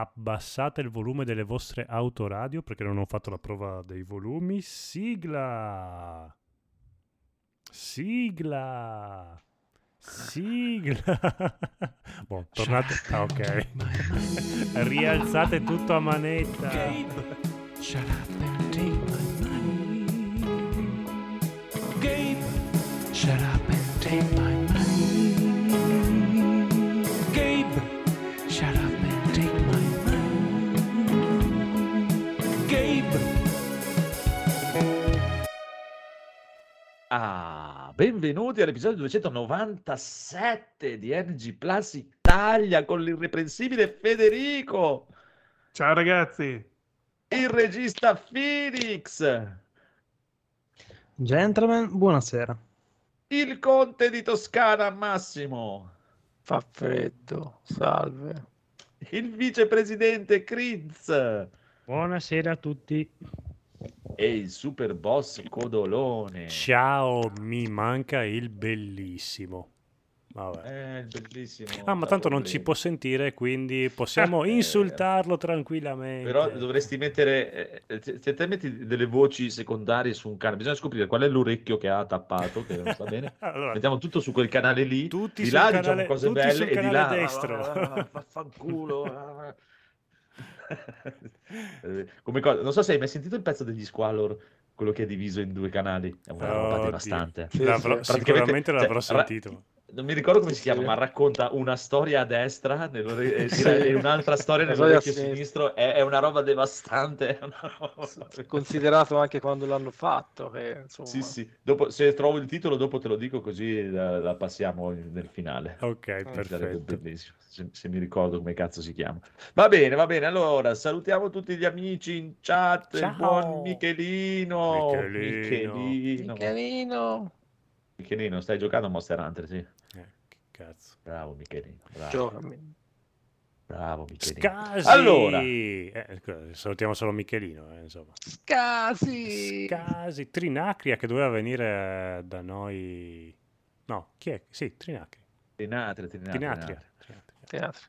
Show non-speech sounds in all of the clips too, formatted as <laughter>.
abbassate il volume delle vostre autoradio perché non ho fatto la prova dei volumi. Sigla! Sigla! Sigla! <laughs> boh, tornate... Ah, ok. <laughs> Rialzate tutto a manetta. Gabe, shut up and take my money. Gabe, shut up and take my money. Ah, benvenuti all'episodio 297 di Energy Plus Italia con l'irreprensibile Federico, Ciao ragazzi, il regista Phoenix, Gentlemen, buonasera. il conte di Toscana Massimo, Fa freddo, salve. il vicepresidente Kriz Buonasera a tutti. E il super boss Codolone. Ciao, mi manca il bellissimo. Vabbè. Eh, il bellissimo. Ah, ma tanto non ci può sentire, quindi possiamo <laughs> Eh, insultarlo tranquillamente. Però dovresti mettere, eh, se se te metti delle voci secondarie su un canale, bisogna scoprire qual è l'orecchio che ha tappato, che non sta bene. <laughs> Allora, Mettiamo tutto su quel canale lì, Tutti di là canale- diciamo cose tutti belle sul e di là destro. ah, vaffanculo. <laughs> ah. <laughs> Come cosa, non so se hai mai sentito il pezzo degli Squallor, quello che è diviso in due canali, è una roba Oddio. devastante. L'avrò- sicuramente cioè, l'avrò ra- sentito. Non mi ricordo come si chiama, Sì. ma racconta una storia a destra nell'ore- e, Sì. un'altra storia nell'orecchio sinistra. sinistro. È, è una roba devastante. <laughs> è una roba- Considerato anche quando l'hanno fatto, che insomma... Sì, sì. Dopo, se trovo il titolo, dopo te lo dico così la, la passiamo nel finale. Ok, Sarebbe perfetto. se, se mi ricordo come cazzo si chiama. Va bene, va bene. Allora, salutiamo tutti gli amici in chat. Il Ciao. buon Michelino. Michelino. Michelino. Michelino. Michelino, stai giocando a Monster Hunter, sì. Eh, cazzo. Bravo Michelino. Bravo, bravo Michelino. Scasi! Allora. Eh, scusa, salutiamo solo Michelino, eh, insomma. Scasi. Scasi. Trinacria che doveva venire eh, da noi... No, chi è? Sì, Trinacria. Trinatria, Trinatria. Trinatria. Trinatria.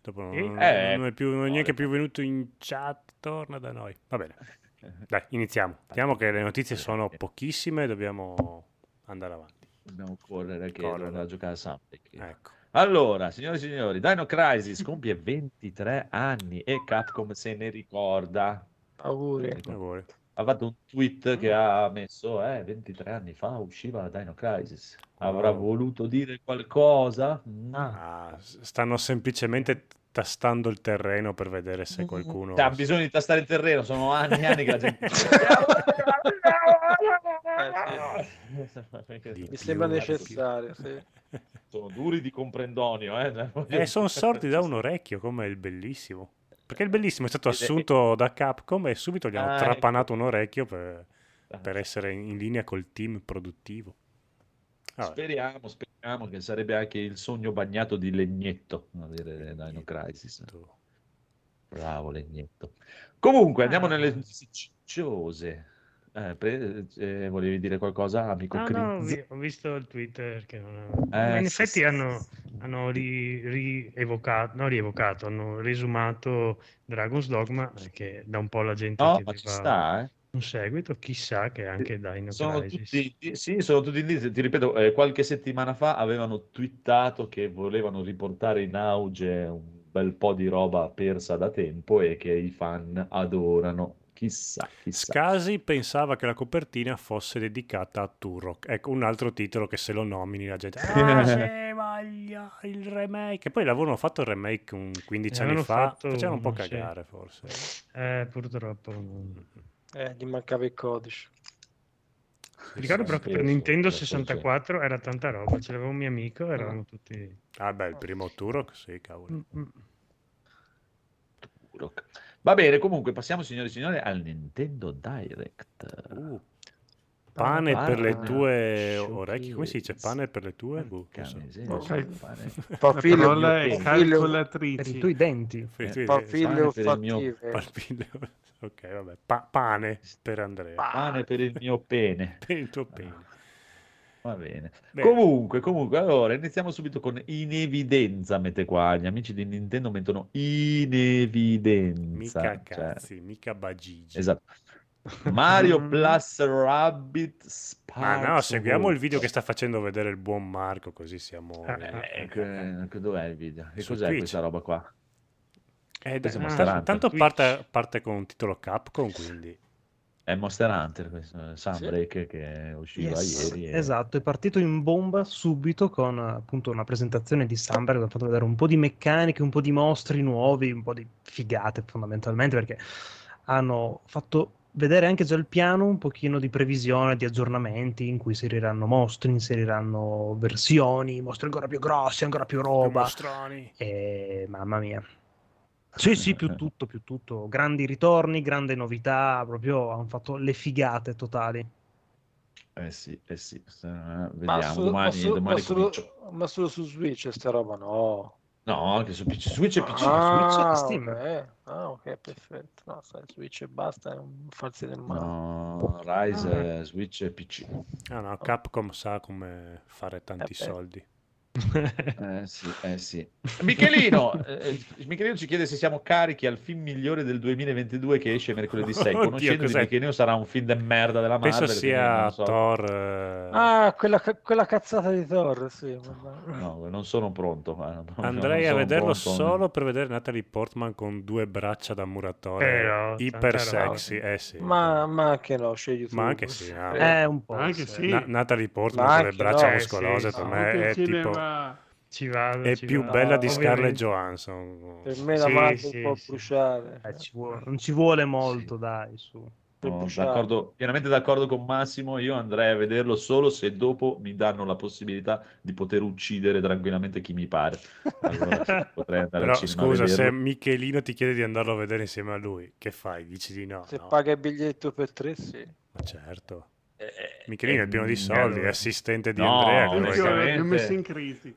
Dopo non, Eh, non è, più, non è neanche più venuto in chat, torna da noi. Va bene, <laughs> dai, iniziamo. Diciamo che le notizie sono pochissime, dobbiamo andare avanti. Dobbiamo correre che Correre. a giocare a Sampic. Ecco. Allora, signore e signori, Dino Crisis compie 23 anni e Capcom se ne ricorda. Auguri. Auguri. Ha fatto un tweet che ha messo, eh, 23 anni fa usciva Dino Crisis. Avrà Wow. voluto dire qualcosa? No. Ah, stanno semplicemente tastando il terreno per vedere se qualcuno... Ha bisogno di tastare il terreno, sono anni e anni che la gente... <laughs> Di Mi più, sembra necessario, sì. <laughs> Sono duri di comprendonio, eh. Eh, sono sorti da un orecchio, come il bellissimo. Perché il bellissimo è stato assunto da Capcom e subito gli hanno Ah, ecco. trapanato un orecchio per, per essere in in linea col team produttivo. Vabbè. Speriamo, speriamo che sarebbe anche il sogno bagnato di Legnetto, a dire Dino Crisis. Bravo Legnetto. Comunque, andiamo Ah. nelle cicciose. Eh, pre- eh, volevi dire qualcosa, amico No, no, vi- ho visto il Twitter che non Eh, ma in sì, effetti sì, hanno, sì, hanno ri- rievocato, no, rievocato, hanno risumato Dragon's Dogma che da un po' la gente No, ma ci sta, eh. Un seguito, chissà che anche Dino Sono tutti, sì, sono tutti lì. Ti ripeto, eh, qualche settimana fa avevano twittato che volevano riportare in auge un bel po' di roba persa da tempo e che i fan adorano. Chissà, chissà. Scasi pensava che la copertina fosse dedicata a Turok. Ecco, un altro titolo che se lo nomini la gente... <laughs> Ah, sì, voglio il remake. E poi l'avevano fatto il remake un 15 anni fa. fatto Facevano un po' uno, sì. cagare, forse. Eh, purtroppo. Eh, gli mancava il codice. Mi ricordo che per Nintendo sì, sì. 64 era tanta roba, ce l'aveva un mio amico, eravamo tutti... Ah beh, il primo Turok, sì, cavolo. Mm, mm. Turok. Va bene, comunque passiamo, signori e signori, al Nintendo Direct. Uh, pane per le pane, tue orecchie. Come si dice? Pane per le tue? Pane. <laughs> Figlio, Per i calcolatrici. tuoi denti. Per i tuoi- fa Pane figlio per il mio- fattive. palpille- <laughs> Ok, vabbè. Pa- pane per Andrea. Pane per il mio pene. <laughs> Per il tuo pene. Va bene. Bene. Comunque, comunque, allora iniziamo subito con in evidenza, mette qua, gli amici di Nintendo mettono in evidenza. Mica cioè, cazzi, mica bagigi. esatto. Mario Plus Rabbit Ma no, Sparks seguiamo il video che sta facendo vedere il buon Marco, così siamo... Eh, Eh, dov'è il video? Che Su cos'è Twitch. questa roba qua? Eh, dai, Monster tanto- Hunter. tanto Twitch. parte, parte con un titolo Capcom, quindi... È Monster Hunter, questo, eh, Sì. Sunbreak che usciva Yes, ieri. e- Esatto, è partito in bomba subito con appunto una presentazione di Sunbreak, ha fatto vedere un po' di meccaniche, un po' di mostri nuovi, un po' di figate fondamentalmente, perché hanno fatto vedere anche già il piano, un pochino di previsione, di aggiornamenti, in cui inseriranno mostri, inseriranno versioni, mostri ancora più grossi, ancora più roba. mostroni. E mamma mia. Sì, sì, più tutto, più tutto. Grandi ritorni, grandi novità, proprio hanno fatto le figate totali. Eh sì, eh sì. eh, Ma, Vediamo, su- ma domani, su- domani ma solo, comincio. ma solo su Switch sta roba no. No, anche su PC, Switch e PC. Ah, Switch e Steam. ok. Ah, ok, perfetto. No, sai, Switch e basta, non farsi del male. No, Rise, eh, Switch e PC. Ah no, Capcom sa come fare tanti Eh beh. soldi. <laughs> Eh sì, eh sì. Michelino, eh, Michelino ci chiede se siamo carichi al film migliore del 2022 che esce mercoledì 6. <laughs> Oddio, Conoscendo? Michelino sarà un film de merda della Marvel. Penso sia non so. Thor... eh, Ah, quella, quella cazzata di Thor, sì. No, non sono pronto. proprio Andrei non a sono vederlo pronto. solo per vedere Natalie Portman con due braccia da muratore Eh, no, iper sexy. Eh sì. Ma, ma anche no, scegli tu. Ma anche sì, ah, Eh, Eh, un po'. Anche sì. sì. Na- Natalie Portman Ma con le braccia no, eh, muscolose sì, per me è tipo Ci vado, è ci più vado. bella di Scarlett. Johansson. Per me la Sì, Marvel sì, può sì. bruciare. Eh, ci vuole- non ci vuole molto, dai, su. No, d'accordo- pienamente d'accordo con Massimo. Io andrei a vederlo solo se dopo mi danno la possibilità di poter uccidere tranquillamente chi mi pare. Allora sì, <laughs> potrei andare Però scusa, se. Michelino ti chiede di andarlo a vedere insieme a lui, che fai? Dici di no? Se No, paga il biglietto per tre, sì. ma certo. Eh, Michelino è pieno di eh, soldi, è assistente di No, Andrea. onestamente- come- Io Onestamente- li ho messi in crisi.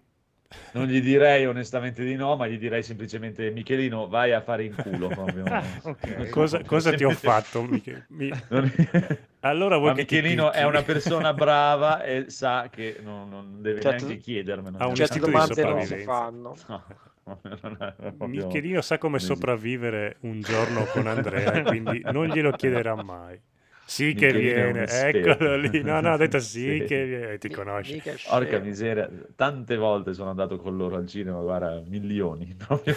Non gli direi onestamente di no, ma gli direi semplicemente Michelino, vai a fare in culo. <laughs> proprio. Ah, ok. Cosa, cosa ti ho fatto? <laughs> Miche- mi- <laughs> Allora vuoi Ma che Michelino è una persona brava e sa che non, non deve Certo. neanche chiedermelo. Ha un di domande non si fanno. No, Michelino sa come sopravvivere un giorno con Andrea, quindi non glielo chiederà mai. Sì che viene, eccolo lì. No, no, ha detto <laughs> sì Sì. che viene, ti conosci. Porca miseria, tante volte sono andato con loro al cinema, guarda, milioni. <laughs> proprio.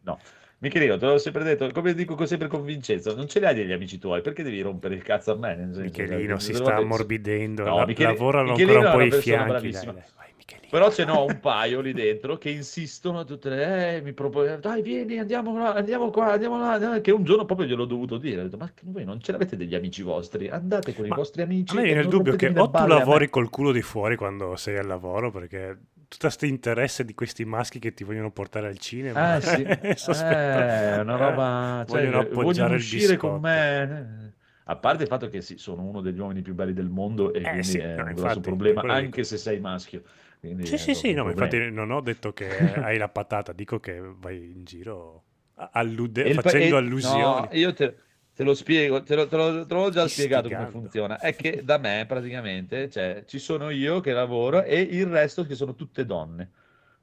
No, Michelino, te l'ho sempre detto, come dico sempre con Vincenzo, non ce li hai degli amici tuoi, perché devi rompere il cazzo a me? Nel senso, Michelino cioè, si sta ammorbidendo, No, la- Michele- lavorano Michelino ancora un po' i fianchi. bravissima. dai, dai. Michelino. Però ce n'ho un paio lì dentro che insistono a tutte le... Eh, mi propongono, dai vieni, andiamo là, andiamo qua, andiamo là, andiamo là", che un giorno proprio gliel'ho dovuto dire, ho detto, ma voi non ce l'avete degli amici vostri, andate con Ma i vostri amici. A me viene il dubbio che o tu balle a me." lavori col culo di fuori quando sei al lavoro, perché tutto questo interesse di questi maschi che ti vogliono portare al cinema Ah sì, <laughs> è sospetto. Eh, è una roba... cioè, vogliono appoggiare vogliono il uscire con biscotto. me... A parte il fatto che sì, sono uno degli uomini più belli del mondo e Eh, quindi sì, è no, un infatti, grosso problema, anche dico. se sei maschio. Quindi Sì, sì, sì, no, infatti non ho detto che <laughs> hai la patata, dico che vai in giro allude- il pa- facendo e- allusioni. No, io te, te lo spiego, te lo, te lo- te l'ho già spiegato come Istigando. funziona. È che <laughs> da me praticamente cioè, ci sono io che lavoro e il resto che sono tutte donne.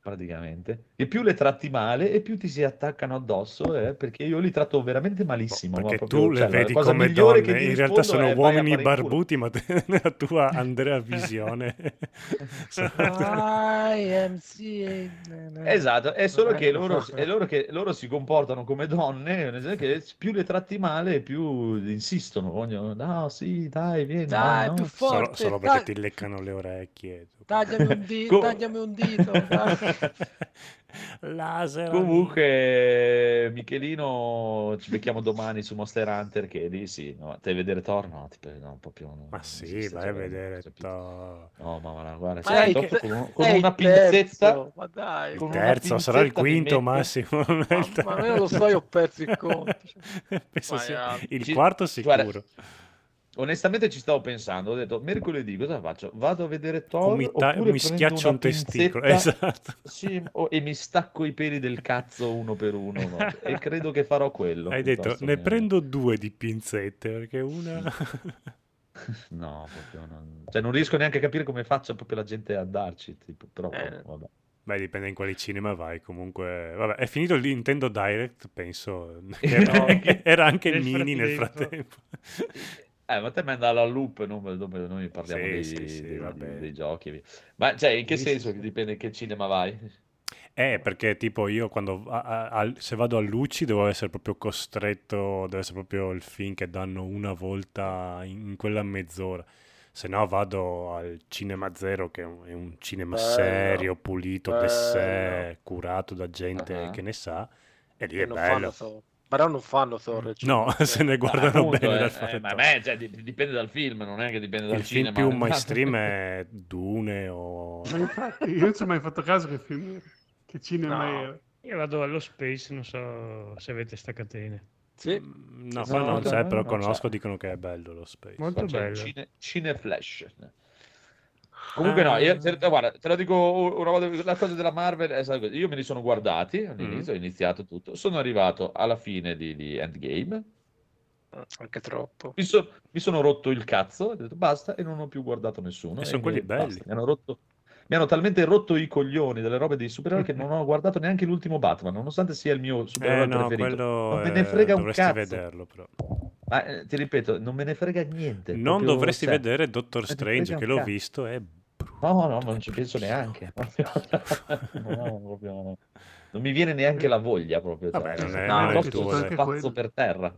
Praticamente, e più le tratti male, e più ti si attaccano addosso, eh, perché io li tratto veramente malissimo. ma Perché proprio, tu le cioè, la vedi cosa come donne, in realtà sono è, "Vai a uomini fare in culo". barbuti, ma te- <laughs> nella tua Andrea visione. <laughs> Esatto, è solo che loro, è loro che loro si comportano come donne, nel senso che più le tratti male, più insistono. Vogliono, no, sì, dai, vieni. Dai, no, più no". forte. solo, solo perché dai. ti leccano le orecchie. Tagliami un, di- Co- tagliami un dito. <laughs> Laser. Comunque, Michelino, ci becchiamo domani su Monster Hunter. Che lì sì, no, te vedere Thor? No, ti prego, no, proprio. no, Ma non sì, vai cioè, a vedere. to- No, ma guarda, guarda, Ma c'è è Thor che- con, con una pinzetta. terzo, Ma dai. con Il una terzo, sarà il quinto massimo. Ma, ma io lo so, io ho perso il conto. <laughs> Penso Ma sia ja. il Ci- quarto guarda, sicuro. Onestamente ci stavo pensando, ho detto mercoledì cosa faccio? Vado a vedere Thor mi, ta- oppure mi schiaccio un testicolo. Esatto. sì, o- e mi stacco i peli del cazzo uno per uno no? e credo che farò quello. Hai detto, ne che- prendo due di pinzette perché una... <laughs> No, proprio non... Cioè, non riesco neanche a capire come faccia proprio la gente ad andarci, tipo, però Eh. vabbè. Beh, dipende in quali cinema vai. Comunque, vabbè, è finito il Nintendo Direct, penso. <laughs> No. era, era anche il Nel mini nel frattempo. Eh, ma te mi andare alla loop, non, dove noi parliamo Sì, dei, sì, sì, dei- dei giochi. Ma cioè, in che senso? Che dipende che cinema vai? Eh, perché tipo io quando a- a- se vado a Luci devo essere proprio costretto, deve essere proprio il film che danno una volta in, in quella mezz'ora. Se no vado al Cinema Zero, che è un, è un cinema Bello, serio, pulito, bello. d'essè, curato da gente Ah. che ne sa, e lì E è non bello. fanno. Però non fanno Thor. al No, <laughs> se ne eh. guardano Appunto, bene eh, dal eh, fare ma me cioè, di- dipende dal film, non è che dipende dal Il film cinema. più mainstream è <laughs> Dune o... Infatti, io non ci ho mai fatto caso che film. Che cinema No. era. Io vado allo Space, non so se avete sta catena. Sì. Mm, No, No, qua non no, c'è, no, però non c'è. conosco, dicono che è bello lo Space. Molto c'è il bello. Cine, Cineflash. Comunque no, io, Ah. te, guarda, te lo dico una volta, la cosa della Marvel è stata così. Io me li sono guardati all'inizio, ho iniziato tutto, sono arrivato alla fine di, di Endgame, Anche troppo. mi, so- mi sono rotto il cazzo, ho detto basta e non ho più guardato nessuno. E sono quelli basta. belli. Mi hanno rotto... Mi hanno talmente rotto i coglioni delle robe dei supereroi che non ho guardato neanche l'ultimo Batman, nonostante sia il mio supereroe Eh no, preferito. Non me eh, ne frega un dovresti cazzo. vederlo però. Ma eh, ti ripeto, non me ne frega niente. Non dovresti cioè, vedere Doctor Strange, che un l'ho cazzo. visto, è. No, no, ma non ci penso neanche. <laughs> No, proprio- Non mi viene neanche la voglia proprio. Vabbè, cioè, non è- no, non è dai. spazzo per terra.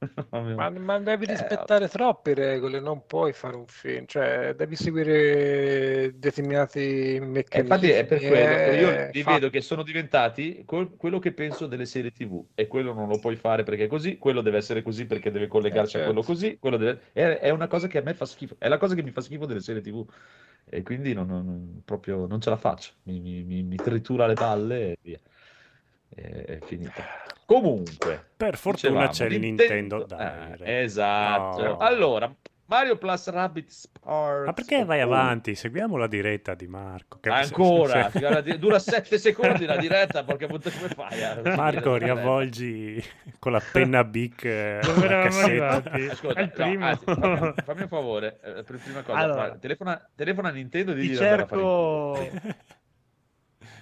<laughs> Ma, ma devi Eh, rispettare troppe regole, non puoi fare un film, cioè devi seguire determinati E meccanismi. Eh, infatti è per quello io eh, li fa- vedo che sono diventati quello che penso delle serie TV e quello non lo puoi fare perché è così, quello deve essere così perché deve collegarsi Eh, a quello certo. così, quello deve- è, è una cosa che a me fa schifo, è la cosa che mi fa schifo delle serie TV e quindi non, non- proprio non ce la faccio, mi, mi- mi- tritura le palle e via. È finita. Comunque, Per fortuna dicevamo, c'è il Nintendo Direct. Eh, esatto. No. Allora, Mario Plus Rabbit Sparks. Ma perché vai Oh. avanti? Seguiamo la diretta di Marco. che- Ancora, se- dura 7 secondi la diretta, perché come fai? a- <laughs> Marco, riavvolgi con la penna Bic eh, Dove la cassetta. <laughs> Ascolta, no, primo. anzi, fammi, fammi un favore, eh, per prima cosa, Allora. fa- telefona, telefona a Nintendo e Ti digli cerco...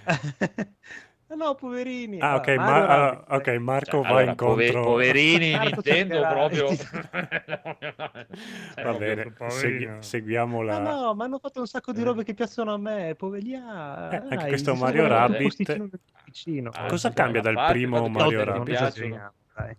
<laughs> Eh no, poverini. Ah, ok, Ma- allora, Rabbit. ok, Marco Cioè, va allora, incontro. poverini, Nintendo proprio... <laughs> Va bene, segui- no. seguiamo Ma la... no, ma hanno fatto un sacco di Eh. robe che piacciono a me, poveria. Eh, anche Dai, questo Mario Rabbit-. Ah, Cosa cambia dal parte- primo Mario Rabbit? piacciono. esageriamo, dai.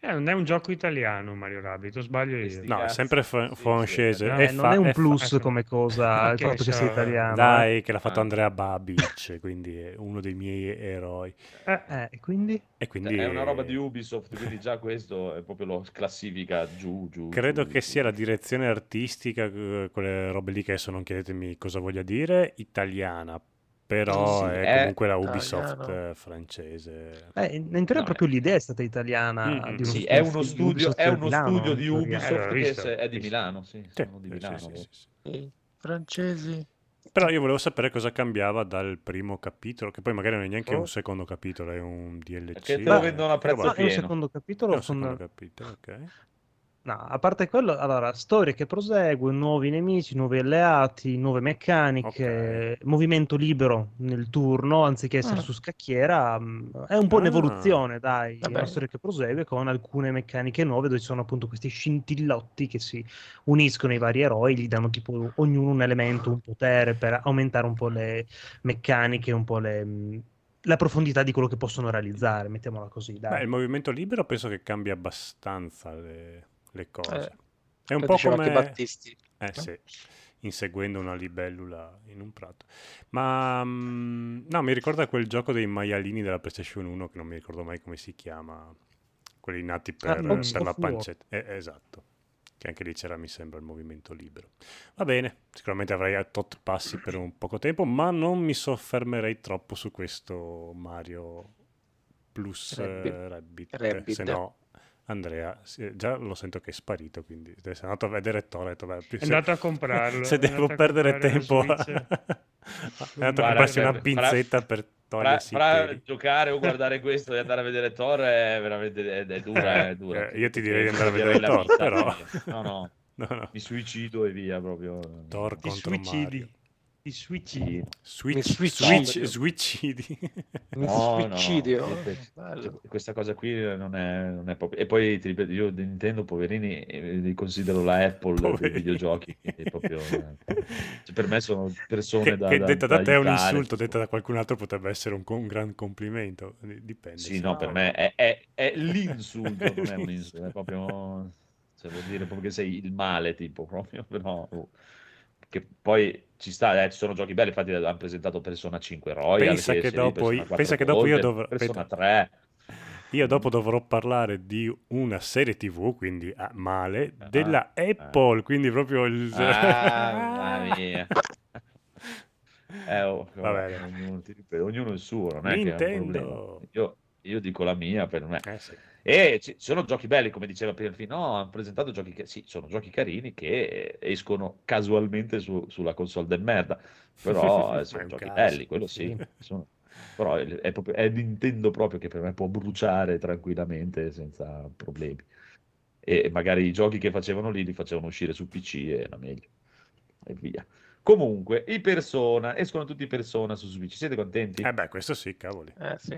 Eh, non è un gioco italiano Mario Rabbit, o sbaglio io? No, è sempre fr- sì, sì, francese. no, è Eh, non fa- è un plus fa- come cosa il Che fatto che sia italiano. eh. Dai, che l'ha fatto Ah. Andrea Babic, quindi è uno dei miei eroi. Eh, Eh, e quindi? E quindi Cioè, È una roba di Ubisoft, quindi già questo è proprio lo classifica giù, giù. Credo giù, che giù. sia la direzione artistica, eh, quelle robe lì che adesso non chiedetemi cosa voglia dire, italiana, però Sì, sì, è è comunque la Ubisoft italiano. francese. Eh, in teoria No, proprio l'idea è stata italiana. Mm, di uno Sì, è uno di studio, è di uno Milano, studio di. Ubisoft che visto, è di. Milano, sì, Sì, sono di Milano. sì, francesi. Però io volevo sapere cosa cambiava dal primo capitolo, che poi magari non è neanche Oh. un secondo capitolo, è un DLC. Perché te lo vendono a prezzo No, vabbè, è un pieno. secondo è capitolo. un secondo Con... capitolo, ok. No, a parte quello, allora, storia che prosegue, nuovi nemici, nuovi alleati, nuove meccaniche, movimento libero nel turno, anziché essere Ah. su scacchiera, mh, è un po' Ah. un'evoluzione, dai, Vabbè. una storia che prosegue con alcune meccaniche nuove dove ci sono appunto questi scintillotti che si uniscono ai vari eroi, gli danno tipo ognuno un elemento, un potere per aumentare un po' le meccaniche, un po' le... mh, la profondità di quello che possono realizzare, mettiamola così, Beh, dai. il movimento libero penso che cambia abbastanza le, le cose. Eh, è un po' come... Battisti. Eh sì, inseguendo una libellula in un prato. Ma mm, no, mi ricorda quel gioco dei maialini della PlayStation 1 che non mi ricordo mai come si chiama, quelli nati per, Ah, per la pancetta. Eh, esatto, che anche lì c'era, mi sembra, il movimento libero. Va bene, sicuramente avrai a tot passi per un poco tempo, ma non mi soffermerei troppo su questo Mario Plus eh, Rabbids. Rabbit, Rabbids. se no... Andrea, sì, già lo sento che è sparito, quindi è andato a vedere Thor, ha detto, "Beh, più È se- andato a comprarlo. <laughs> se devo perdere tempo, <laughs> è andato a comprarsi una pinzetta per Fra, togliersi fra peli. giocare o guardare <laughs> questo e andare a vedere Thor è veramente è, è dura, è dura. Eh, io ti direi di andare a vedere Thor, però... No, no, No, no. mi suicido e via proprio. Thor Ti contro suicidi. Mario. Ti suicidi. Switch, switch, switchidi. No, no, Suicidio. eh, Bello. questa cosa qui non è, non è proprio... E poi ti ripeto, io di Nintendo, poverini, eh, li considero la Apple dei Poverini. videogiochi. quindi proprio, eh, cioè, per me sono persone Che, da, che da- detta da te è un insulto, tipo. detta da qualcun altro potrebbe essere un, un gran complimento. Dipende. Sì, sì. no, per me è, è- è l'insulto, non è un insulto, è proprio... Cioè, vuol dire proprio che sei il male, tipo, proprio, però... oh. Che poi ci sta, eh, ci sono giochi belli, infatti hanno presentato Persona 5 Royal, Pensa che dopo io- 4 pensa che dopo io dovrò- Persona aspetta. 3... Io dopo dovrò parlare di una serie TV, quindi ah, male, Ah, della Apple, quindi proprio il... Ah, mamma <laughs> mia. Eh, oh, Va bene. ognuno, ognuno il suo, non è che è un problema. Nintendo. Io, io dico la mia per me. Eh, sì. E ci sono giochi belli, come diceva prima il film. No, hanno presentato giochi che sì, sono giochi carini che escono casualmente su- sulla console del merda. Però <laughs> eh, È sono un giochi caso, belli, quello sì. sì. sono- Però è, è proprio, è Nintendo proprio che per me può bruciare tranquillamente senza problemi. E magari i giochi che facevano lì li facevano uscire su PC e era meglio. E via. Comunque, i Persona, escono tutti i Persona su Switch. Siete contenti? Eh beh, questo sì, cavoli. Eh sì,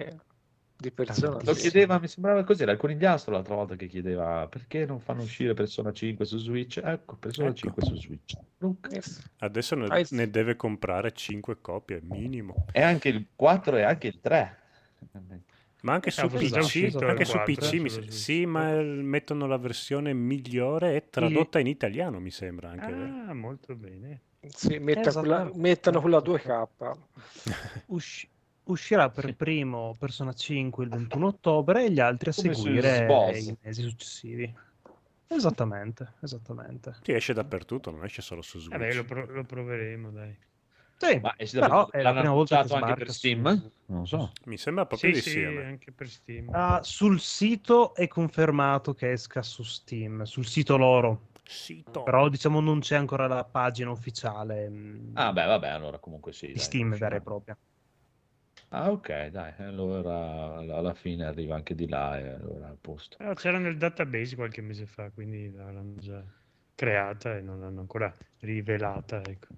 di persona. Lo chiedeva, mi sembrava così, era il conigliastro l'altra volta che chiedeva perché non fanno uscire Persona 5 su Switch? Ecco, Persona Ecco. 5 su Switch. Luca. Yes. Adesso ne, ne deve comprare 5 copie, minimo. E anche il 4 e anche il 3. Ma anche su già PC, anche su 4 PC mi sullo se- sì, ma mettono la versione migliore e tradotta in italiano, mi sembra anche. Ah, molto bene. Sì, metta Esatto. quella- mettano quella 2K. <laughs> Usci- uscirà per primo Persona 5 il 21 ottobre e gli altri a Come seguire i mesi successivi. Esattamente, esattamente. Sì, esce dappertutto, non esce solo su Switch. Vabbè, lo, pro- lo proveremo, dai. Sì, Ma esce però è la prima volta che anche per Steam? su- Non so. Mi sembra proprio Sì, di sì. me. anche per Steam. Ah, sul sito è confermato che esca su Steam, sul sito loro, Sito. però diciamo non c'è ancora la pagina ufficiale mh, Ah, beh, vabbè, allora comunque sì. di dai, Steam vera e propria. Ah, ok, dai, allora alla fine arriva anche di là e allora a posto. Però c'era nel database qualche mese fa, quindi l'hanno già creata e non l'hanno ancora rivelata. Ecco.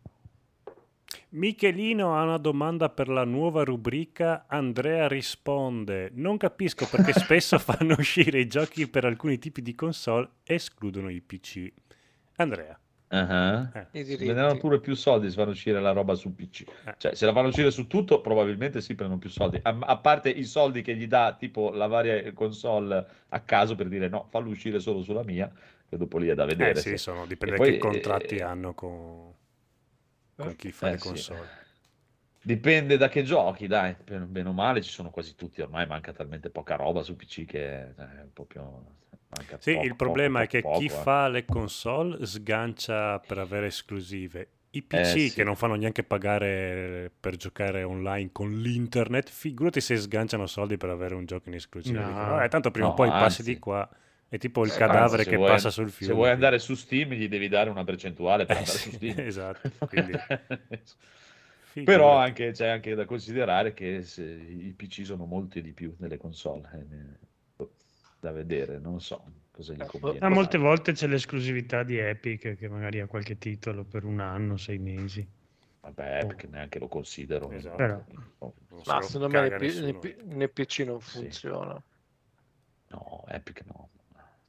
Michelino ha una domanda per la nuova rubrica. Andrea risponde: Non capisco perché spesso <laughs> fanno uscire i giochi per alcuni tipi di console e escludono i PC. Andrea, Ah, eh. Prenderanno pure più soldi se fanno uscire la roba su PC. Eh. Cioè, se la fanno uscire su tutto, probabilmente sì, prendono più soldi. A, a parte i soldi che gli dà tipo la varia console a caso per dire no, fallo uscire solo sulla mia, che dopo lì è da vedere. eh sì, se- sono, dipende E da poi, che contratti eh, hanno con, con chi fa eh, le sì. Dipende da che giochi, dai, bene o male ci sono quasi tutti, ormai manca talmente poca roba su PC che eh, è proprio... manca Sì, poco, il problema poco, è che poco, chi eh. fa le console sgancia per avere esclusive. I PC Eh, sì. che non fanno neanche pagare per giocare online con l'internet, figurati se sganciano soldi per avere un gioco in esclusiva. No. "Vabbè, tanto prima o No, poi passi anzi. di qua. È tipo il Eh, cadavere Anzi, che vuoi- passa sul fiume. Se vuoi andare su Steam gli devi dare una percentuale per Eh, andare sì, su Steam. <laughs> esatto, quindi- <laughs> Però Figurati. anche, c'è anche da considerare che se- i PC sono molti di più delle console. eh, ne- da vedere, non so cosa gli Eh, conviene. Ah, molte volte c'è l'esclusività di Epic che magari ha qualche titolo per un anno, sei mesi. Vabbè, perché neanche lo considero. Esatto. Però- Oh, se Ma secondo me. P- nei PC non Sì. funziona. No, Epic no.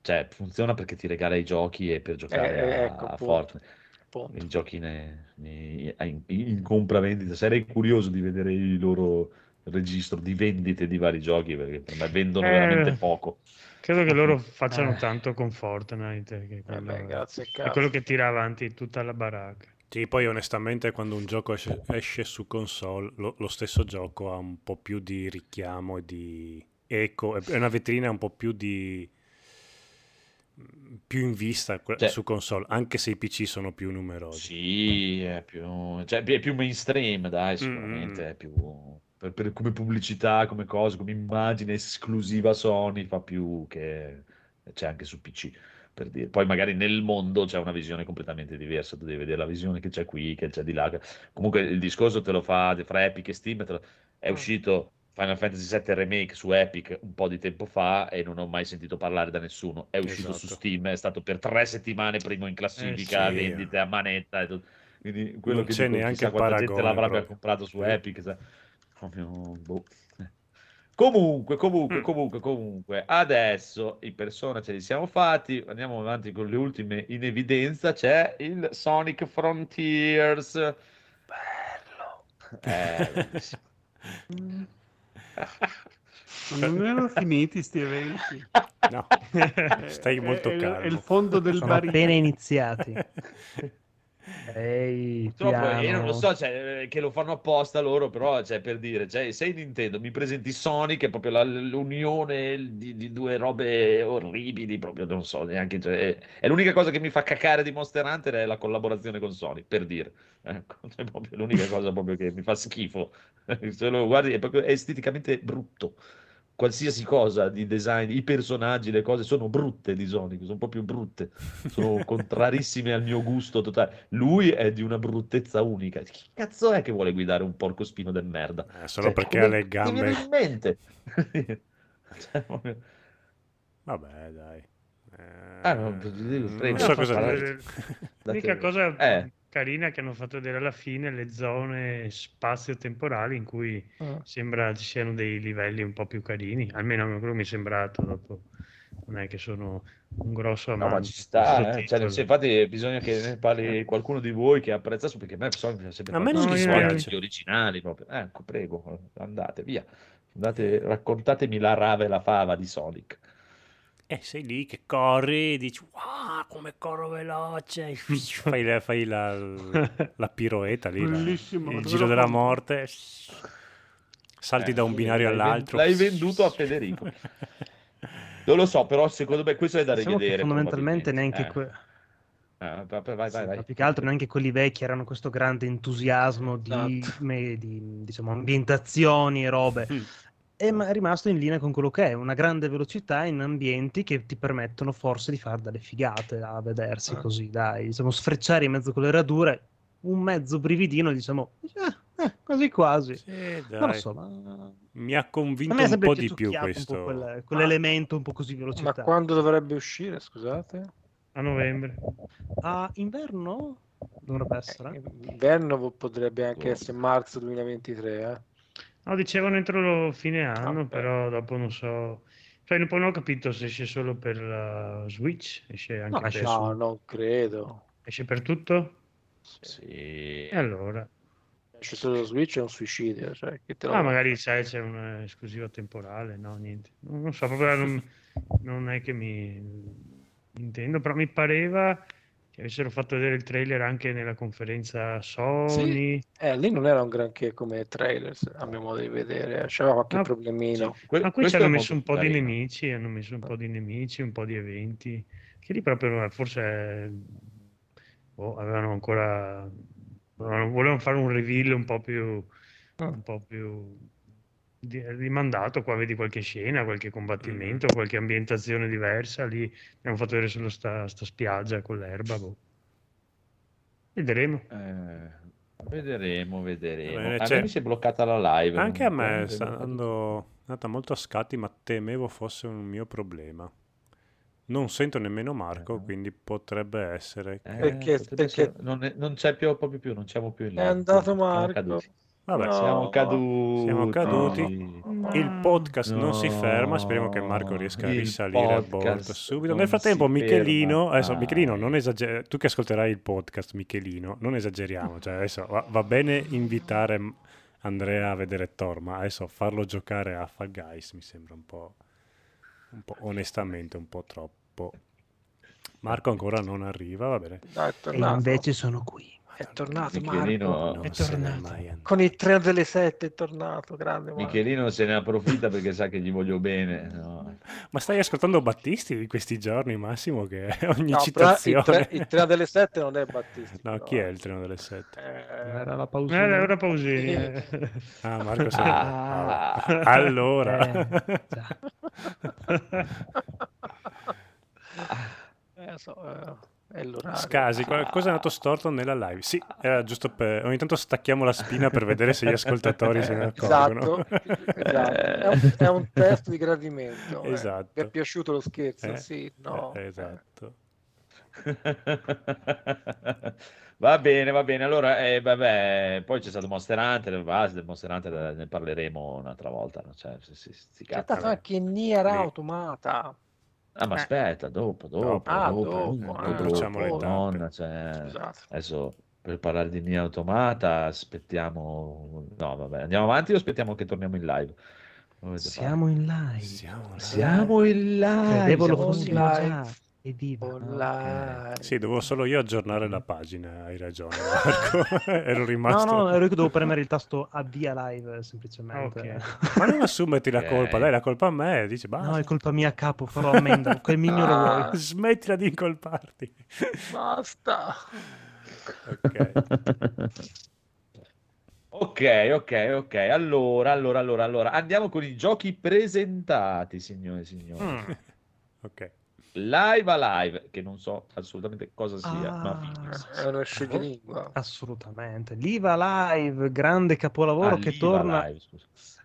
Cioè, funziona perché ti regala i giochi e per giocare Eh, a, ecco, a. Fortnite. Punto. I giochi ne- ne- in, in compravendita. Sarei curioso di vedere il loro registro di vendite di vari giochi perché per me vendono Eh, veramente poco. Credo che loro <laughs> facciano Eh. tanto con Fortnite, che Eh quello beh, è- grazie è quello che tira avanti tutta la baracca. Sì, poi onestamente quando un gioco esce, esce su console, lo, lo stesso gioco ha un po' più di richiamo e di eco, è una vetrina un po' più di più in vista Cioè- su console, anche se i PC sono più numerosi. Sì, è più, cioè, è più mainstream, dai, sicuramente Mm. è più per, per- come pubblicità, come cosa, come immagine esclusiva Sony fa più che c'è anche su PC. Per dire. Poi magari nel mondo c'è una visione completamente diversa, tu devi vedere la visione che c'è qui, che c'è di là. Comunque il discorso te lo fa fra Epic e Steam, te lo- è uscito Final Fantasy VII Remake su Epic un po' di tempo fa e non ho mai sentito parlare da nessuno. È uscito su Esatto. Steam, è stato per tre settimane primo in classifica, sì. vendite a manetta e tutto. Quindi quello Non che c'è dico, neanche quanta gente l'avrebbe proprio. comprato su. Epic. sai. Proprio, boh. Comunque, comunque, Mm. comunque, comunque, adesso i persona ce li siamo fatti, andiamo avanti con le ultime in evidenza, c'è il Sonic Frontiers. Bello. Eh, <laughs> non erano finiti sti eventi. No, stai molto calmo. È il fondo del Sono barile. appena iniziati. <laughs> Ehi, Purtroppo io non lo so, cioè, eh, che lo fanno apposta loro, però cioè, per dire, cioè, sei Nintendo, mi presenti Sonic, che è proprio la- l'unione di, di due robe orribili, proprio non so neanche, cioè, è, è l'unica cosa che mi fa cacare di Monster Hunter è la collaborazione con Sony, per dire. Ecco, <laughs> è proprio l'unica cosa proprio che mi fa schifo. <laughs> Se lo guardi è proprio è esteticamente brutto. Qualsiasi cosa di design, i personaggi, le cose sono brutte di Sonic, sono proprio brutte, sono <laughs> contrarissime al mio gusto totale. Lui è di una bruttezza unica. Chi cazzo è che vuole guidare un porcospino del merda? Eh, solo Cioè, perché ha le ti viene gambe. in mente? <laughs> Cioè, proprio- Vabbè, dai. Eh, Ah, no, ti dico, non prego, so cosa dire. L'unica <laughs> cosa Eh. Carina che hanno fatto vedere alla fine le zone spazio-temporali in cui Ah. sembra ci siano dei livelli un po' più carini, almeno quello mi è sembrato dopo. Non è che sono un grosso No, amante ma ci sta, eh. Cioè, infatti bisogna che ne parli qualcuno di voi che apprezza, perché a me ha sempre A me non gli originali proprio. Ecco, prego, andate via. Andate, raccontatemi la rave e la fava di Sonic. Eh, sei lì che corri e dici, wow, come corro veloce. <laughs> fai la, fai la, la piroeta lì, la- il giro della morte. Salti Eh, da un sì, binario all'altro. l'hai venduto a Federico. <laughs> Non lo so, però secondo me questo è da Diciamo rivedere. fondamentalmente neanche probabilmente. que- Eh, eh, vai, vai, vai, sì, vai. più che altro neanche quelli vecchi erano questo grande entusiasmo di, Esatto. me- di, diciamo, ambientazioni e robe. Mm. È ma- è rimasto in linea con quello che è una grande velocità in ambienti che ti permettono forse di fare delle figate a vedersi Ah. così, dai, diciamo, sfrecciare in mezzo con le radure, un mezzo brividino, diciamo, eh, eh, quasi quasi. Sì, Non lo so, ma Mi ha convinto un po' di più un questo. po' quel- quell'elemento un po' così velocità. Ma quando dovrebbe uscire, scusate? A novembre. A inverno dovrebbe essere. Inverno potrebbe anche Oh. essere marzo 2023, eh. No, dicevano entro lo fine anno, Ah, però dopo non so. Cioè, poi non ho capito se esce solo per la Switch, esce anche No, per... su- No, non credo. esce per tutto? Sì. E allora? Esce solo lo Switch è un suicidio, cioè, che te lo- Ah, magari sai c'è un'esclusiva temporale, no, niente. Non, non so, proprio non, non è che mi intendo, però mi pareva che avessero fatto vedere il trailer anche nella conferenza Sony. Eh, lì non era un granché come trailer, a mio modo di vedere, c'era qualche Ah, problemino. Que- Ma qui ci hanno messo un po' di carino. nemici, hanno messo un po' di nemici, un po' di eventi, che lì proprio forse boh, avevano ancora volevano fare un reveal un po' più Ah. un po' più di- rimandato, qua vedi qualche scena, qualche combattimento, qualche ambientazione diversa, lì abbiamo fatto vedere solo sta, sta spiaggia con l'erba, boh. Vedremo. Eh, vedremo, vedremo. Bene, a me mi si è bloccata la live. Anche a me sta andando, è andata molto a scatti, ma temevo fosse un mio problema. Non sento nemmeno Marco, Eh. quindi potrebbe essere che... Eh, Perché- potrebbe perché- essere- non, è- non c'è più proprio più, non siamo più in È live. andato Siamo Marco. Vabbè, No. Siamo caduti. Siamo caduti. il Ma- podcast non si ferma, speriamo che Marco riesca a risalire a bordo subito. Nel frattempo, Michelino, adesso Michelino, non esager- tu che ascolterai il podcast, Michelino, non esageriamo, cioè adesso va, va bene invitare Andrea a vedere Thor, ma adesso farlo giocare a Fall Guys mi sembra un po', un po' onestamente un po' troppo. Marco ancora non arriva, va bene. No, E invece sono qui. È tornato Michelino- È tornato. Con il treno delle sette è tornato, grande Marco. Michelino se ne approfitta perché sa che gli voglio bene. no. Ma stai ascoltando Battisti di questi giorni, Massimo, che <laughs> ogni No, citazione... il, tre- il treno delle sette non è Battisti. No, però, chi è eh. il treno delle sette? Eh, Era la Eh, pausa. ora Pausini. eh. Ah, <laughs> Marco se Ah. vabbè. <laughs> Allora... Eh, eh, so, eh, Scasi, qualcosa è andato storto nella live. Sì, era giusto per... Ogni tanto stacchiamo la spina per vedere se gli ascoltatori se ne accorgono. Esatto, esatto. È, un, è un test di gradimento. eh. Esatto. Vi è piaciuto lo scherzo? Eh, Sì, no. eh, esatto. <laughs> Va bene, va bene. Allora, eh, vabbè, poi c'è stato Monster Hunter, va, del Monster Hunter ne parleremo un'altra volta. no? Cioè, si, si, sti C'è stato anche Nier Lì. Automata. Ah, ma Eh. aspetta, dopo, dopo, Dopo. Ah, dopo, dopo, dopo, eh. Facciamo le dopo, tappe. nonna, cioè, Scusate. adesso per parlare di Nier Automata aspettiamo... No, vabbè, andiamo avanti o aspettiamo che torniamo in live? Siamo in live. Siamo. Siamo in live! Credevo lo fossimo online. già. Evviva. Online. Sì, dovevo solo io aggiornare la pagina, hai ragione Marco. <laughs> Ero No, rimasto... no, ero io che devo premere il tasto avvia live semplicemente. Ok. Ma non assumerti la colpa, dai, la colpa a me, dici basta. No, è colpa mia a capo, farò ammenda. <laughs> Quel mignolo Ah. vuoi. Smettila di incolparti. Basta. Ok. Ok, ok, ok. Allora, allora, allora, allora, andiamo con i giochi presentati, signore e signori. Mm. <laughs> ok. Live a live, che non so assolutamente cosa sia, ma Ah. Phoenix. È uno scioglilingua. Assolutamente. L'IVA Live, grande capolavoro Ah, che torna, Live,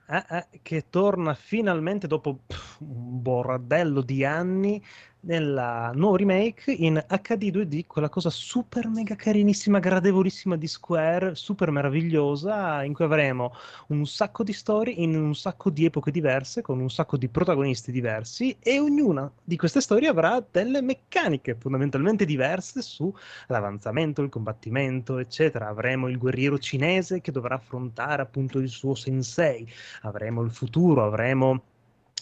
eh, eh, che torna finalmente dopo pff, un bordello di anni nella nuovo remake in HD 2D, quella cosa super mega carinissima, gradevolissima di Square, super meravigliosa, in cui avremo un sacco di storie in un sacco di epoche diverse, con un sacco di protagonisti diversi, e ognuna di queste storie avrà delle meccaniche fondamentalmente diverse sull'avanzamento, il combattimento, eccetera. Avremo il guerriero cinese che dovrà affrontare appunto il suo sensei, avremo il futuro, avremo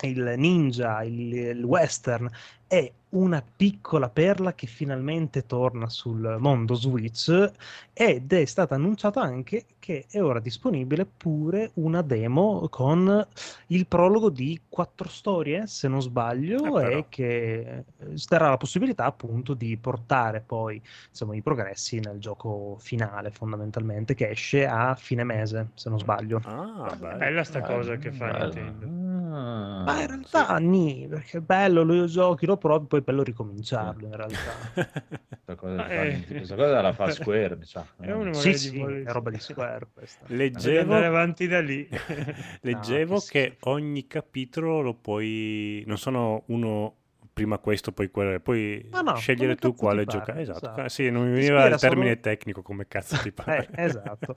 il ninja, il, il western e una piccola perla che finalmente torna sul mondo Switch ed è stata annunciata anche che è ora disponibile pure una demo con il prologo di quattro storie, se non sbaglio, Eh, e che eh, darà la possibilità appunto di portare poi insomma, i progressi nel gioco finale fondamentalmente che esce a fine mese, se non sbaglio. Ah. Bella sta cosa che fa Bello. Nintendo. Ah, Ma in realtà nì, perché è bello, lo giochi, lo provi, poi è bello ricominciarlo in realtà. <laughs> Questa cosa, Ah, eh. questa cosa la fa Square, mi sa. E uno sì, magari sì, è roba di Square questa. Leggevo, andare avanti da lì. <laughs> leggevo No, che ogni capitolo lo puoi... Non sono uno prima questo, poi quello, puoi Ma no, scegliere tu quale giocare. Esatto. esatto. Sì, non mi veniva il termine solo- tecnico come cazzo ti <laughs> pare. Eh, esatto.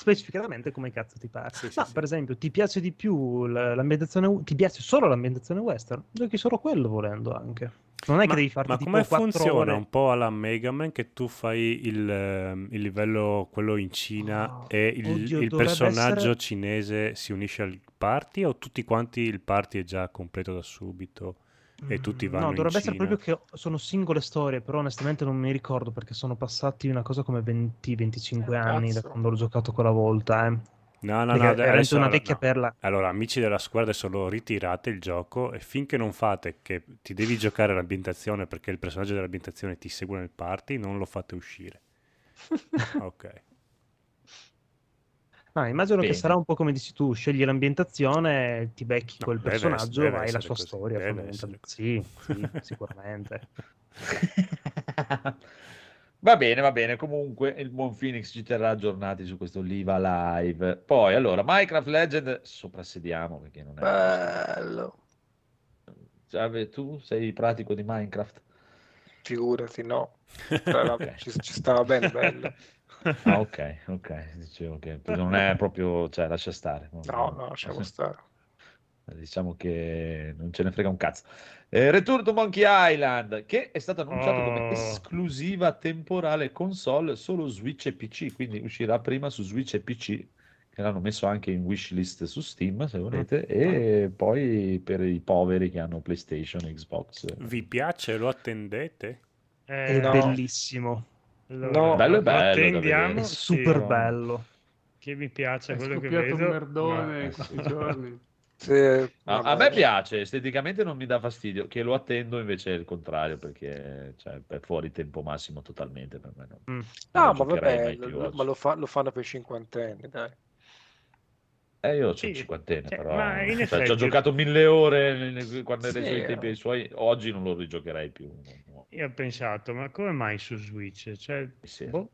Specificatamente come cazzo ti pare. Sì, sì, Ma sì. per esempio, ti piace di più l'ambientazione, ti piace solo l'ambientazione western? Giochi solo quello volendo anche. Non è che Ma, devi farti ma come funziona ore. un po' alla Mega Man che tu fai il, ehm, il livello quello in Cina Oh, e il, oddio, il personaggio essere- cinese si unisce al party o tutti quanti il party è già completo da subito e tutti Mm, vanno No, in dovrebbe essere proprio che sono singole storie, però onestamente non mi ricordo perché sono passati una cosa come 20-25 anni da Cazzo. quando l'ho giocato quella volta. Eh. No, no, Perché no, è veramente adesso una allora, vecchia no. perla. Allora, amici della squadra, adesso lo ritirate il gioco e finché non fate che ti devi giocare l'ambientazione perché il personaggio dell'ambientazione ti segue nel party, non lo fate uscire. <laughs> Ok. Ah, immagino Bene. che sarà un po' come dici tu, scegli l'ambientazione, ti becchi No, quel personaggio, deve vai la sua così, storia. Sì, sì, sicuramente. <laughs> Va bene, va bene. Comunque il buon Phoenix ci terrà aggiornati su questo Liva Live. Poi, allora, Minecraft Legend, soprassediamo perché non è... Bello. Giave, tu sei pratico di Minecraft? Figurati, no. <laughs> Però Ok. ci, ci stava bene, bello. <laughs> Ah, ok, ok. Dicevo che non è proprio... Cioè, lascia stare. No, no, lasciamo <laughs> stare. Diciamo che non ce ne frega un cazzo. Eh, Return to Monkey Island, che è stato annunciato come Oh. esclusiva temporale console solo Switch e PC, quindi uscirà prima su Switch e PC, che l'hanno messo anche in wishlist su Steam, se volete, e poi per i poveri che hanno PlayStation Xbox. Vi piace? Lo attendete? È Eh, no. bellissimo, allora, No. Bello lo bello attendiamo, è super bello. che mi piace È quello che vedo. un merdone in questi giorni. <laughs> Sì, A, a me piace, esteticamente non mi dà fastidio, che lo attendo invece è il contrario, perché cioè, è fuori tempo massimo totalmente per me. no. Mm. Non No, ma vabbè, lo- ma lo, fa- lo fanno per i cinquantenni, dai. Eh, io ho Sì, cinquantenne, cioè, però ma in cioè, ci ho effetti- giocato mille ore quando era ai Sì, suoi tempi ai suoi, oggi non lo rigiocherei più. Io ho pensato, ma come mai su Switch? Cioè, Sì. boh,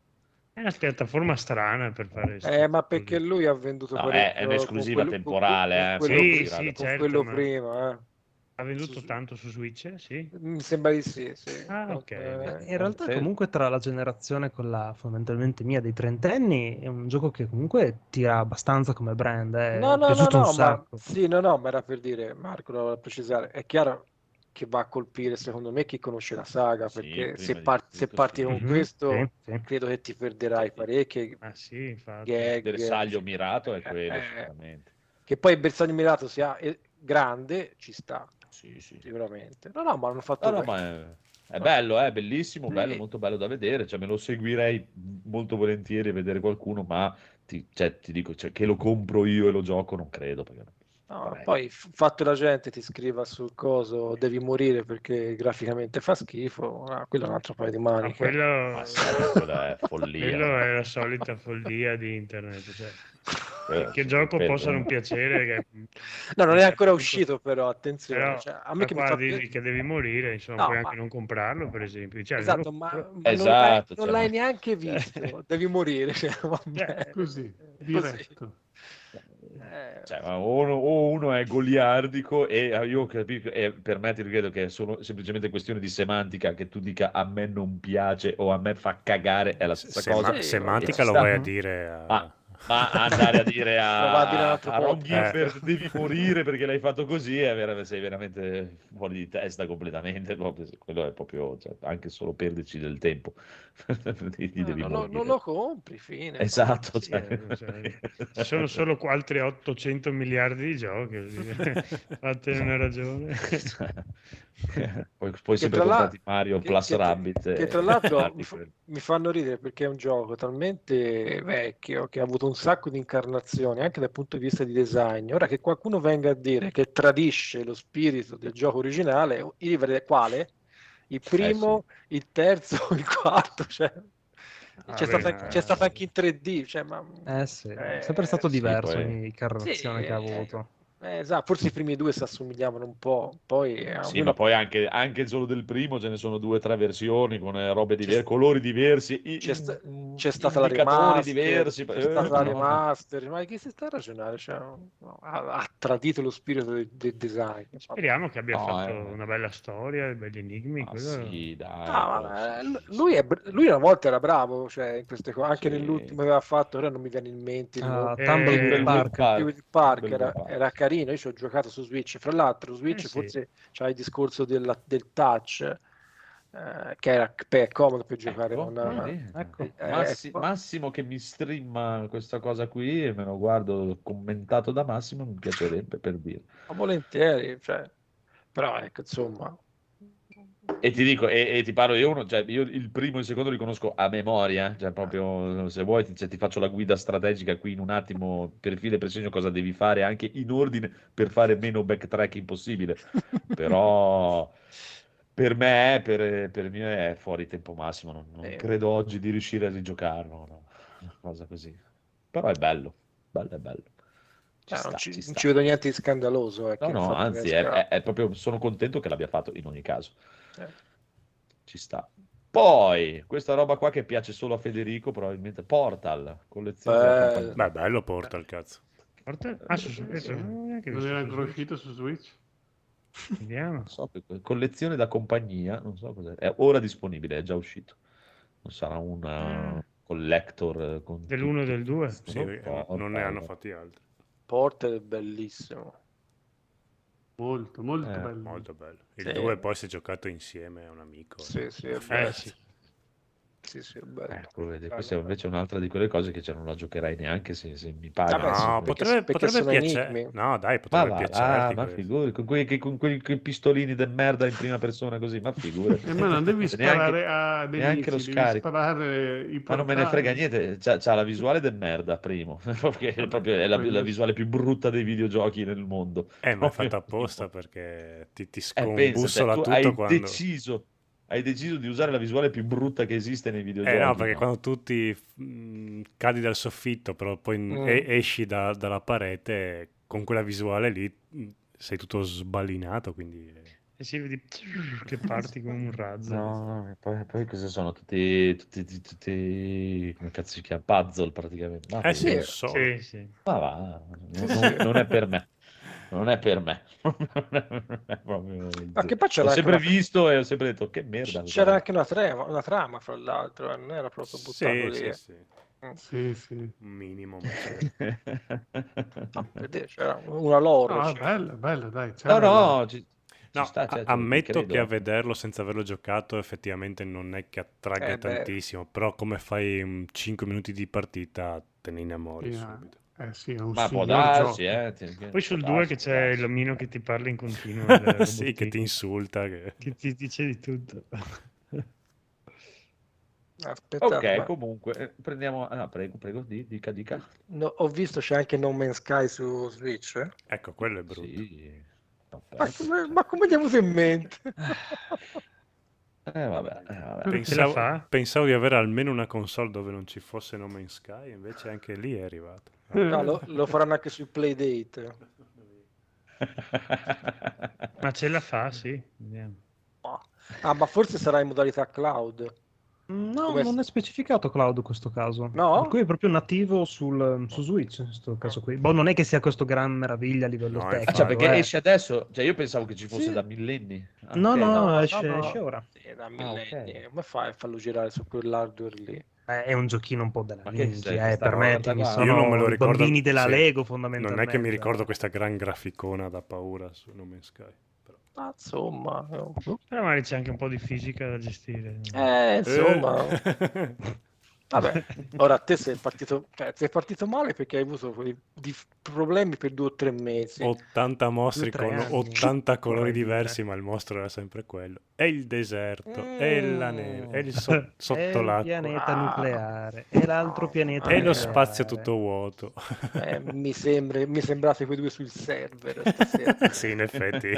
è una piattaforma strana per fare... Eh, ma perché lui ha venduto No, è- parecchio è con un'esclusiva quello- con- temporale, con eh, quello sì, prima, sì, con certo, quello ma- prima, eh. Ha venduto Su- tanto su Switch? Sì. Mi sembra di sì, sì. Ah, ok. Eh, In realtà comunque tra la generazione quella fondamentalmente mia dei trentenni è un gioco che comunque tira abbastanza come brand, è No, no, no, no, ma sacco. sì, no, no, ma era per dire, Marco, lo volevo precisare, è chiaro che va a colpire secondo me chi conosce la saga, Sì, perché prima se, par- se parti sì. con Mhm, questo, sì, sì. credo che ti perderai parecchie Ah sì, gag, Il bersaglio mirato è Eh, quello, eh. sicuramente. che poi il bersaglio mirato sia eh, grande, ci sta, Sì, sì. sicuramente. No, no, ma hanno fatto No, no, è, è bello, è bellissimo, bello, Sì. molto bello da vedere. Cioè, me lo seguirei molto volentieri a vedere qualcuno, ma ti, cioè, ti dico cioè, che lo compro io e lo gioco, non credo. Perché... No, poi fatto la gente ti scriva sul coso devi morire perché graficamente fa schifo, ah, quello è un altro paio di Ma maniche. quello, è follia. quello è la solita follia di internet. Cioè, Quello- che sì, gioco quello- possa non piacere, che- No, non è ancora appunto- uscito però, attenzione, Però, cioè, a me che mi fa dici più- che devi morire, insomma, No, puoi ma- anche non comprarlo, per esempio. Cioè, Esatto, non ma, ma non l'hai, Esatto, non cioè, l'hai ma- neanche <laughs> visto, devi morire. <laughs> cioè, vabbè. Così, diretto. Eh, Cioè, o uno, o uno è goliardico e eh, io capisco, e per me ti credo che è solo semplicemente questione di semantica che tu dica a me non piace o a me fa cagare è la stessa Sema- cosa. Semantica lo sta. vai a dire a... Ah, ma andare a dire a, <laughs> a a Ron. Gilbert devi <laughs> morire perché l'hai fatto così è vera- sei veramente fuori di testa completamente quello è proprio cioè, anche solo perderci del tempo <laughs> eh, devi non, lo, morire. non lo compri, fine. esatto Sì, cioè. eh, cioè, ci sono solo qua altri 800 miliardi di giochi. Fatene una ragione. poi, poi sempre comprati Mario che- plus che- Rabbit che e- tra l'altro mi, fa- mi fanno ridere perché è un gioco talmente vecchio che ha avuto un sacco di incarnazioni anche dal punto di vista di design. Ora che qualcuno venga a dire che tradisce lo spirito del gioco originale, io devo vedere quale? Il primo, il terzo, <laughs> il quarto, cioè, c'è, Vabbè, stato, ma- c'è stato anche in 3D, cioè, ma, Eh sì, è Eh, sempre stato sì, diverso poi- ogni incarnazione Sì, che ha eh, avuto. Eh, esatto, forse i primi due si assomigliavano un po', poi eh, Sì, ma poi anche, anche solo del primo ce ne sono due o tre versioni con eh, robe diverse, colori diversi, i- c'è, sta- in- c'è stata la remaster, diversi. c'è eh, stata la no. remaster, ma chi si sta a ragionare? Cioè, no, ha, ha tradito lo spirito del, del design. Speriamo che abbia No, fatto eh. una bella storia, belli enigmi. Quello- sì, dai, Ah, lui, è lui una volta era bravo, cioè, in queste cose, anche Sì. nell'ultimo che aveva fatto, ora non mi viene in mente il Ah. Eh, Bellwood Park. Era, Park. era carino, io ci ho giocato su Switch, fra l'altro Switch Eh sì. forse c'ha il discorso della- del touch, eh, che era beh, comodo per giocare Ecco, con... vedi? ecco. eh, Massi- ecco. Massimo che mi streama questa cosa qui e me lo guardo commentato da Massimo, mi piacerebbe per dire. Ma volentieri, cioè, però ecco, insomma, E ti dico, e, e ti parlo io uno, cioè io il primo e il secondo li conosco a memoria, cioè proprio se vuoi ti, cioè, ti faccio la guida strategica qui in un attimo per filo e per segno cosa devi fare anche in ordine per fare meno backtracking possibile. Però per me, per, per me è fuori tempo massimo, non, non Eh. credo oggi di riuscire a rigiocarlo, no. una cosa così. Però è bello, bello è bello. Ci eh, sta, non, ci, ci non ci vedo niente di scandaloso. ecco, No, no, anzi, è, è- è proprio, sono contento che l'abbia fatto in ogni caso. Eh. Ci sta. Poi, questa roba qua che piace solo a Federico, probabilmente Portal, collezione. Beh, bello Portal, cazzo. Porta- Ah, su Switch, non ho neanche Non visto era su ancora uscito su Switch? Vediamo. Non so, collezione da compagnia, non so cos'è. È ora disponibile, è già uscito. Non sarà una collector eh, con Dell'uno e tutti- del due? Sì, Non eh, so, non ne hanno Portal. fatti altri. Portal è bellissimo. Molto, molto Eh, bello. Molto bello. Il Sì. 2 poi si è giocato insieme a un amico. Sì, sì, è Eh, sì. Sì, sì, è bello. Ecco, vedi, questa è invece un'altra di quelle cose che cioè, non la giocherai neanche se, se mi paghi. Sì, No, perché- potrebbe, potrebbe piacere. No, dai, Ma potrebbe va, là, piacerti. ma questo. figuri, con quei, che- con quei- quei pistolini de merda in prima persona così, ma figure. E ma non devi Neanche- sparare a degli neanche lo scarico. Ma non me ne frega niente, c'ha, c'ha la visuale del merda, primo, <laughs> perché è proprio è la, la visuale più brutta dei videogiochi nel mondo. Eh, ma è fatta <laughs> apposta perché ti, ti Eh, pensa, cioè, scombussola tu tutto hai quando... deciso hai deciso di usare la visuale più brutta che esiste nei videogiochi. Eh no, perché no? quando tu ti mm, cadi dal soffitto, però poi Mm. e- esci da- dalla parete, con quella visuale lì mm, sei tutto sballinato, quindi... eh, E si vedi <laughs> che parti come un razzo. No, no, e poi, poi cosa sono? Tutti, tutti, tutti, tutti- come cazzo si chiama? Puzzle praticamente. Ma, Eh sì, so. Sì, sì. ma va, non- non è per me. Non è per me. Non <laughs> è proprio- Ma che poi c'era L'ho sempre una- visto e ho sempre detto che merda. C'era anche una trama, una trama, fra l'altro, eh, non era proprio buttato Sì, lì. sì, eh. sì, Sì, sì. un minimo. No, c'era una lore. No, cioè. bello, bello, dai. No, c'era no, ci, ci No, sta, cioè, a- ti ammetto che a vederlo senza averlo giocato effettivamente non è che attragga Eh beh. tantissimo, però come fai 5 minuti di partita te ne innamori Sì, subito. Eh sì, è un Ma può darsi, eh. ti- Poi sul può 2 darsi, che c'è darsi. l'omino che ti parla in continuo. <laughs> il sì, che ti insulta. Che... che ti dice di tutto. <laughs> Aspettate, Ok, ma- comunque, eh, prendiamo... ah, prego, prego, di- dica, dica. no, ho visto c'è anche No Man's Sky su Switch. eh. Ecco, quello è brutto. Sì. Ma, come, ma come venuto in mente? <laughs> Eh, vabbè, eh, vabbè. Pensavo, pensavo di avere almeno una console dove non ci fosse No Man's Sky, invece anche lì è arrivato. No, lo, lo faranno anche su Playdate. Ma ce la fa, sì. Vediamo. Ah, ma forse sarà in modalità cloud. No, Come- non è specificato cloud in questo caso. No? Per cui è proprio nativo sul, su Switch, in questo caso qui. Boh, non è che sia questo gran meraviglia a livello No, Ah, tecnico. cioè, perché eh. esce adesso? Cioè, io pensavo che ci fosse Sì. da millenni. Ah, No, no, no, esce, no, esce ora. Sì, da Ah, millenni. ok. Come fai a farlo girare su quell'hardware lì? Eh, è un giochino un po' della sei, eh, permettimi, sono Io non me lo i ricordo. bambini della sì. Lego Non fondamentalmente. è che mi ricordo questa gran graficona da paura su No Man's Sky. Però. Ah, insomma. Però magari c'è anche un po' di fisica da gestire. eh, insomma. Eh. <laughs> Vabbè, <laughs> ora te sei partito, cioè, sei partito male perché hai avuto quei problemi per due o tre mesi. 80 mostri con anni. 80 colori diversi, ma il mostro era sempre quello. È il deserto, è la neve, è il so- <laughs> È sotto il l'acqua, pianeta Ah. nucleare, è l'altro pianeta è lo spazio tutto vuoto. Eh, mi, sembra, mi sembrate quei due sul server <laughs> sì, in effetti.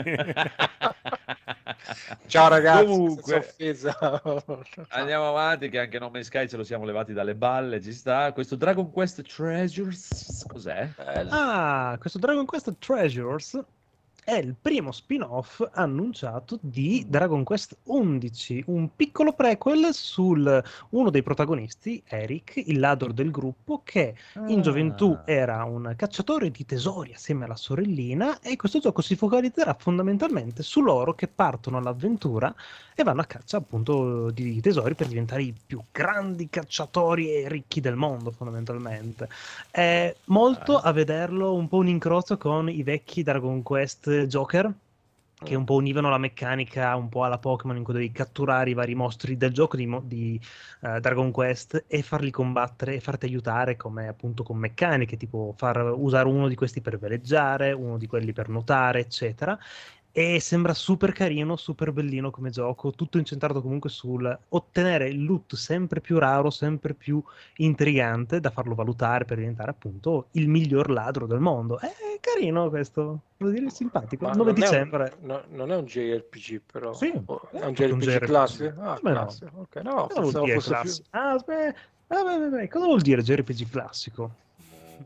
Ciao ragazzi, Comunque-. Andiamo avanti, che anche No Man's Sky ce lo siamo levati dalle balle, ci sta. Questo Dragon Quest Treasures, cos'è? Bello. Ah, questo Dragon Quest Treasures è il primo spin-off annunciato di Dragon Quest 11, un piccolo prequel su uno dei protagonisti, Eric, il ladro del gruppo, che in gioventù Ah. era un cacciatore di tesori assieme alla sorellina e questo gioco si focalizzerà fondamentalmente su loro che partono all'avventura e vanno a caccia appunto di tesori per diventare i più grandi cacciatori e ricchi del mondo fondamentalmente. È molto Ah. a vederlo un po' un incrocio con i vecchi Dragon Quest Joker che un po' univano la meccanica un po' alla Pokémon in cui devi catturare i vari mostri del gioco di, di, eh, Dragon Quest e farli combattere e farti aiutare come appunto con meccaniche tipo far usare uno di questi per veleggiare, uno di quelli per nuotare eccetera e sembra super carino, super bellino come gioco, tutto incentrato comunque sul ottenere il loot sempre più raro, sempre più intrigante da farlo valutare per diventare appunto il miglior ladro del mondo. È carino questo, devo dire simpatico. Ma 9 non è un- dicembre. no- non è un JRPG però. Sì, O- è è un tutto un JRPG JRPG. classico? Ah, no? classico. No, Cosa vuol pensavo dire fosse più- classico? Ah, aspetta, vabbè, vabbè, cosa vuol dire JRPG classico?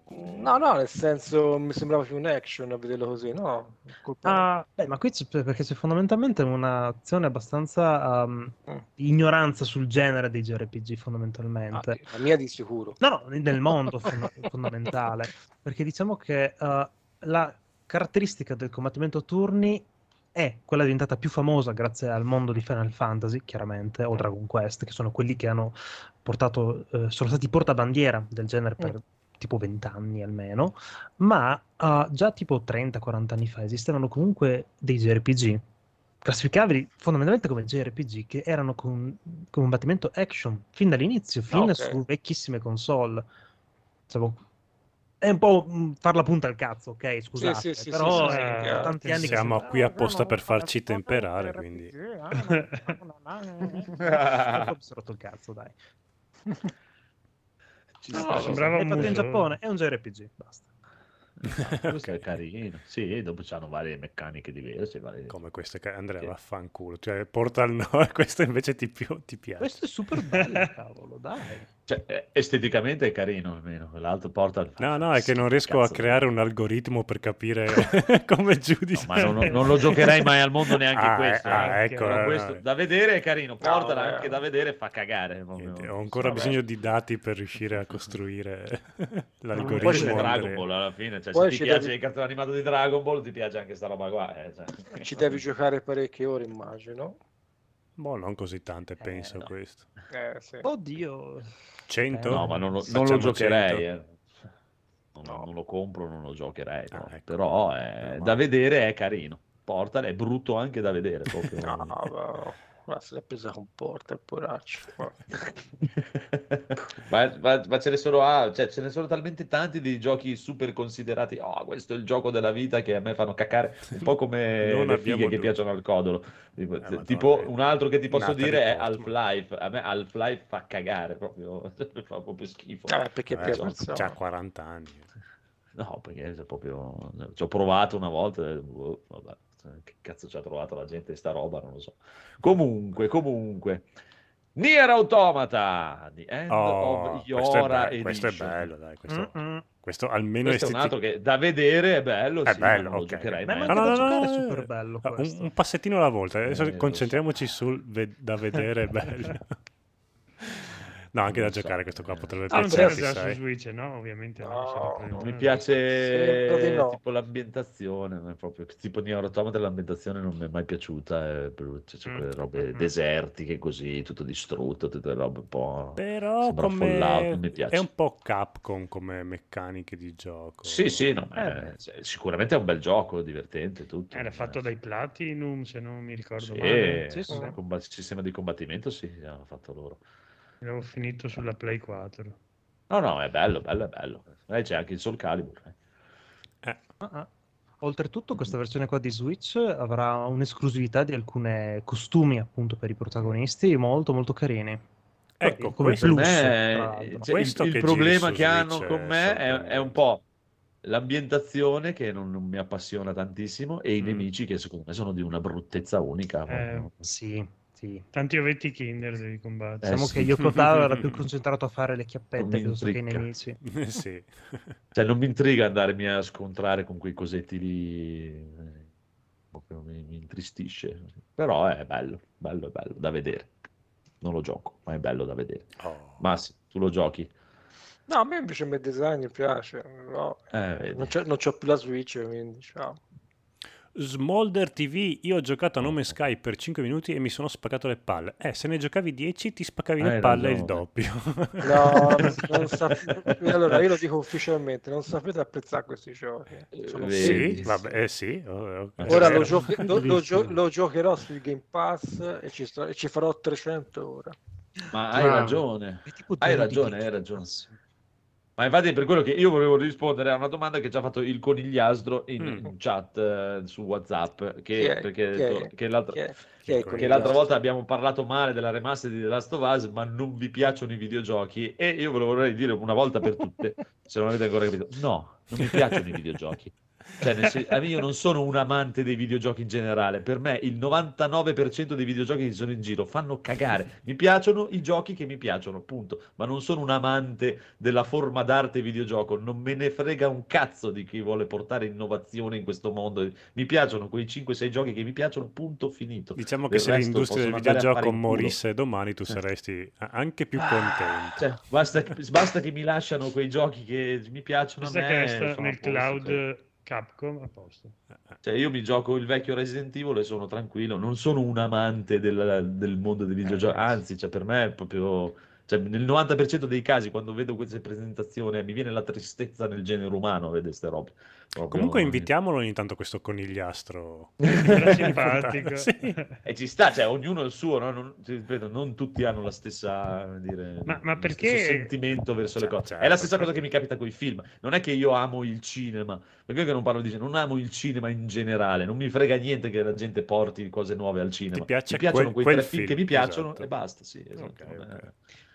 No, no, nel senso mi sembrava più un action a vederlo così, no? Ah, beh, ma qui c'è, perché c'è fondamentalmente un'azione abbastanza um, Mm. di ignoranza sul genere dei JRPG Ah, fondamentalmente. la mia di sicuro. No, no, nel mondo fon- <laughs> fondamentale, perché diciamo che uh, la caratteristica del combattimento a turni è quella diventata più famosa grazie al mondo di Final Fantasy, chiaramente, o Dragon Quest, che sono quelli che hanno portato, eh, sono stati portabandiera del genere per tipo 20 anni almeno, ma uh, già tipo 30-40 anni fa esistevano comunque dei JRPG classificabili fondamentalmente come JRPG che erano con combattimento action fin dall'inizio, fin ok. su vecchissime console. Insomma, è un po' mm, far la punta al cazzo, ok? Scusate, sì, sì, però sì, sì, è sì, tanti anni che Siamo si- qui Ah, apposta per farci temperare, quindi. ah, no, no, no, no. Poi mi sono rotto il cazzo, dai. Ci No, sta, sembrava È fatto in. Giappone, è un JRPG, basta. <laughs> Questo è carino. Sì, dopo c'hanno varie meccaniche diverse. varie- Come queste che Andrea Sì. vaffanculo. Cioè, Portal no, <laughs> questo invece ti, più, ti piace. Questo è super bello, cavolo, dai. Cioè, eh, esteticamente è carino almeno. L'altro porta No, no, è che non riesco a creare un algoritmo per capire <laughs> <laughs> come giudici. ma non, non lo giocherei mai al mondo <laughs> neanche Ah, questo. eh, ah, eh. ecco, Però eh, questo da vedere è carino. Portal vabbè. anche da vedere fa cagare. Niente, ho ancora Vabbè. bisogno di dati per riuscire a costruire Poi c'è l'algoritmo. Dragon. Ball alla fine. Cioè, Poi se ti piace devi- il cartone animato di Dragon Ball, ti piace anche sta roba qua. eh, cioè. Ci devi giocare parecchie ore, immagino. Boh, non così tante, penso no. questo. Eh, sì. Oddio. 100? No, ma non lo, non lo giocherei. 100. eh. Non, No. non lo compro, non lo giocherei. Ah, no. ecco. Però è- Meno da vedere è carino. Portal è brutto anche da vedere. Proprio. <laughs> No, ma, ma se l'è presa con porta, poraccio. Ma- ma, ma- ce ne sono, ah, cioè, ce ne sono talmente tanti di giochi super considerati. Oh, questo è il gioco della vita che a me fanno cacare. Un po' come <laughs> Non le fighe che piacciono al codolo. Tipo, Eh, tipo, è un altro che ti posso dire è. Half-Life. A me Half-Life fa cagare proprio, <laughs> fa proprio schifo. Eh, perché Eh, piace c'ha- c'ha 40 anni. No, perché proprio... ci ho provato una volta e boh, vabbè, che cazzo ci ha trovato la gente sta roba, non lo so. Comunque, comunque, Nier Automata, The End Oh, of questo, è Yora be- questo è bello, dai. Questo, Mm-mm. questo almeno Questo è un altro estetic- che da vedere è bello, È sì, ma bello, non lo ok. giocherei Beh, mai. ma No, anche no, no, giocare è no, super bello un, un passettino alla volta, adesso Eh, lo so. concentriamoci sul ve- da vedere è bello. <laughs> No, anche da Non so. giocare questo qua potrebbe Ah, non però c'era già su sai. Switch, no? Ovviamente no. No, Non mi piace di no. tipo l'ambientazione, non proprio tipo Nier Automata l'ambientazione non mi è mai piaciuta, è brutta, c'è Mm, quelle robe mm. desertiche così, tutto distrutto, tutte le robe un po'... Però come... Fallout, non mi piace. è un po' Capcom come meccaniche di gioco. Sì, sì, no, Eh, eh, sì, sicuramente è un bel gioco, divertente tutto. Era fatto dai Platinum, se non mi ricordo Sì, male. Sì, sì. il sistema di combattimento sì, hanno fatto loro. L'avevo finito sulla Play 4. No, no, è bello, bello, è bello. Eh, c'è anche il Soul Calibur. eh. Eh, Ah, ah. Oltretutto questa versione qua di Switch avrà un'esclusività di alcune costumi appunto per i protagonisti molto molto carini. Ecco, come questo- plus, me, cioè, Questo il, che il problema che hanno Switch con me è, è un po' l'ambientazione che non, non mi appassiona tantissimo e i Mm. nemici che secondo me sono di una bruttezza unica. Eh. Sì, sì. Tanti ovetti Kinder devi combattere. Eh, Diciamo sì. che Yoko Taro era più <laughs> concentrato a fare le chiappette Non mi piuttosto che i nemici. <laughs> sì. <laughs> Cioè, non mi intriga andarmi a scontrare con quei cosetti lì. eh, mi, mi intristisce. Però è bello, bello, è bello da vedere. Non lo gioco, ma è bello da vedere. Oh. Ma sì, tu lo giochi. No, a me invece il design piace. No, Eh, non, c'ho, non c'ho più la Switch, quindi diciamo. Smolder TV, io ho giocato a nome Sky per 5 minuti e mi sono spaccato le palle. Eh, se ne giocavi 10 ti spaccavi le Hai palle il ragione. doppio. No, <laughs> non sap- allora io lo dico ufficialmente, non sapete apprezzare questi giochi. Sono Vedi. sì. sì, vabbè, eh, sì. oh, ok. Ora lo, giochi- lo- lo gio- lo giocherò sul Game Pass e ci, sto- e ci farò 300 ore. Ma hai ragione. È tipo Hai ragione, hai ragione. Ma infatti è per quello che io volevo rispondere a una domanda che ci ha fatto il conigliastro in, Mm. in chat eh, su WhatsApp, che, è? perché Chi è? che l'altra, Chi è, Che che l'altra volta abbiamo parlato male della remaster di The Last of Us, ma non vi piacciono i videogiochi e io ve lo vorrei dire una volta per tutte, se non avete ancora capito. No, non mi piacciono i videogiochi. Cioè, nel sen- a io non sono un amante dei videogiochi in generale. Per me il 99% dei videogiochi che sono in giro fanno cagare. Mi piacciono i giochi che mi piacciono, punto. Ma non sono un amante della forma d'arte videogioco. Non me ne frega un cazzo di chi vuole portare innovazione in questo mondo. Mi piacciono quei 5-6 giochi che mi piacciono, punto finito. Diciamo che Del se l'industria del a videogioco morisse domani tu Eh. saresti a- anche più Ah, contento. Cioè, basta, basta che mi lasciano quei giochi che mi piacciono a Basta me. che resta sono a nel cloud cioè. Capcom a posto. Cioè, io mi gioco il vecchio Resident Evil e sono tranquillo, non sono un amante del, del mondo dei videogiochi, anzi, cioè, per me è proprio... Cioè, nel 90% dei casi, quando vedo queste presentazioni, mi viene la tristezza nel genere umano a vedere queste robe. Proprio- Comunque invitiamolo ogni tanto questo conigliastro. <laughs> Simpatico. Sì. E ci sta, cioè, ognuno ha il suo, no? non, ti ripeto, non tutti hanno la stessa, dire, Ma- ma lo perché- stesso sentimento verso le Certo, cose. certo. È la stessa cosa che mi capita con i film. Non è che io amo il cinema, perché che non parlo di non amo il cinema in generale, non mi frega niente che la gente porti cose nuove al cinema. piace mi piacciono quel- quei quel tre film, film, che mi piacciono esatto. e basta, sì, esatto. Ok, non è- ok.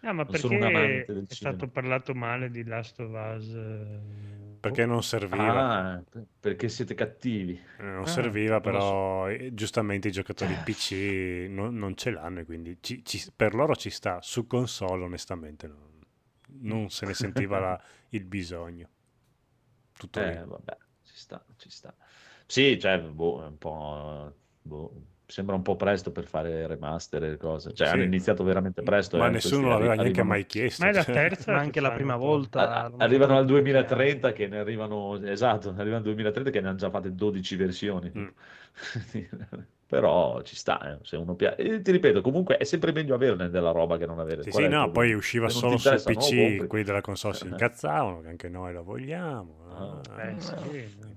No, ma Non sono un perché è stato parlato male di Last of Us? eh, perché non serviva. Ah, perché siete cattivi. Eh, Non Ah, serviva, non lo so. però eh, giustamente i giocatori PC non, non ce l'hanno e quindi ci- ci- per loro ci sta. Su console, onestamente, non, non se ne sentiva la- <laughs> il bisogno. Tutto lì. Eh, vabbè, ci sta, ci sta. Sì, cioè, boh, è un po'... boh, sembra un po' presto per fare remaster e cose. Cioè, Sì. hanno iniziato veramente presto. Ma eh, nessuno l'aveva arri- neanche arrivano- mai chiesto. Ma è la cioè. terza Ma che anche la fanno prima volta. a- arrivano al ricordo 2030 che ne arrivano, esatto, arrivano al 2030 che ne hanno già fatte 12 versioni. Mm. <laughs> Però ci sta, eh, se uno piace. E ti ripeto, comunque è sempre meglio averne della roba che non avere. Sì, Qual sì, è no, poi usciva Se solo sul no, PC, compri. quelli della console si Eh. incazzavano, che anche noi la vogliamo. Ah. Ah, Eh, sì, no.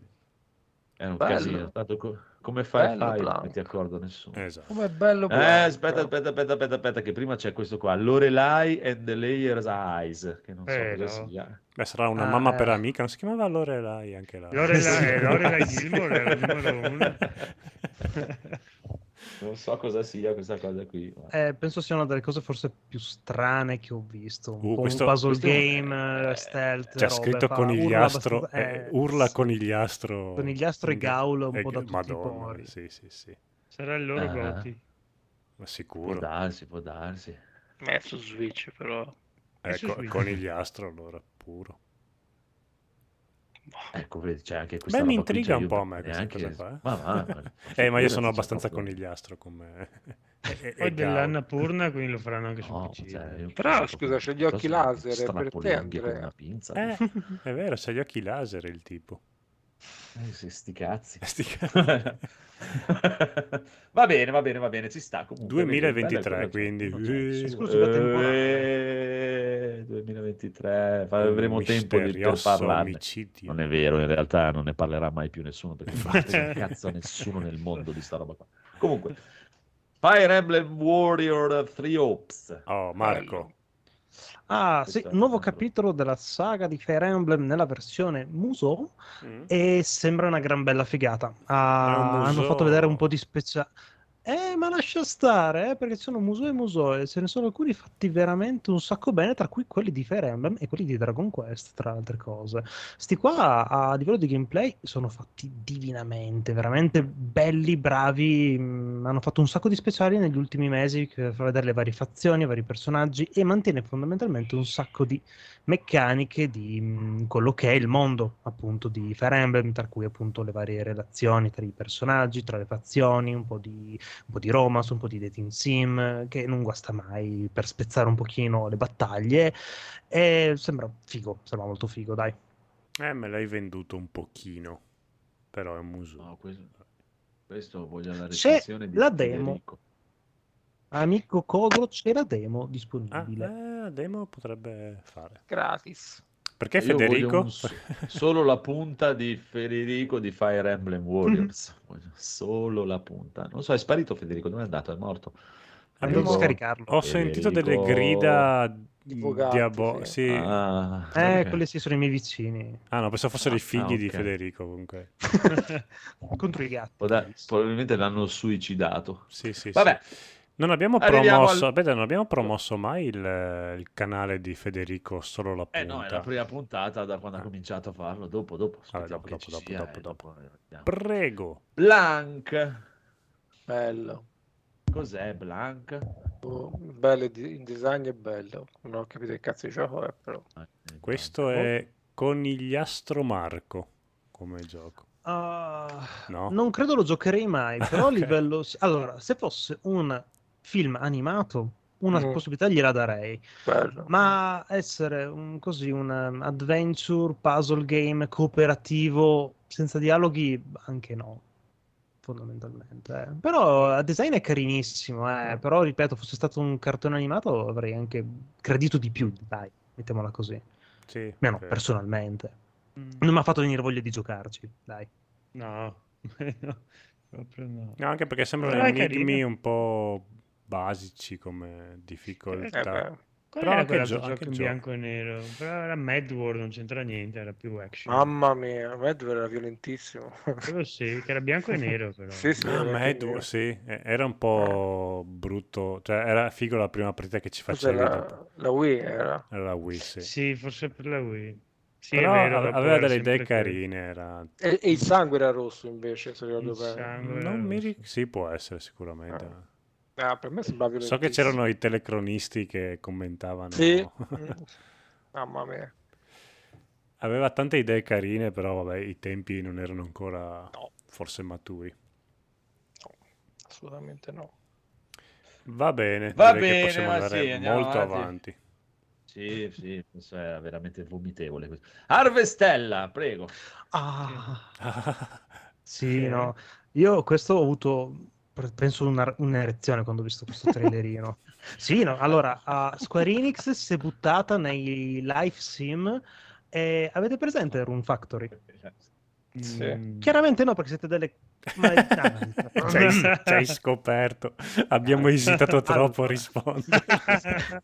È un Bello. casino. Tanto co- come fai, Bello, fai, non metti accordo nessuno. esatto. Com'è bello Eh, Blanc. aspetta, aspetta, aspetta, aspetta, aspetta, che prima c'è questo qua, Lorelai and the Layer's Eyes, che non so Eh, cosa no. sia. Beh, sarà una Ah, mamma per eh. amica, non si chiamava Lorelai anche la... <laughs> <laughs> Lorelai. Lorelai Gilmore era il numero uno. <laughs> Non so cosa sia questa cosa qui. ma- Eh, penso sia una delle cose forse più strane che ho visto. Un Uh, po' questo- un puzzle questo è game, eh, stealth, C'è robe, scritto fa- conigliastro, urla, abbastanza- eh, eh, urla conigliastro. Conigliastro e gaul un Eh, po' da tutti i Madonna, pori. sì, sì, sì, Sarà il loro Ah. Goti. ma Può sicuro. darsi, può darsi. È su Switch però. Ecco, Switch. conigliastro allora, puro. Ecco, vedi, c'è anche questa Beh, mi intriga un io po' a me questa neanche- cosa qua, eh. Ma, va, ma- <laughs> Eh, ma io figurati, sono c'è abbastanza proprio- conigliastro come... <laughs> e- e- Poi e dell'Annapurna, quindi lo faranno anche su No, PC. cioè, io Però, scusa, c'è <laughs> gli occhi laser, per te, Andrea. Eh, è vero, c'ha gli occhi laser il tipo. Eh, sì, sti cazzi. Sti cazzi. va bene, va bene, va bene, ci sta comunque. vedi, 2023, bella cosa, quindi. non c'è nessuno. Esclusiva Eh, 2023, fa- avremo Un tempo di, per misterioso parlarne. omicidio. Non è vero, in realtà non ne parlerà mai più nessuno perché non frega un cazzo nessuno nel mondo di sta roba qua. Comunque, Fire Emblem Warrior 3 Ops. Oh, Marco. Ah, sì, nuovo capitolo della saga di Fire Emblem nella versione Musou Mm? e sembra una gran bella figata. Ah, hanno fatto vedere un po' di speciale. Eh, ma lascia stare, eh, perché ci sono Musou e Musou e ce ne sono alcuni fatti veramente un sacco bene, tra cui quelli di Fire Emblem e quelli di Dragon Quest, tra altre cose. Sti qua a livello di gameplay sono fatti divinamente, veramente belli, bravi. mm, hanno fatto un sacco di speciali negli ultimi mesi per far vedere le varie fazioni, i vari personaggi e mantiene fondamentalmente un sacco di meccaniche di mm, quello che è il mondo appunto di Fire Emblem, tra cui appunto le varie relazioni tra i personaggi, tra le fazioni, un po' di, un po' di romance, un po' di dating sim, che non guasta mai per spezzare un pochino le battaglie. E sembra figo, sembra molto figo, dai. Eh, me l'hai venduto un pochino. Però è un muso. No, questo, questo voglio la C'è recensione di la demo. Federico. Amico Codro, c'è la demo Ah, disponibile. eh, la demo potrebbe fare. Gratis. Perché Io Federico? un so- solo la punta di Federico di Fire Emblem Warriors. <laughs> Voglio Solo la punta. Non so, è sparito Federico, dove è andato? È morto. Abbiamo- scaricarlo. Ho sentito delle Federico. grida gatti, diabo- sì. sì. Ah, Eh, ok. quelli sì sono i miei vicini. Ah, no, pensavo fossero i Ah, figli di. Federico comunque. <laughs> Contro i gatti. Da- probabilmente l'hanno suicidato. Sì, sì, Vabbè, sì. Non abbiamo promosso, al- aspetta, non abbiamo promosso mai il, il canale di Federico, solo la punta. eh no, è la prima puntata da quando ha Ah. cominciato a farlo. Dopo, dopo. Vabbè, aspettiamo dopo, dopo, dopo, sia, dopo, eh, dopo. eh. Prego. Blank. Bello. Cos'è Blank? Oh, bello di- il design è bello. Non ho capito che cazzo di gioco è, però. Questo è Conigliastro Marco come gioco. Ah, No? Non credo lo giocherei mai, però a <laughs> Ok. livello... Allora, se fosse un film animato, una Mm. possibilità gliela darei, Bello. ma essere un, così un um, adventure, puzzle game cooperativo senza dialoghi, anche no, fondamentalmente. eh. Però il design è carinissimo, eh, però ripeto, fosse stato un cartone animato avrei anche credito di più, dai, mettiamola così, Sì. almeno ok. personalmente. Mm, Non mi ha fatto venire voglia di giocarci, dai. No, no, <laughs> proprio no. No, anche perché sembrano enigmi un po' basici come Eh, difficoltà. beh. Qual Però era anche gio- gioco anche in gioco. bianco e nero? Però era Mad World, non c'entra niente, era più action. Mamma mia, Medvedev era violentissimo. Quello sì, che era bianco e nero <laughs> però. Sì, sì. Ah, era Mad nero. sì, eh, era un po' brutto, cioè era figo la prima partita che ci facevi dopo. la, la Wii era? Era la Wii, sì. Sì, forse per la Wii. Sì, Però vero, aveva delle idee carine. Era... E, e il sangue era rosso invece, se ricordo Il bene. Non mi rosso. ric- Sì, può essere sicuramente. Ah, per me sembrava So che c'erano i telecronisti che commentavano. Sì. Mm. <laughs> Mamma mia. Aveva tante idee carine, però vabbè, i tempi non erano ancora No. forse maturi. No, assolutamente no. Va bene, Va direi che bene, possiamo andare sì, molto avanti. avanti. Sì, sì, questo è veramente vomitevole. questo. Harvestella, prego. Ah, <laughs> <laughs> Sì. sì, no. Io questo ho avuto, penso, una- un'erezione quando ho visto questo trailerino. <laughs> Sì, no. Allora, a Square Enix si è buttata nei live sim e avete presente Rune Factory? Sì. Mm. Chiaramente no, perché siete delle... <laughs> Ci hai, scoperto. Abbiamo esitato troppo a rispondere. <laughs>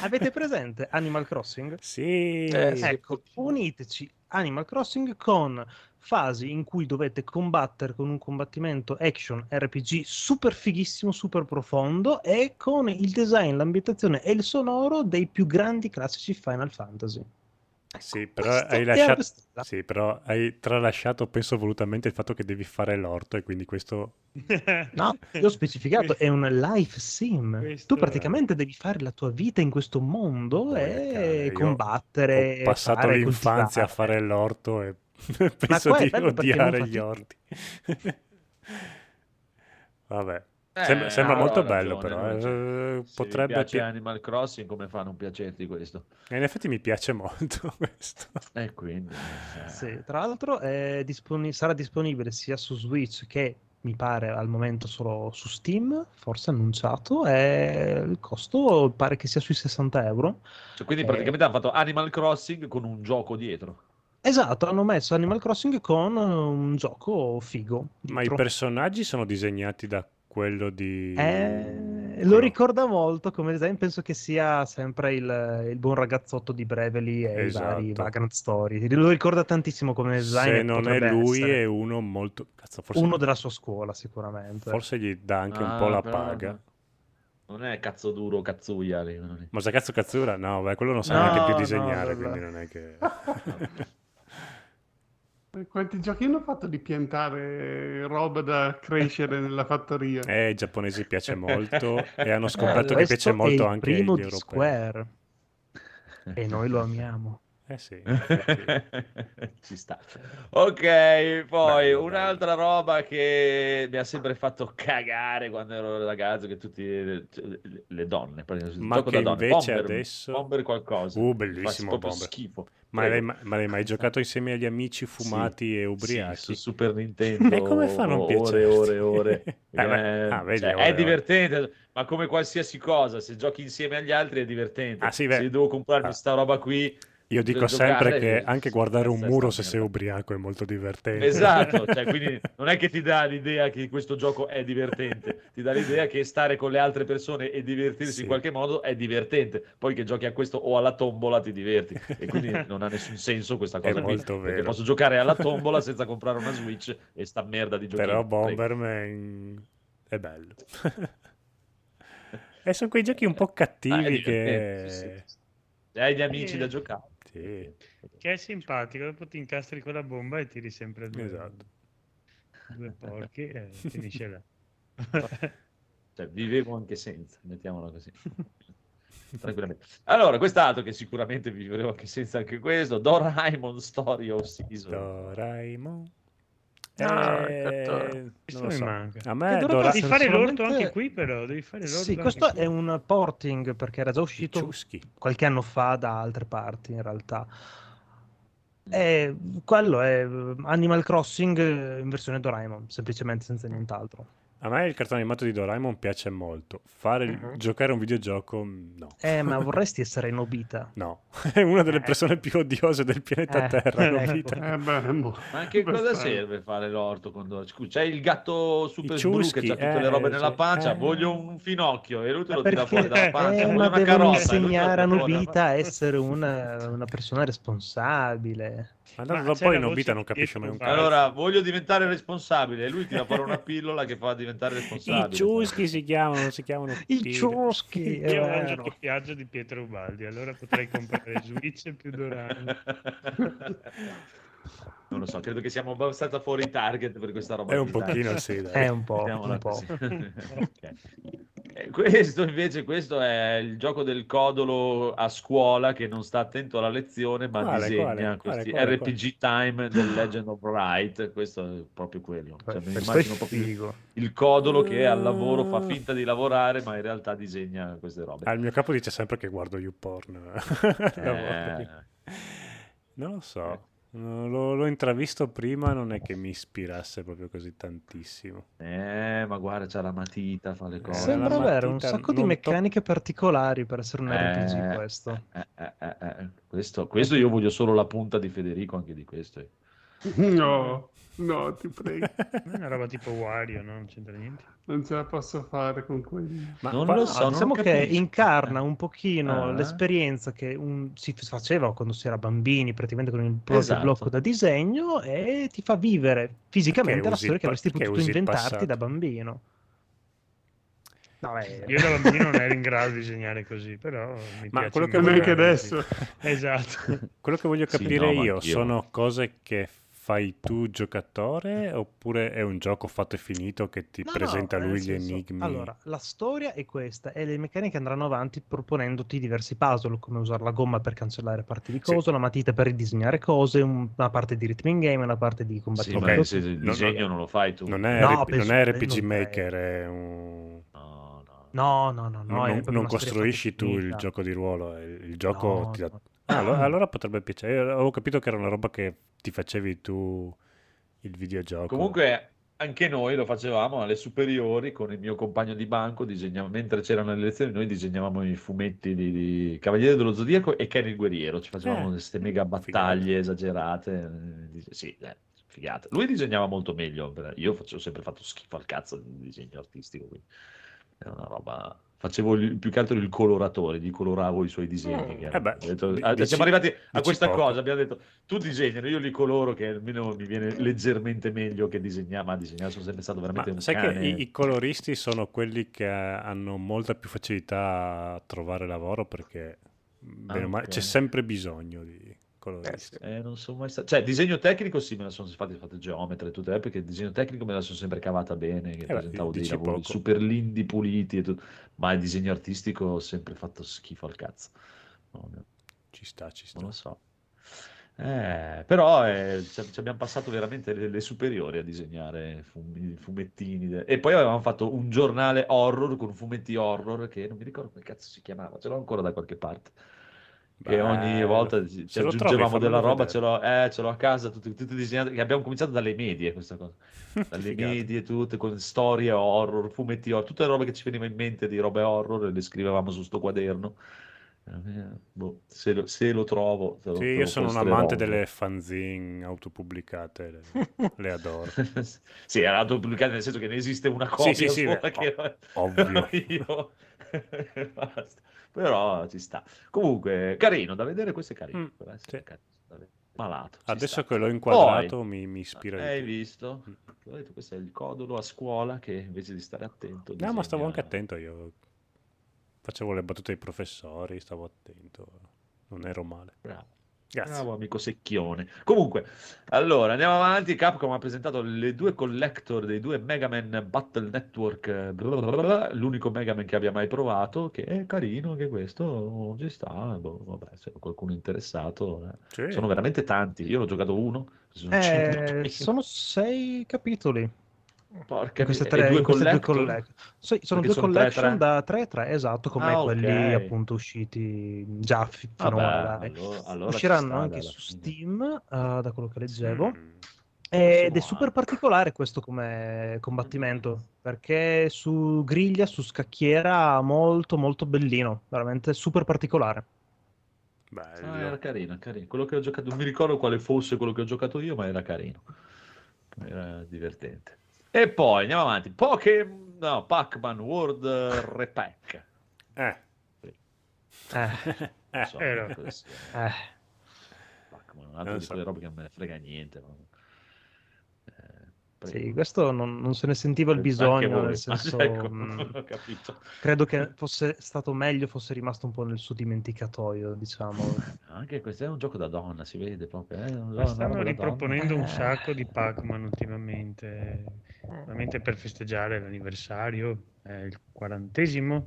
Avete presente Animal Crossing? Sì, Eh, sì. Ecco, uniteci Animal Crossing con fasi in cui dovete combattere con un combattimento action RPG super fighissimo, super profondo e con il design, l'ambientazione e il sonoro dei più grandi classici Final Fantasy. Sì, però Questo hai è lasciato, sì, però hai tralasciato, penso volutamente, il fatto che devi fare l'orto e quindi questo... <laughs> No, io ho specificato, è un life sim. Questo- Tu praticamente devi fare la tua vita in questo mondo Porca, e io combattere. Ho passato fare, l'infanzia a coltivare. fare l'orto e <laughs> penso di odiare gli orti. <laughs> Vabbè, Eh, sembra, sembra ha molto ragione, bello però. ragione. eh, Se potrebbe... piace pi- Animal Crossing, come fa a non piacerti questo? e In effetti mi piace molto <laughs> questo. E quindi... eh, Sì, tra l'altro è disponi- sarà disponibile sia su Switch che mi pare al momento solo su Steam, forse annunciato, e il costo pare che sia sui 60 euro. cioè, quindi Eh. praticamente hanno fatto Animal Crossing con un gioco dietro. Esatto, hanno messo Animal Crossing con un gioco figo. Ma i personaggi sono disegnati da quello di... Eh, lo quello- ricorda molto come design, penso che sia sempre il, il buon ragazzotto di Brevely e i vari Esatto. Vagrant Story. Lo ricorda tantissimo come design. Se non è lui essere è uno molto... Cazzo, forse, uno della sua scuola sicuramente. forse gli dà anche un Ah, po' la però paga. Non è cazzo duro, cazzuia. Ma se cazzo cazzura? No, beh, quello non sa No, neanche più no, disegnare, vabbè. quindi non è che... <laughs> Quanti giochi hanno fatto di piantare roba da crescere nella fattoria? Eh, ai giapponesi piace <laughs> molto e hanno Eh, scoperto che questo piace è molto il anche agli primo di europei. Square e noi lo amiamo. Eh sì. <laughs> Ci sta. Ok, poi Bello, un'altra roba che mi ha sempre fatto cagare quando ero ragazzo, che tutte le, le donne, Ma che donne, invece Bomber, adesso- Bomber qualcosa. Uh, bellissimo Bomber. schifo. Ma l'hai, ma- l'hai mai giocato <laughs> insieme agli amici fumati e Sì, ubriachi? su Super <laughs> Nintendo E come fa a non ore, ore, ore. Eh, Eh, ah, vedi, cioè, ore, è divertente, ma come qualsiasi cosa, se giochi insieme agli altri è divertente. Ah, sì, beh. se devo comprarmi Ah. sta roba qui, Io dico per sempre giocare, che anche guardare un questa è muro se sei ubriaco è molto divertente. Esatto, <laughs> cioè, quindi non è che ti dà l'idea che questo gioco è divertente, ti dà l'idea che stare con le altre persone e divertirsi Sì. in qualche modo è divertente. Poi che giochi a questo o alla tombola ti diverti e quindi <laughs> non ha nessun senso questa È cosa qui, molto perché vero. posso giocare alla tombola <laughs> senza comprare una Switch e sta merda di giochino. Però. Bomberman è bello. e sono quei giochi un po' Ah, è cattivi divertente, che... sì, sì. Hai gli amici da giocare. Sì. Che è simpatico, dopo ti incastri con la bomba e tiri sempre due, Esatto. due porchi e finisce là. <laughs> Cioè, vivevo anche senza, mettiamola così. <laughs> Tranquillamente. Allora, quest'altro che sicuramente vivevo anche senza anche questo, Doraemon Story of Season. Doraemon. Ah, Eh, non so. manca. A me Dora... Devi fare l'orto anche qui però, devi fare l'orto Sì, questo qui. è un porting perché era già uscito Ciuschi. qualche anno fa da altre parti in realtà. E quello è Animal Crossing in versione Doraemon, semplicemente senza nient'altro. A me il cartone animato di Doraemon piace molto. Fare Mhm. giocare un videogioco, no. Eh, ma <laughs> vorresti essere Nobita? No, <laughs> è una delle Eh. persone più odiose del pianeta Eh, Terra. ecco. Nobita. Eh, beh, mo- Ma anche cosa Abbastanza. serve fare l'orto? Quando... Scusa, c'è il gatto super I blu che ciuschi, ha tutte eh, le robe nella pancia. Eh. Voglio un finocchio e lui te lo tira fuori perché dalla pancia. eh, Voglio ma una devono insegnare a Nobita a essere una, una persona responsabile. Ma Ma tanto c'è poi Nobita non capisce mai un cazzo. Allora, voglio diventare responsabile. E lui tira fuori una pillola che fa diventare diventare I responsabile. ciuschi si chiamano, non si chiamano I ciuschi, è Io mangio doppiaggio di Pietro Ubaldi, allora potrei comprare <laughs> Switch più Durango. Non lo so, credo che siamo abbastanza fuori target per questa roba. È un pochino sì, dai. È un po', un po'. così. <laughs> Eh, Questo invece questo è il gioco del codolo a scuola che non sta attento alla lezione ma Quale, disegna quale, questi quale, quale, RPG time del <gasps> Legend of Wright. Questo è proprio quello. Cioè, immagino proprio il- codolo che al lavoro fa Ah. finta di lavorare ma in realtà disegna queste robe. Ah, il mio capo dice sempre che guardo YouPorn. <laughs> Eh, Non lo so. No, L'ho, l'ho intravisto prima, non è che mi ispirasse proprio così tantissimo. eh, ma guarda, c'ha la matita, fa le cose. Sembra avere un sacco di non to- meccaniche particolari per essere un RPG Eh, questo. eh, eh, eh, eh, Questo, questo io voglio solo la punta di Federico anche di questo. No, no, ti prego. <laughs> È una roba tipo Wario, no? non c'entra niente. Non ce la posso fare con quelli. Ma Non qua- lo so, No, diciamo che incarna un pochino Ah. l'esperienza che un- si faceva quando si era bambini, praticamente con il proprio Esatto. blocco da disegno e ti fa vivere fisicamente Perché la storia il che pa- avresti potuto inventarti da bambino. No, eh, Io da <laughs> bambino non ero in grado di disegnare così, però mi Ma piace quello che Neanche così. adesso. <laughs> Esatto. Quello che voglio Sì, capire no, ma io anch'io. sono cose che fai tu giocatore oppure è un gioco fatto e finito che ti No, presenta no, lui gli senso, enigmi? Allora, la storia è questa e le meccaniche andranno avanti proponendoti diversi puzzle, come usare la gomma per cancellare parti di Sì. cose, la matita per ridisegnare cose, un- una parte di rhythm game, una parte di Sì, combattimento. ma Ok, se il no, disegno no, non lo fai tu. Non è, No, RP non è RPG non Maker, è un... No, no. No, no, no, no. non, non- una costruisci tu il gioco di ruolo, è- il gioco No, ti dà... no. Ah, allora, allora potrebbe piacere. Io Avevo capito che era una roba che ti facevi tu il videogioco. Comunque anche noi lo facevamo alle superiori con il mio compagno di banco, mentre c'erano le lezioni noi disegnavamo i fumetti di, di Cavaliere dello Zodiaco e Ken il Guerriero, ci facevamo Eh, queste mega battaglie esagerate, eh, sì, eh, figata. Lui disegnava molto meglio, io facevo sempre fatto schifo al cazzo di disegno artistico, quindi era una roba... Facevo il- più che altro il coloratore, gli coloravo i suoi disegni. che Eh beh, detto- ah, dici- siamo arrivati a questa poco. cosa, abbiamo detto tu disegnano, io li coloro che almeno mi viene leggermente meglio che disegnare, ma disegnare sono sempre stato veramente Ma un sai cane. che i, i coloristi sono quelli che hanno molta più facilità a trovare lavoro perché Ah, ok. c'è sempre bisogno di coloristi. Eh, non sono mai stato... Cioè, disegno tecnico sì, me la sono infatti fatto geometra e tutto, eh, perché il disegno tecnico me la sono sempre cavata bene, che beh, presentavo dei lavori poco. super lindi, puliti e tutto, ma il disegno artistico ho sempre fatto schifo al cazzo. No, Ci sta, ci sta. non lo so. Eh, però eh, ci, abbiamo passato veramente le, le superiori a disegnare fum- fumettini de- e poi avevamo fatto un giornale horror con fumetti horror che non mi ricordo come cazzo si chiamava, ce l'ho ancora da qualche parte. E ogni volta ci, trovi, aggiungevamo fammelo della roba, vedere. ce l'ho, eh, ce l'ho a casa, tutte disegnate, che abbiamo cominciato dalle medie questa cosa, <laughs> dalle medie tutte, con storie horror, fumetti horror, tutte le robe che ci veniva in mente di robe horror, le scrivevamo su sto quaderno. Eh, boh, se, lo, se lo trovo, lo, Sì, io sono un amante delle fanzine autopubblicate, le, <laughs> le adoro. sì, era autopubblicata nel senso che ne esiste una Sì, copia sì, sì, beh, che ov- ovvio. <laughs> io. <laughs> Però ci sta. Comunque, carino da vedere, questo è carino. Mm, sì. carino. Malato. Adesso sta. che l'ho inquadrato mi, mi ispira Hai visto? Mm. Detto, questo è il codolo a scuola che invece di stare attento. No, ma stavo disegna- anche attento io. Facevo le battute ai professori, stavo attento. Non ero male. Bravo. Grazie. Bravo amico secchione. Comunque, allora andiamo avanti. Capcom ha presentato le due collector dei due Mega Man Battle Network, eh, blablabla, l'unico Mega Man che abbia mai provato, che è carino, che questo ci sta. boh, vabbè, se qualcuno è interessato, eh. Sì. sono veramente tanti. Io l'ho giocato uno, sono Eh, 120. sono sei capitoli. Porca queste miseria. tre, due queste due collector? collect- Sì, sono Perché due sono collection tre? da 3 3, esatto, come Ah, quelli appunto usciti già Vabbè, finora. allora- allora ci Usciranno sta, anche su. Steam, eh, da quello che leggevo. Mm. Ed è super particolare questo come combattimento, perché su griglia, su scacchiera, molto molto bellino, veramente super particolare. Bello. Ah, era carino, carino. Quello che ho giocato, non mi ricordo quale fosse quello che ho giocato io, ma era carino. Era divertente. E poi andiamo avanti. Pokémon, no, Pac-Man World Repack. Eh. Eh, Eh. So, era. cosa sia. eh. Pac-Man, un altro Non di so. quelle robe che non me ne frega niente. ma- Eh. Sì, questo non, non se ne sentiva il bisogno, nel <laughs> senso, <laughs> Ecco, mh, credo che fosse stato meglio fosse rimasto un po' nel suo dimenticatoio, diciamo. <laughs> Anche questo è un gioco da donna, si vede proprio. eh, gioco- stanno riproponendo donna. un sacco di Pac-Man ultimamente, veramente per festeggiare l'anniversario, è il quarantesimo,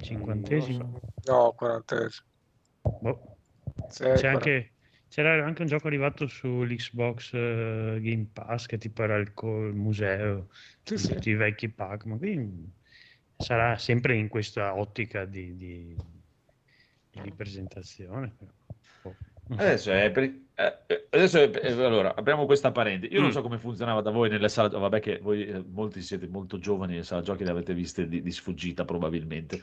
cinquantesimo. No, 40. Boh. C'è 40. anche, c'era anche un gioco arrivato sull'Xbox eh, Game Pass che tipo era il, co- il museo Sì, tutti i vecchi Pac-Man. Quindi sarà sempre in questa ottica di, di, di ripresentazione. però. Boh. Adesso è per- eh, eh, adesso è- eh, allora, apriamo questa parentesi. Io non Mm. so come funzionava da voi nelle sale, vabbè che voi eh, molti siete molto giovani, le sale giochi le avete viste di, di sfuggita probabilmente.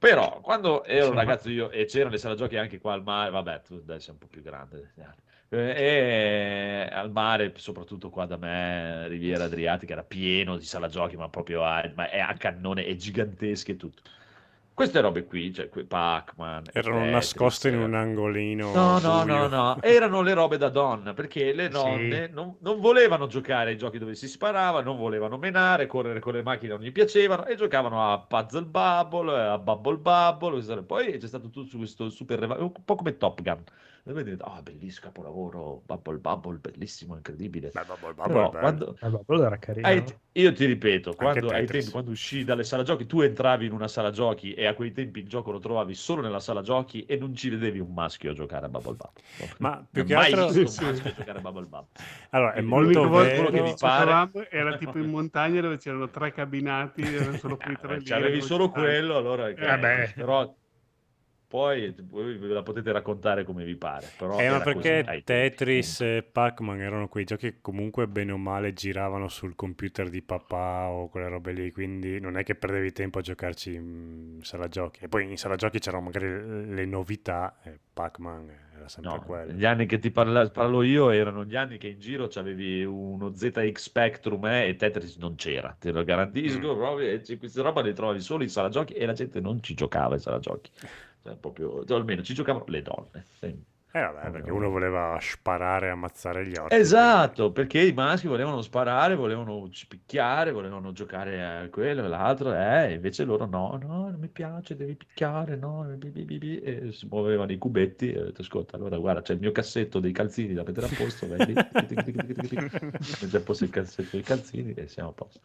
Però quando ero Sì, un ma- ragazzo io e c'erano le sale giochi anche qua al mare, vabbè, tu dai sei un po' più grande. Eh, E al mare, soprattutto qua da me, Riviera Adriatica, era pieno di sala giochi, ma proprio a, ma è a cannone, è gigantesche e tutto. Queste robe qui, cioè Pac-Man, Erano Tetris, nascoste in un angolino. No, no, no, no, erano le robe da donna, perché le Sì. nonne non, non volevano giocare ai giochi dove si sparava, non volevano menare, correre con le macchine non gli piacevano e giocavano a Puzzle Bubble, a Bubble Bubble, poi c'è stato tutto su questo super, un po' come Top Gun. E voi dite, ah, bellissimo, capolavoro, Bubble Bubble, bellissimo, incredibile. Beh, bubble, Però bubble, bello. quando, Vabbè, quello era carino. ai te- io ti ripeto, quando, ai tempi, quando uscì dalle sala giochi, tu entravi in una sala giochi e a quei tempi il gioco lo trovavi solo nella sala giochi e non ci vedevi un maschio a giocare a Bubble Bubble. Ma più Non che ho mai altro- visto Sì, un sì. maschio a giocare a Bubble Bubble. Allora, è molto vero- che che pare- era tipo in montagna dove c'erano tre cabinati, erano solo quei tre <laughs> Eh, lì. avevi erano solo quello, allora vabbè. però poi ve la potete raccontare come vi pare. Però Eh, ma così perché tempi, Tetris punto. e Pac-Man erano quei giochi che comunque bene o male giravano sul computer di papà o quelle robe lì, quindi non è che perdevi tempo a giocarci in sala giochi. E poi in sala giochi c'erano magari le novità e Pac-Man era sempre No, quello. gli anni che ti parla- parlo io erano gli anni che in giro c'avevi uno ZX Spectrum eh, e Tetris non c'era, te lo garantisco, Mm. proprio, e queste roba le trovavi solo in sala giochi e la gente non ci giocava in sala giochi. Cioè, proprio, cioè, almeno ci giocavano le donne. sempre. Eh vabbè, perché uno voleva sparare e ammazzare gli orchi. Esatto, perché i maschi volevano sparare, volevano picchiare, volevano giocare a quello e l'altro, eh, invece loro no, no, non mi piace, devi picchiare, no, bi, bi, bi, e si muovevano i cubetti e ho detto, ascolta, allora guarda, c'è il mio cassetto dei calzini da mettere a posto, vai lì, metti a posto il cassetto dei calzini e siamo a posto.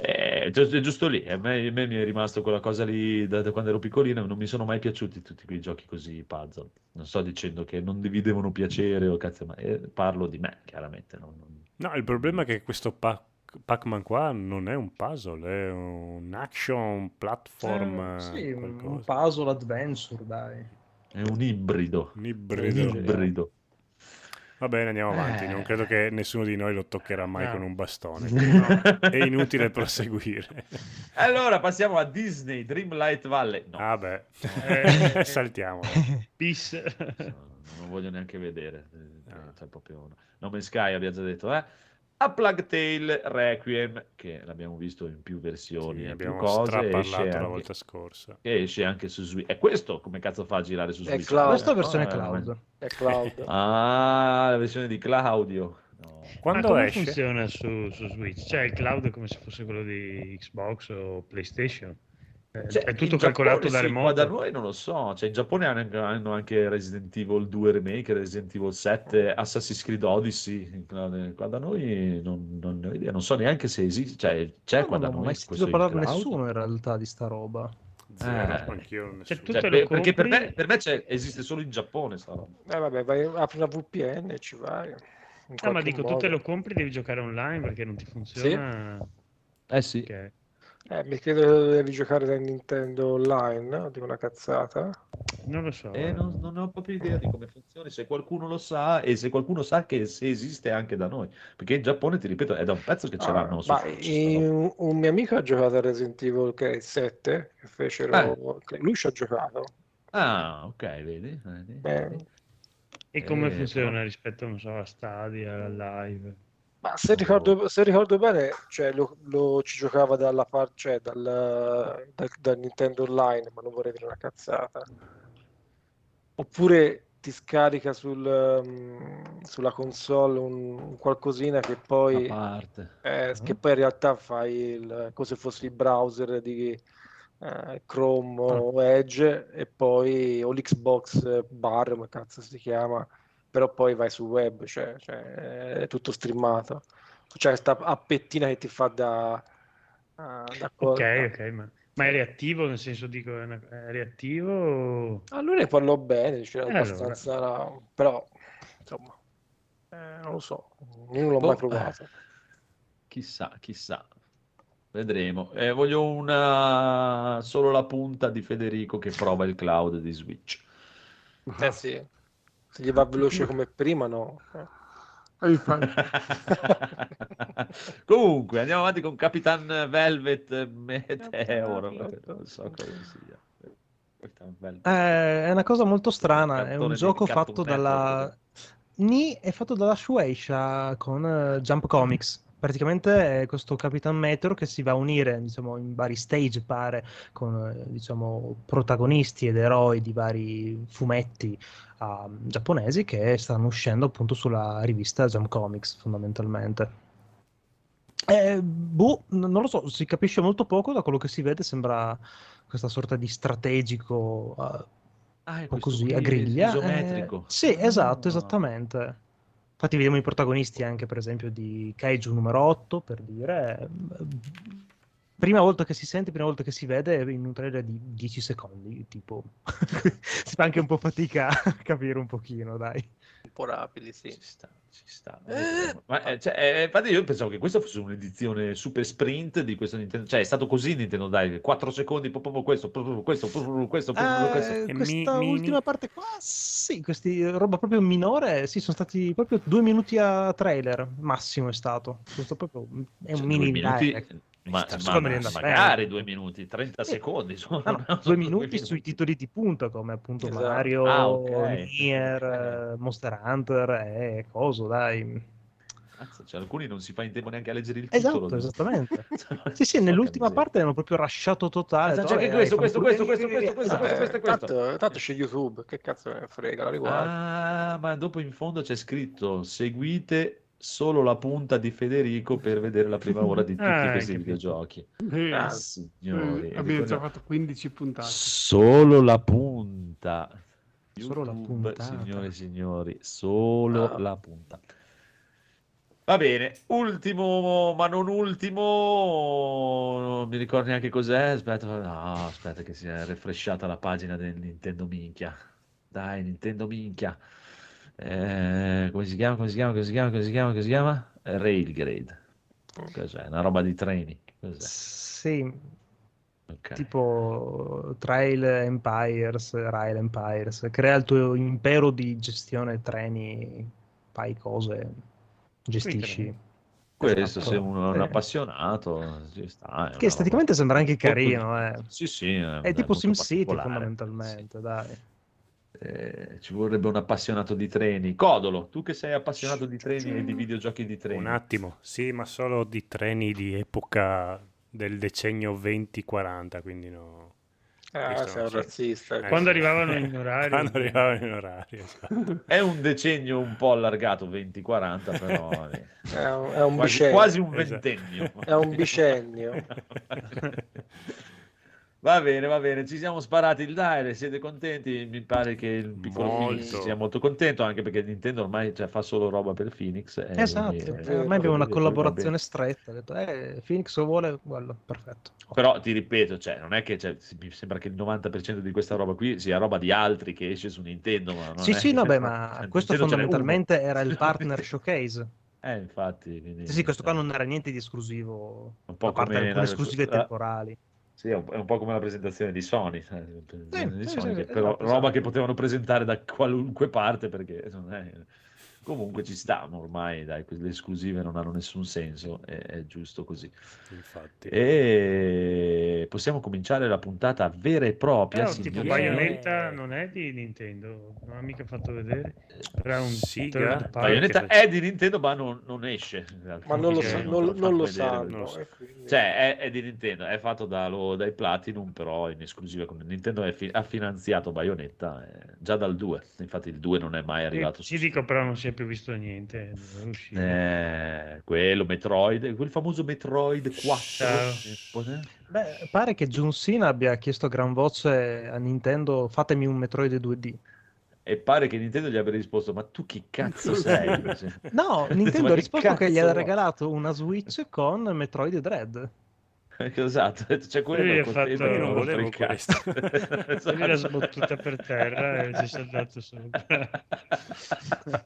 Eh, giu- è giusto lì, a me, a me mi è rimasto quella cosa lì da, da quando ero piccolino, non mi sono mai piaciuti tutti quei giochi così puzzle. Non sto dicendo che non vi devono piacere o cazzo, ma eh, parlo di me, chiaramente. non- non- No, il problema è che questo Pac- Pac-Man qua non è un puzzle, è un action platform. Eh, eh, sì, un qualcosa. puzzle adventure, dai. È un ibrido. Un Un ibrido. Va bene, andiamo avanti. Eh. Non credo che nessuno di noi lo toccherà mai No. con un bastone. <laughs> quindi È inutile proseguire. Allora passiamo a Disney Dreamlight Valley. No, Ah beh, Eh. <laughs> saltiamo. Bis. non voglio neanche vedere. eh. Cioè, proprio... No Man's Sky abbiamo già detto, eh. A Plague Tale Requiem, che l'abbiamo visto in più versioni Sì, e più abbiamo cose, straparlato esce la anche, volta scorsa. esce anche su Switch. E questo come cazzo fa a girare su È Switch? cloud. Questa è No, versione eh, cloud. È cloud. <laughs> Ah, la versione di Claudio. No. Quando come esce? funziona su, su Switch? Cioè il cloud è come se fosse quello di Xbox o PlayStation? Eh, Cioè, è tutto in calcolato Giappone da sì, qua da remoto? noi non lo so. Cioè, in Giappone hanno, hanno anche Resident Evil 2 Remake, Resident Evil 7, Assassin's Creed Odyssey. Qua da noi non, non ne ho idea. Non so neanche se esiste. Cioè, c'è No, qua da non ho noi mai sentito in parlare cloud? nessuno in realtà di sta roba. Zero, Eh. anch'io nessuno. Cioè, tu Cioè, per- lo perché per me, per me c'è- esiste solo in Giappone sta roba. Eh vabbè, vai, apri una VPN e ci vai. In Ah, ma dico, tu modo. te lo compri, devi giocare online perché non ti funziona. Eh sì. Ok. Eh, mi che devi giocare da Nintendo Online, no? Di una cazzata. Non lo so. Eh, non, non ho proprio idea di come funzioni, se qualcuno lo sa e se qualcuno sa che se esiste anche da noi. Perché in Giappone, ti ripeto, è da un pezzo che ce Ah, l'hanno su ma in- un, mio amico ha giocato a Resident Evil che è il 7, che fecero... che Lui ci ha giocato. Ah, ok, vedi? vedi, Eh, vedi. E come Eh, funziona rispetto, non so, a Stadia, a Live? Ma se ricordo, se ricordo bene, cioè, lo, lo- ci giocava dalla parte, cioè, dal, dal- dal Nintendo Online, ma non vorrei dire una cazzata. Oppure ti scarica sul, mm, sulla console un, un qualcosina che poi, eh, che poi in realtà fai il, come se fosse il browser di eh, Chrome o Edge e poi o l'Xbox Bar, come cazzo si chiama, però poi vai sul web, cioè, cioè, è tutto streamato. C'è questa appettina che ti fa da, ah, da Ok, cosa. ok, ma, ma è reattivo, nel senso dico, è, una- è reattivo? o- A lui ne parlò bene, cioè, Eh, allora. abbastanza, però insomma, eh, non lo so, io non l'ho Boh, mai provato. Chissà, chissà. Vedremo. Eh, voglio una solo la punta di Federico che prova il cloud di Switch. Eh sì, se gli va veloce come prima, no. Eh. Eh. <laughs> Comunque, andiamo avanti con Capitan Velvet Meteor. Non so cosa sia. Eh, è una cosa molto strana, è un gioco fatto dalla... Ni è fatto dalla Shueisha con eh, Jump Comics. Praticamente è questo Capitan Meteor che si va a unire, diciamo, in vari stage, pare, con, eh, diciamo, protagonisti ed eroi di vari fumetti ah, giapponesi che stanno uscendo appunto sulla rivista Jump Comics, fondamentalmente. Eh, boh, non lo so, si capisce molto poco da quello che si vede, sembra questa sorta di strategico, eh, Ah, un po' così a griglia. eh, isometrico. sì, esatto, Ah. esattamente. Infatti vediamo i protagonisti anche, per esempio, di Kaiju numero 8, per dire. Eh, Prima volta che si sente, prima volta che si vede in un trailer di 10 secondi, tipo. <laughs> si fa anche un po' fatica a capire un pochino, dai. Un po' rapidi, sì. Ci sta, ci sta. vedremo. Ma, eh, cioè, eh, infatti io pensavo che questa fosse un'edizione super sprint di questo Nintendo. Cioè, è stato così Nintendo, dai, 4 secondi, proprio questo, proprio questo, proprio questo, proprio questo. Eh, E questa mi- ultima mini- parte qua, sì, questi roba proprio minore, sì, sono stati proprio due minuti a trailer, massimo è stato. Questo proprio è un Cioè, mini due minuti, direct. Ma, ma- ma- magari due minuti, 30 Sì. secondi. sono- No, no, due minuti sui titoli di punta come appunto Esatto. Mario, Ah, ok. Nier, Ok. eh, Monster Hunter e coso, dai. Cazzo, cioè, alcuni non si fa in tempo neanche a leggere il titolo. Esatto, esattamente. <laughs> Cioè, Sì, sì, nell'ultima parte hanno proprio rasciato totale. Anche "Eh, questo, questo, questo, questo, questo, questo, Esatto. questo, questo, questo. tanto, tanto c'è YouTube, che cazzo me ne frega, la riguardo. Ah, ma dopo in fondo c'è scritto seguite solo la punta di Federico per vedere la prima ora di <laughs> tutti Ah, questi capito. videogiochi. Eh, Ah, eh, signori. abbiamo già fatto 15 puntate. Solo la punta. Solo la puntata. signore e signori, solo Ah. la punta. Va bene, ultimo, ma non ultimo, non mi ricordo neanche cos'è. Aspetta, no, aspetta che si è refresciata la pagina del Nintendo Minchia. Dai, Nintendo Minchia. Eh, come si chiama? Come si chiama? Come si chiama? Come si chiama? Come si chiama? Eh, Railgrade. Cos'è? Una roba di treni. Cos'è? Sì, Ok. tipo Trail Empires, Rail Empires, crea il tuo impero di gestione treni, fai cose, gestisci. Questo, Esatto. se uno è un Sì. appassionato, ci sta. Che esteticamente roba sembra anche carino, eh. Sì, sì, è, È tipo SimCity fondamentalmente, dai. Eh, ci vorrebbe un appassionato di treni. Codolo, tu che sei appassionato di treni e di videogiochi di treni. Un attimo, sì, ma solo di treni di epoca del decennio 20-40, quindi no. Ah, sei un razzista. Eh, Quando sì. arrivavano <laughs> in orario. Quando arrivavano in orario, esatto. È un decennio un po' allargato, 20-40, però <laughs> eh, È un, è un quasi, quasi un Esatto. ventennio. È un bicennio. <laughs> Va bene, va bene, ci siamo sparati il dire, siete contenti? Mi pare che il piccolo Molto. Phoenix sia molto contento, anche perché Nintendo ormai cioè, fa solo roba per Phoenix. e Esatto, quindi, eh, eh, ormai abbiamo una collaborazione stretta. Detto, eh, Phoenix lo vuole, quello, perfetto. Però ti ripeto, cioè, non è che cioè, mi sembra che il 90% di questa roba qui sia roba di altri che esce su Nintendo. Ma non Sì, è- sì, no, beh, <laughs> ma cioè, questo Nintendo fondamentalmente era il partner <laughs> showcase. Eh, infatti. quindi, Sì, sì, questo qua cioè, non era niente di esclusivo, Un po' a parte come alcune la- esclusive eh, temporali. Sì, è un, è un po' come la presentazione di Sony, eh, Sì, di Sony, sì, che esatto, però esatto. roba che potevano presentare da qualunque parte perché non è Comunque ci stiamo ormai, dai, le esclusive non hanno nessun senso, è, è giusto così. Infatti. E possiamo cominciare la puntata vera e propria. Però tipo. Bayonetta non è di Nintendo, non ha mica fatto vedere. Era un Siga? Bayonetta è di Nintendo, ma non, non esce. Ma non lo, sa- non, lo non fanno lo sanno. non lo so. quindi- Cioè, è, è di Nintendo, è fatto da lo- dai Platinum, però in esclusiva con Nintendo è fi- ha finanziato Bayonetta eh, già dal 2. Infatti il 2 non è mai arrivato Ci su dico però non si è più visto niente. Eh, quello, Metroid, quel famoso Metroid 4. Ciao. Eh, poi- Beh, pare che John Cena abbia chiesto a gran voce a Nintendo fatemi un Metroid 2D. E pare che Nintendo gli abbia risposto: Ma tu chi cazzo <laughs> sei? No, <laughs> Nintendo ha risposto che gli ha regalato una Switch <laughs> con Metroid Dread. Esatto, c'è quello Lui fatto- che non volevo il cazzo. Quindi l'ha Esatto. sbattuta per terra e ci è saltato sopra. <laughs>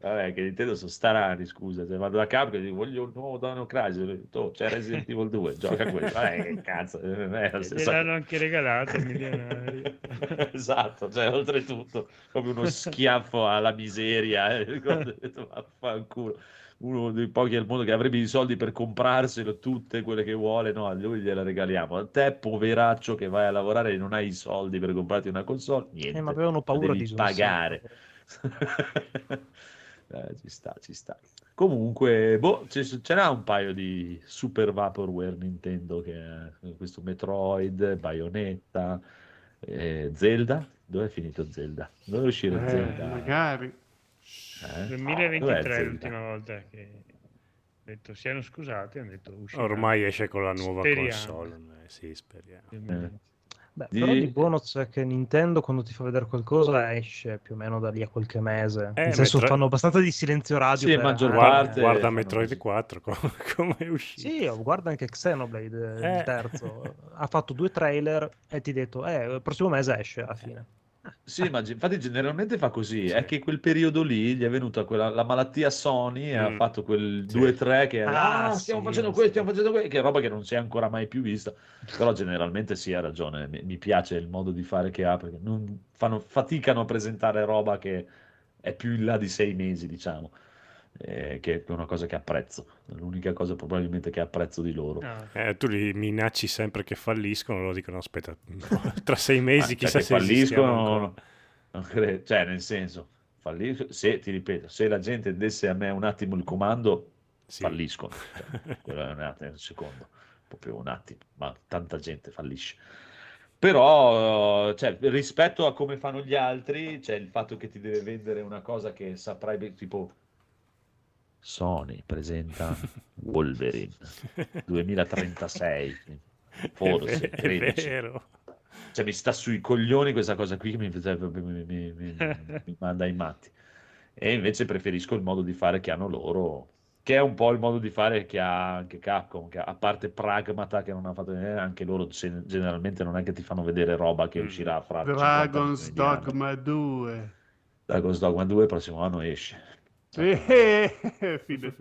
Vabbè, che Nintendo sono starani, scusa. Se vado da Capcom e dico voglio un nuovo Dino Crisis, "Oh, c'è Resident Evil 2, <laughs> gioca quello. Vabbè, che cazzo, eh, è la stessa Gliel'hanno anche regalato il milionario. <laughs> esatto, cioè oltretutto come uno schiaffo alla miseria, eh, ho detto, vaffanculo. Uno dei pochi al mondo che avrebbe i soldi per comprarselo tutte quelle che vuole, no, a lui gliela regaliamo. A te, poveraccio, che vai a lavorare e non hai i soldi per comprarti una console, niente, Eh, ma avevano paura devi di pagare. <laughs> Eh, ci sta, ci sta. Comunque, boh, ce, ce n'ha un paio di Super Vaporware Nintendo che è questo Metroid, Bayonetta, eh, Zelda. Dove è finito Zelda? Dove è uscito Eh, Zelda? magari. Eh? 2023 Dov'è è l'ultima volta che ho detto siano scusati, hanno detto uscirà. Ormai esce con la nuova Speriamo. console. eh, sì, speriamo. 2020. Beh, Di- però di buono c'è che Nintendo quando ti fa vedere qualcosa esce più o meno da lì a qualche mese. Eh, Nel senso Metro- fanno abbastanza di silenzio radio. Sì, per maggior parte guarda Metroid così. 4 com- <laughs> come è uscito. Sì, guarda anche Xenoblade, eh, Eh. il terzo. ha fatto due trailer e ti ha detto, eh, il prossimo mese esce alla fine. Sì, ma infatti generalmente fa così, Sì. è che quel periodo lì gli è venuta quella, la malattia Sony e ha Mm. fatto quel Sì. 2-3 che Ah, ah, stiamo sì, facendo questo, stiamo facendo questo, che è roba che non si è ancora mai più vista, <laughs> però generalmente sì, ha ragione, mi, mi piace il modo di fare che ha, perché non fanno, faticano a presentare roba che è più in là di sei mesi, diciamo, eh, che è una cosa che apprezzo, l'unica cosa probabilmente che apprezzo di loro. No, Eh, tu li minacci sempre che falliscono, loro dicono aspetta, <laughs> tra sei mesi Ah, chissà perché se falliscono, cioè nel senso, falliscono, se ti ripeto, se la gente desse a me un attimo il comando, Sì. falliscono, <laughs> Cioè, quello è un attimo, un secondo, proprio un attimo, ma tanta gente fallisce. Però, cioè, rispetto a come fanno gli altri, c'è il fatto che ti deve vendere una cosa che saprai, tipo Sony presenta <laughs> Wolverine 2036, forse, È 13. vero. Cioè, mi sta sui coglioni questa cosa qui che mi, mi- mi- mi- mi manda ai matti. E invece preferisco il modo di fare che hanno loro, che è un po' il modo di fare che ha anche Capcom, che a parte Pragmata che non ha fatto vedere, anche loro generalmente non è che ti fanno vedere roba che Mm. uscirà fra 50 Dragon's. Dogma 2. Dragon's Dogma 2 il prossimo anno esce. Eh, <laughs> fine.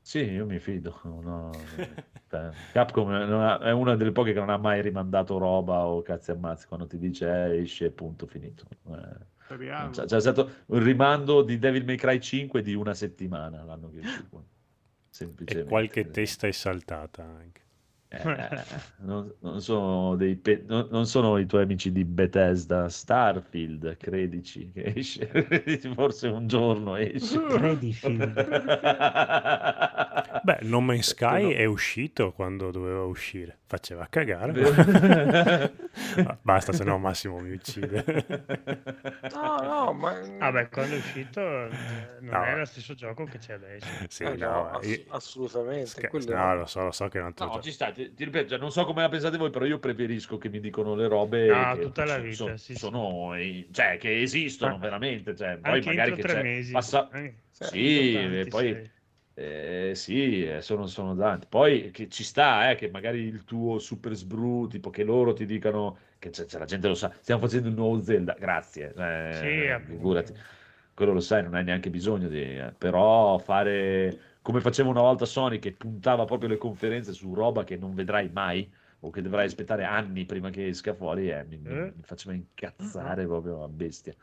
Sì, io mi fido. ho- <laughs> cioè, Capcom ha- è una delle poche che non ha mai rimandato roba o cazzi ammazzi quando ti dice eh, esce, punto, finito. Eh, Speriamo. C'è, c'è stato un rimando di Devil May Cry 5 di una settimana l'anno che è uscito. E Semplicemente. qualche testa è saltata anche. Eh, non, non sono dei pe- non, non sono i tuoi amici di Bethesda, Starfield, credici che esce, forse un giorno esce. Credi, film. Beh, No Man's Sky No. è uscito quando doveva uscire. Faceva cagare. Ah, <laughs> Basta, se no Massimo mi uccide. No, no, ma... Vabbè, quando è uscito eh, non No. è lo stesso gioco che c'è adesso. sì, Eh, no, no, ass- io- assolutamente. Sca- quello- no, lo so, lo so che è un altro No, gioco. ci sta, ti, ti ripeto, cioè, non so come la pensate voi, però io preferisco che mi dicono le robe No, che tutta la sono- vita, sono, sì, sì. sono i- cioè, che esistono Ah, veramente, cioè, poi Anche magari che tre c'è, mesi. passa- Anche- Sì, tanti, e poi- sei. Eh, sì, eh, sono, sono tanti. Poi che ci sta, eh, che magari il tuo super sbru, tipo che loro ti dicano che c'è, c'è la gente lo sa, stiamo facendo il nuovo Zelda, grazie. eh, Sì, figurati. Quello lo sai, non hai neanche bisogno di... eh, però fare come faceva una volta Sony che puntava proprio le conferenze su roba che non vedrai mai o che dovrai aspettare anni prima che esca fuori, eh, mi, mi- mi faceva incazzare proprio a bestia.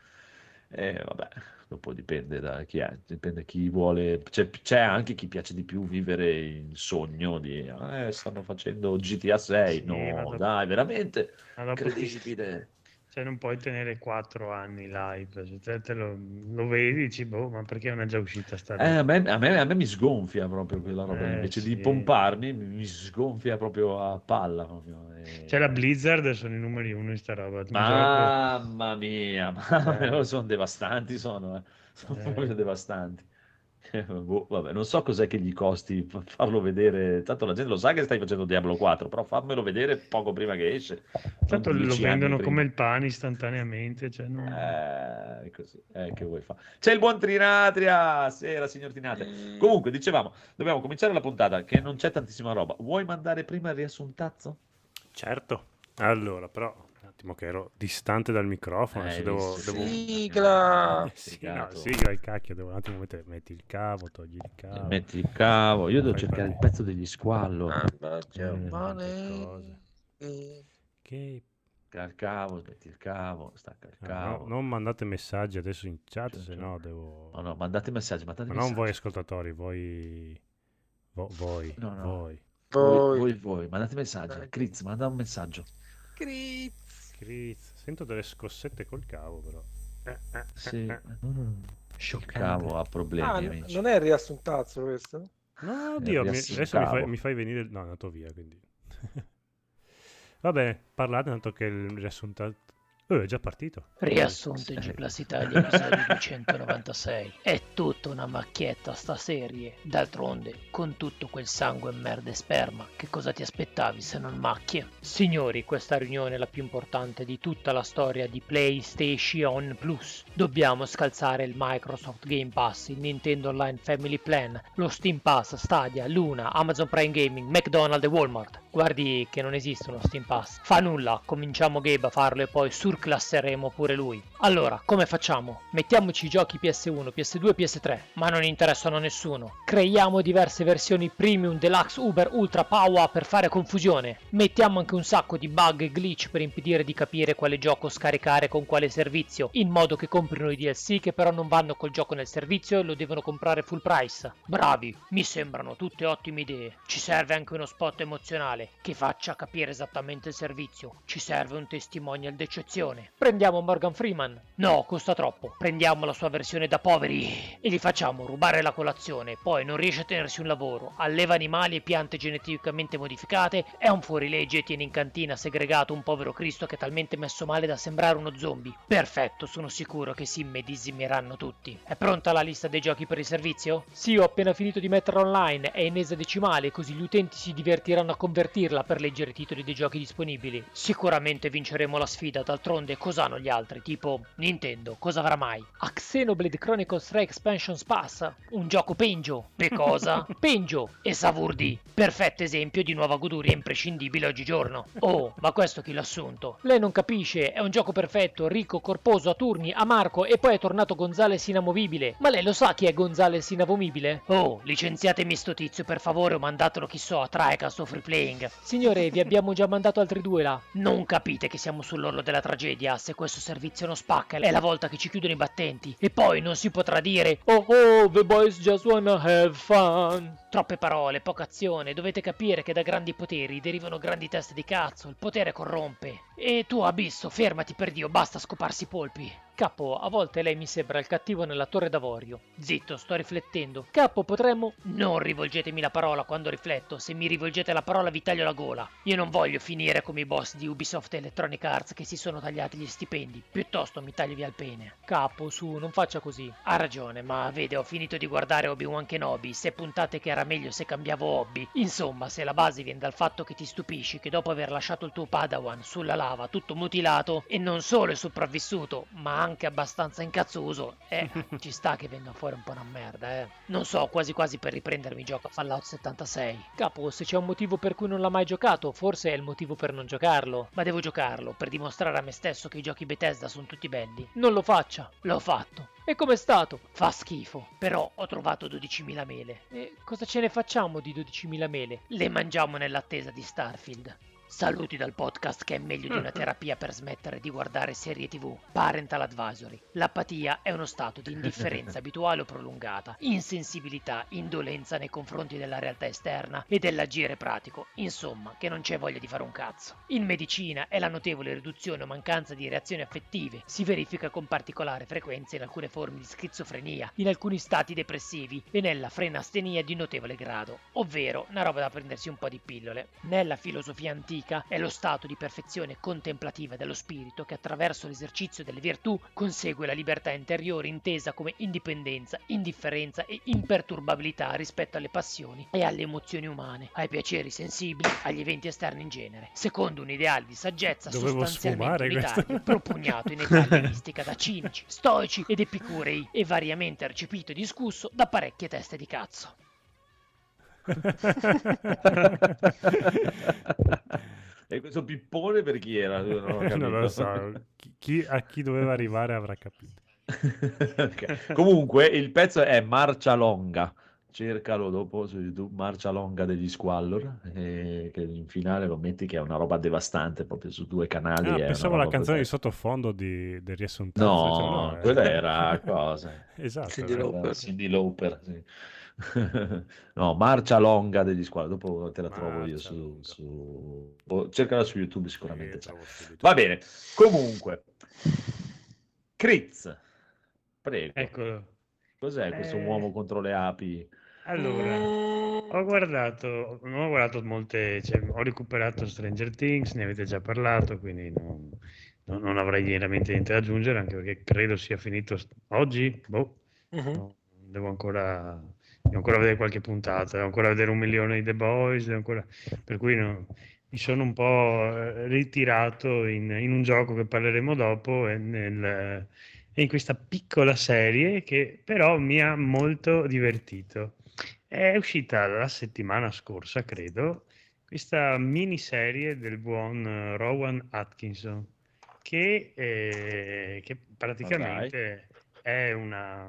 Eh, vabbè, dopo dipende da chi è, dipende chi vuole. C'è, c'è anche chi piace di più vivere il sogno di eh, stanno facendo GTA 6. Sì, no, dopo- dai, veramente Ma dopo- incredibile. Cioè, non puoi tenere quattro anni live. Cioè, te, lo, lo vedi, dici, boh, ma perché non è già uscita sta Eh, a me, a me- a me mi sgonfia proprio quella roba. Eh, invece di sì. pomparmi, mi, sgonfia proprio a palla. proprio, e- C'è la Blizzard, sono i numeri uno in sta roba. Gioco- Mamma mia, mamma Eh. mia, sono devastanti, sono, eh. Sono Eh. proprio devastanti. <laughs> Boh, vabbè, non so cos'è che gli costi fa- farlo vedere, tanto la gente lo sa che stai facendo Diablo 4, però fammelo vedere poco prima che esce. Tanto lo 10 anni vendono come il pane istantaneamente. Cioè, non- Eh, così, eh, che vuoi fare? C'è il buon Trinatria, sera signor Trinatria. Mm. Comunque, dicevamo, dobbiamo cominciare la puntata, che non c'è tantissima roba. Vuoi mandare prima il riassuntazzo? Certo. Allora, però, attimo che ero distante dal microfono, Eh, devo... devo- Sigla! Eh, sì, no, sigla il cacchio, devo un attimo mettere, metti il cavo, togli il cavo. Metti il cavo, io devo cercare il pezzo degli squallo. Ah, Eh, tante cose. Eh, Che... Il cavo, metti il cavo, stacca il no, cavo. non mandate messaggi adesso in chat, Certo. se no devo... No, no, mandate messaggi, mandate Ma non messaggi. voi ascoltatori, voi... vo- voi, No, no. voi. Voi, voi, voi, mandate messaggi. Critz, manda un messaggio. Critz. Criz. Sento delle scossette col cavo, però. Eh, eh, Sì. eh, eh. Mm, il Scioccante. cavo ha problemi, Ah, n- amici. non è il riassuntazzo questo? No, oddio, mi- adesso mi fai, mi fai venire... No, è andato via, quindi... <laughs> Va bene, parlate tanto che il riassunto... Oh, è già partito. Riassunto in. G Plus Italia episodio <laughs> 296 È tutta una macchietta sta serie D'altronde, con tutto quel sangue, merda e sperma Che cosa ti aspettavi se non macchie? Signori, questa riunione è la più importante di tutta la storia di PlayStation Plus Dobbiamo scalzare il Microsoft Game Pass, il Nintendo Online Family Plan Lo Steam Pass, Stadia, Luna, Amazon Prime Gaming, McDonald's e Walmart Guardi che non esistono Steam Pass Fa nulla, cominciamo Gabe a farlo e poi surclasseremo pure lui. Allora, come facciamo? Mettiamoci i giochi PS1, PS2 e PS3, ma non interessano a nessuno. Creiamo diverse versioni premium, deluxe, uber, ultra, power per fare confusione. Mettiamo anche un sacco di bug e glitch per impedire di capire quale gioco scaricare con quale servizio, in modo che comprino i DLC che però non vanno col gioco nel servizio e lo devono comprare full price. Bravi, mi sembrano tutte ottime idee. Ci serve anche uno spot emozionale che faccia capire esattamente il servizio. Ci serve un testimonial d'eccezione. Prendiamo Morgan Freeman. No, costa troppo. Prendiamo la sua versione da poveri e gli facciamo rubare la colazione. Poi non riesce a tenersi un lavoro, alleva animali e piante geneticamente modificate, è un fuorilegge e tiene in cantina segregato un povero Cristo che è talmente messo male da sembrare uno zombie. Perfetto, sono sicuro che si immedesimeranno tutti. È pronta la lista dei giochi per il servizio? Sì, ho appena finito di metterla online, è in esadecimale, così gli utenti si divertiranno a convertirla per leggere i titoli dei giochi disponibili. Sicuramente vinceremo la sfida, d'altronde cosa hanno gli altri? Tipo, Nintendo, cosa avrà mai? A Xenoblade Chronicles 3 Expansions Pass, un gioco Penjo. Per cosa? <laughs> Penjo e Savurdi. Perfetto esempio di nuova goduria imprescindibile oggigiorno. Oh, ma questo chi l'ha assunto? Lei non capisce, è un gioco perfetto, ricco, corposo, a turni, a Marco e poi è tornato Gonzales inamovibile. Ma lei lo sa chi è Gonzales inamovibile? Oh, licenziatemi sto tizio per favore o mandatelo chi so a Tricast o Free Playing. Signore, vi abbiamo già mandato altri due là. Non capite che siamo sull'orlo della tragedia. Se questo servizio non spacca, è la volta che ci chiudono i battenti. E poi non si potrà dire Oh oh, the boys just wanna have fun. Troppe parole, poca azione. Dovete capire che da grandi poteri derivano grandi teste di cazzo. Il potere corrompe. E tu, Abisso, fermati per Dio, basta scoparsi i polpi. Capo, a volte lei mi sembra il cattivo nella torre d'avorio. Zitto, sto riflettendo. Capo, potremmo... Non rivolgetemi la parola quando rifletto. Se mi rivolgete la parola vi taglio la gola. Io non voglio finire come i boss di Ubisoft e Electronic Arts che si sono tagliati gli stipendi. Piuttosto mi taglio via il pene. Capo, su, non faccia così. Ha ragione, ma vede, ho finito di guardare Obi-Wan Kenobi. Se puntate che era meglio se cambiavo hobby. Insomma, se la base viene dal fatto che ti stupisci che dopo aver lasciato il tuo Padawan sulla lava tutto mutilato e non solo è sopravvissuto, ma anche abbastanza incazzoso, eh, <laughs> ci sta che venga fuori un po' una merda, eh. Non so, quasi quasi per riprendermi gioco a Fallout 76. Capo, se c'è un motivo per cui non l'ha mai giocato, forse è il motivo per non giocarlo. Ma devo giocarlo per dimostrare a me stesso che i giochi Bethesda sono tutti belli. Non lo faccia. L'ho fatto. E com'è stato? Fa schifo. Però ho trovato 12.000 mele. E cosa ce ne facciamo di 12.000 mele? Le mangiamo nell'attesa di Starfield. Saluti dal podcast che è meglio di una <laughs> terapia per smettere di guardare serie tv. Parental Advisory. L'apatia è uno stato di indifferenza <laughs> abituale o prolungata, insensibilità, indolenza nei confronti della realtà esterna e dell'agire pratico, insomma, che non c'è voglia di fare un cazzo. In medicina è la notevole riduzione o mancanza di reazioni affettive si verifica con particolare frequenza in alcune forme di schizofrenia, in alcuni stati depressivi e nella frenastenia di notevole grado, ovvero una roba da prendersi un po' di pillole. Nella filosofia antica è lo stato di perfezione contemplativa dello spirito che attraverso l'esercizio delle virtù consegue la libertà interiore intesa come indipendenza, indifferenza e imperturbabilità rispetto alle passioni e alle emozioni umane, ai piaceri sensibili, agli eventi esterni in genere, secondo un ideale di saggezza Dovevo sostanzialmente unitario, <laughs> propugnato in età mistica da cinici, stoici ed epicurei e variamente recepito e discusso da parecchie teste di cazzo. <laughs> e questo pippone per chi era? Non, <laughs> non lo so, chi, a chi doveva arrivare avrà capito. <laughs> Ok. Comunque il pezzo è Marcia Longa. Cercalo dopo su YouTube, Marcia Longa degli Squallor, e che in finale lo metti che è una roba devastante proprio su due canali. Ah, pensavo la roba canzone di sottofondo di, del riassuntato. Dicevo, No, eh. quella era <laughs> cosa. Esatto. Cindy Lauper. Cindy Lauper, sì. No, Marcia Longa degli Squallor, dopo te la trovo io Marcia su, su... boh, cercala su YouTube sicuramente Sì, subito. Va bene, comunque, Critz, prego. Eccolo. Cos'è questo Eh. uomo contro le api? Allora, ho guardato, non ho guardato molte, cioè, ho recuperato Stranger Things, ne avete già parlato, quindi non, non- non avrei veramente niente da aggiungere, anche perché credo sia finito st- oggi, boh, Mhm. no, devo ancora, devo ancora vedere qualche puntata, devo ancora vedere un milione di The Boys, ancora- per cui no, mi sono un po' eh, ritirato in, in un gioco che parleremo dopo e nel- e in questa piccola serie che però mi ha molto divertito. È uscita la settimana scorsa, credo, questa miniserie del buon eh, Rowan Atkinson, che, eh, che praticamente è una,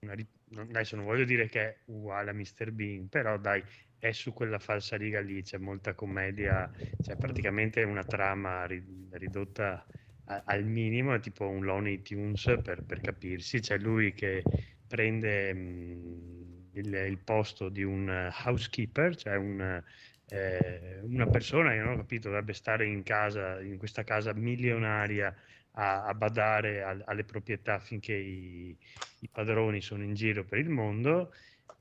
una Adesso non voglio dire che è uguale a Mr. Bean, però dai, è su quella falsa riga lì, c'è molta commedia, c'è praticamente una trama ri- ridotta a- al minimo, è tipo un Looney Tunes per, per capirsi, c'è lui che prende mh, il, il posto di un housekeeper, cioè un, eh, una persona che non ho capito dovrebbe stare in casa, in questa casa milionaria a, a badare al- alle proprietà finché i, i padroni sono in giro per il mondo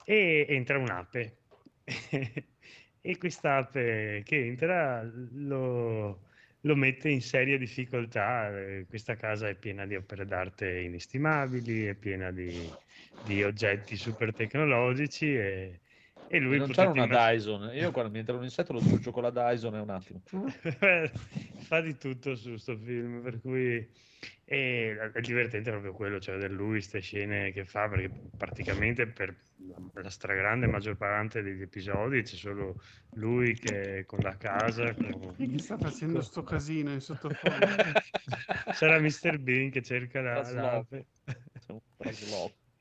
e entra un'ape <laughs> e quest'ape che entra lo, lo mette in seria difficoltà. Eh, Questa casa è piena di opere d'arte inestimabili, è piena di, di oggetti super tecnologici e, e lui non potete c'era una Dyson. Io quando mi entra un insetto lo sbuccio con la Dyson e un attimo. <laughs> fa di tutto su sto film, per cui e la- è divertente proprio quello, cioè vedere lui, queste scene che fa, perché praticamente per la- la stragrande maggior parte degli episodi c'è solo lui che con la casa. con- Chi sta facendo sto casino in sottofondo? <laughs> Sarà Mr. Bean che cerca la, Trasloco. l'ape.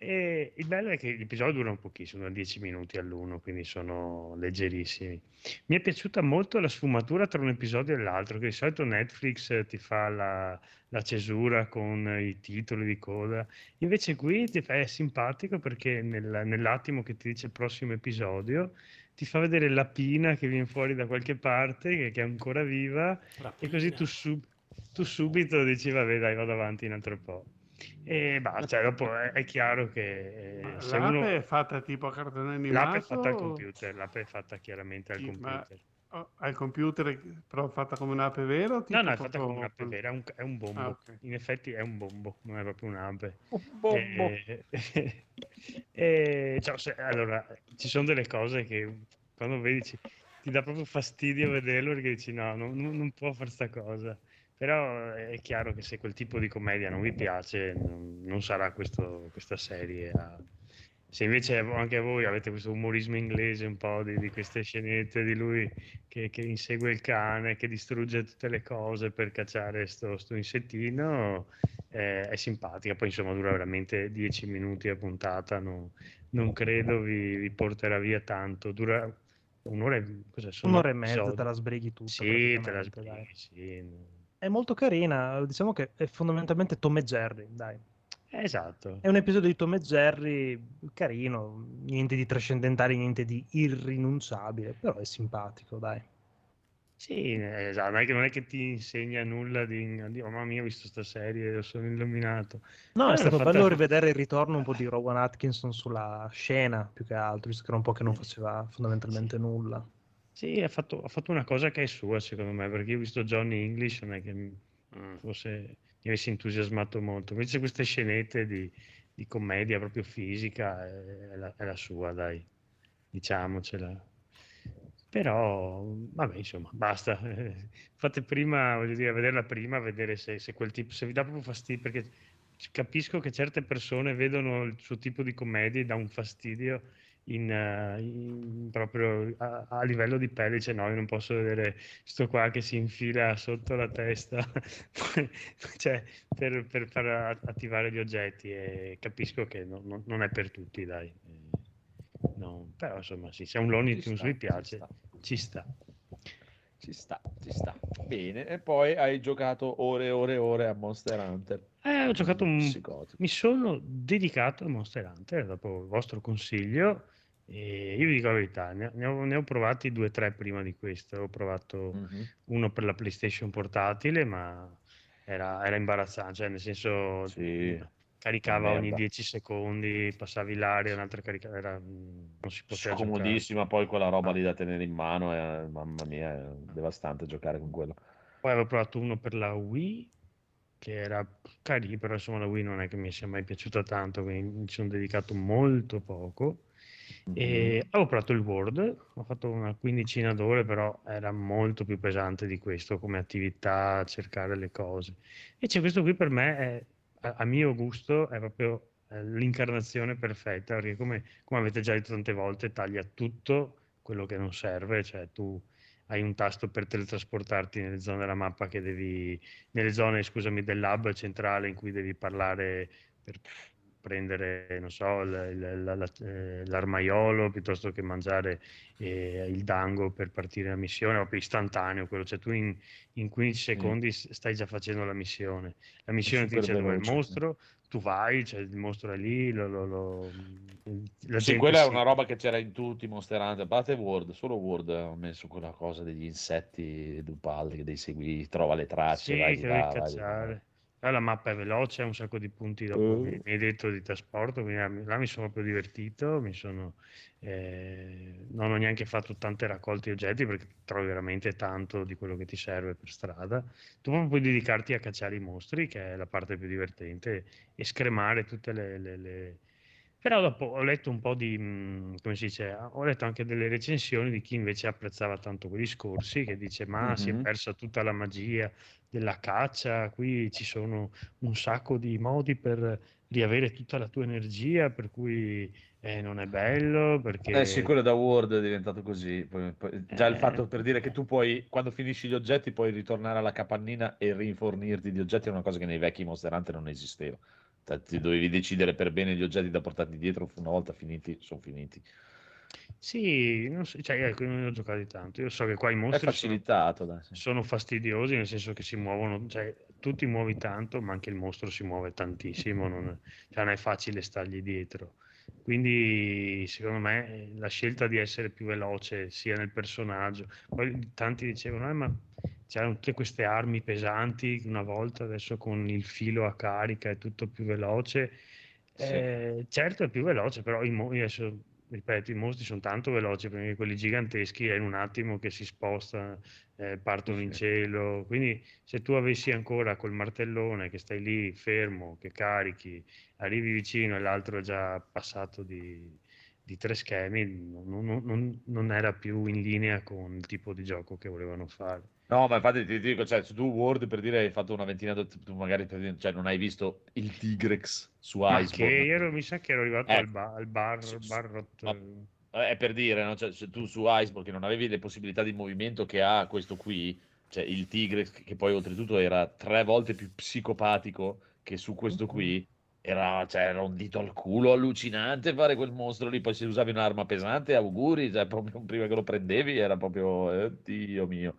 E il bello è che gli episodi durano pochissimo, durano 10 minuti all'uno, quindi sono leggerissimi. Mi è piaciuta molto la sfumatura tra un episodio e l'altro, che di solito Netflix eh, ti fa la, la cesura con i titoli di coda, invece qui ti fa- è simpatico perché nel- nell'attimo che ti dice il prossimo episodio ti fa vedere la pina che viene fuori da qualche parte, che, che è ancora viva, e così tu, sub- tu subito dici vabbè dai vado avanti un altro po'. E basta, cioè, dopo è, è chiaro che eh, se L'ape uno... è fatta tipo a cartone animato? L'ape è fatta al o- computer, l'ape è fatta chiaramente al Sì, ma- computer. o- al computer, però fatta come un'ape vera? o No, tipo no, è fatta proprio come un'ape vera, è un, è un bombo. Ah, ok. In effetti è un bombo, non è proprio un'ape. Un bombo. E- <laughs> e, cioè, se- allora, ci sono delle cose che quando vedi ci- ti dà proprio fastidio vederlo perché dici no, non, non- non può fare sta cosa. Però è chiaro che se quel tipo di commedia non vi piace, non, non sarà questo- questa serie. a- Se invece anche voi avete questo umorismo inglese un po' di, di queste scenette di lui che, che insegue il cane, che distrugge tutte le cose per cacciare sto, sto insettino, eh, è simpatica. Poi insomma dura veramente 10 minuti a puntata, no- non credo vi, vi porterà via tanto. Dura un'ora e, Un'ora e mezza te la sbrighi tutta. Sì, te la sbrighi, sì. È molto carina, diciamo che è fondamentalmente Tom e Jerry, dai. Esatto. È un episodio di Tom e Jerry carino, niente di trascendentale, niente di irrinunciabile, però è simpatico, dai. Sì, esatto, non è che, non è che ti insegna nulla di, di, oh mamma mia, ho visto sta serie, sono illuminato. No, Però è stato fatta- bello rivedere il ritorno un po' di Rowan Atkinson sulla scena, più che altro, visto che era un po' che non faceva fondamentalmente nulla. Sì, ha fatto, ha fatto una cosa che è sua, secondo me, perché io ho visto Johnny English, non è che mi- fosse, mi avessi entusiasmato molto. Invece queste scenette di, di commedia proprio fisica è, è la, è la sua, dai, diciamocela. Però, vabbè, insomma, basta. <laughs> Fate prima, voglio dire, vederla prima, vedere se, se quel tipo, se vi dà proprio fastidio, perché capisco che certe persone vedono il suo tipo di commedia e dà un fastidio in, eh, in- proprio a, a livello di pelle, dice no, io non posso vedere sto qua che si infila sotto la testa, <laughs> cioè, per, per far attivare gli oggetti e capisco che no- no- non è per tutti, dai. Eh, no, però insomma, sì, se un Looney Tunes vi ci piace, ci sta. Ci sta, ci sta. Bene, e poi hai giocato ore e ore e ore a Monster Hunter. Eh, ho giocato un, Psicotico. mi sono dedicato a Monster Hunter dopo il vostro consiglio e io vi dico la verità, ne, ne ho, ne ho provati due o tre prima di questo, ho provato Mhm. uno per la PlayStation portatile ma era, era imbarazzante, cioè nel senso Sì, caricava ogni merda. 10 secondi, passavi l'aria, un'altra caricava, era, non si poteva giocare. Scomodissima poi quella roba lì da tenere in mano, eh, mamma mia, è devastante giocare con quello. Poi avevo provato uno per la Wii che era carino, però insomma la Wii non è che mi sia mai piaciuta tanto, quindi mi sono dedicato molto poco. E Mhm. avevo provato il Word, ho fatto una quindicina d'ore, però era molto più pesante di questo come attività, cercare le cose. Invece questo qui per me, è, a, a mio gusto, è proprio eh, l'incarnazione perfetta, perché come, come avete già detto tante volte, taglia tutto quello che non serve, cioè tu hai un tasto per teletrasportarti nelle zone della mappa che devi, nelle zone, scusami, del lab centrale in cui devi parlare per prendere, non so, eh, l'armaiolo piuttosto che mangiare eh, il dango per partire la missione, proprio istantaneo quello, cioè tu in, in 15 secondi stai già facendo la missione. La missione ti dice dove è il mostro, tu vai, cioè il mostro è lì, lo, lo- lo- la Sì, quella è si- una roba che c'era in tutti i Monster Hunter, a parte Word, solo Word ha messo quella cosa degli insetti Dupal che devi seguire, trova le tracce, Sì, vai che di devi là, vai là. la mappa è veloce, ha un sacco di punti dopo, Eh. mi hai detto di trasporto, quindi là mi sono proprio divertito, mi sono, eh, non ho neanche fatto tante raccolte di oggetti perché trovi veramente tanto di quello che ti serve per strada. Tu puoi dedicarti a cacciare i mostri, che è la parte più divertente, e scremare tutte le... le- le- Però dopo ho letto un po' di, mh, come si dice, ho letto anche delle recensioni di chi invece apprezzava tanto quei discorsi, che dice ma si è persa tutta la magia della caccia, qui ci sono un sacco di modi per riavere tutta la tua energia, per cui eh, non è bello, perché... Eh sì, quello da Word è diventato così. Poi- poi- già il Eh. fatto per dire che tu puoi, quando finisci gli oggetti, puoi ritornare alla capannina e rinfornirti di oggetti è una cosa che nei vecchi Monster Hunter non esisteva. Ti dovevi decidere per bene gli oggetti da portarti dietro, una volta finiti, sono finiti. Sì, non so, cioè, ecco, non ho giocati tanto, io so che qua i mostri sono, dai, sì. sono fastidiosi, nel senso che si muovono, cioè tu ti muovi tanto, ma anche il mostro si muove tantissimo, non è, cioè, non è facile stargli dietro. Quindi, secondo me, la scelta di essere più veloce sia nel personaggio, poi tanti dicevano, "Eh, ma c'erano tutte queste armi pesanti una volta, adesso con il filo a carica è tutto più veloce. Sì. Eh, certo è più veloce, però i mo- adesso, ripeto, i mostri sono tanto veloci perché quelli giganteschi è in un attimo che si spostano, eh, partono in Sì. cielo. Quindi se tu avessi ancora col martellone che stai lì fermo, che carichi, arrivi vicino e l'altro è già passato di, di tre schemi, non, non- non- non era più in linea con il tipo di gioco che volevano fare. No, ma infatti ti dico, cioè, se tu Word per dire hai fatto una ventina, di- tu magari cioè, non hai visto il Tigrex su Iceborne. che ero, mi sa che ero arrivato Eh, al, ba- al bar, s- s- Barrot. ma- Eh, È per dire, no? Cioè, tu su Iceborne che non avevi le possibilità di movimento che ha questo qui, cioè il Tigrex, che poi oltretutto era tre volte più psicopatico che su questo qui, era, cioè, era un dito al culo allucinante fare quel mostro lì. Poi se usavi un'arma pesante, auguri, cioè, proprio prima che lo prendevi era proprio, eh, Dio mio.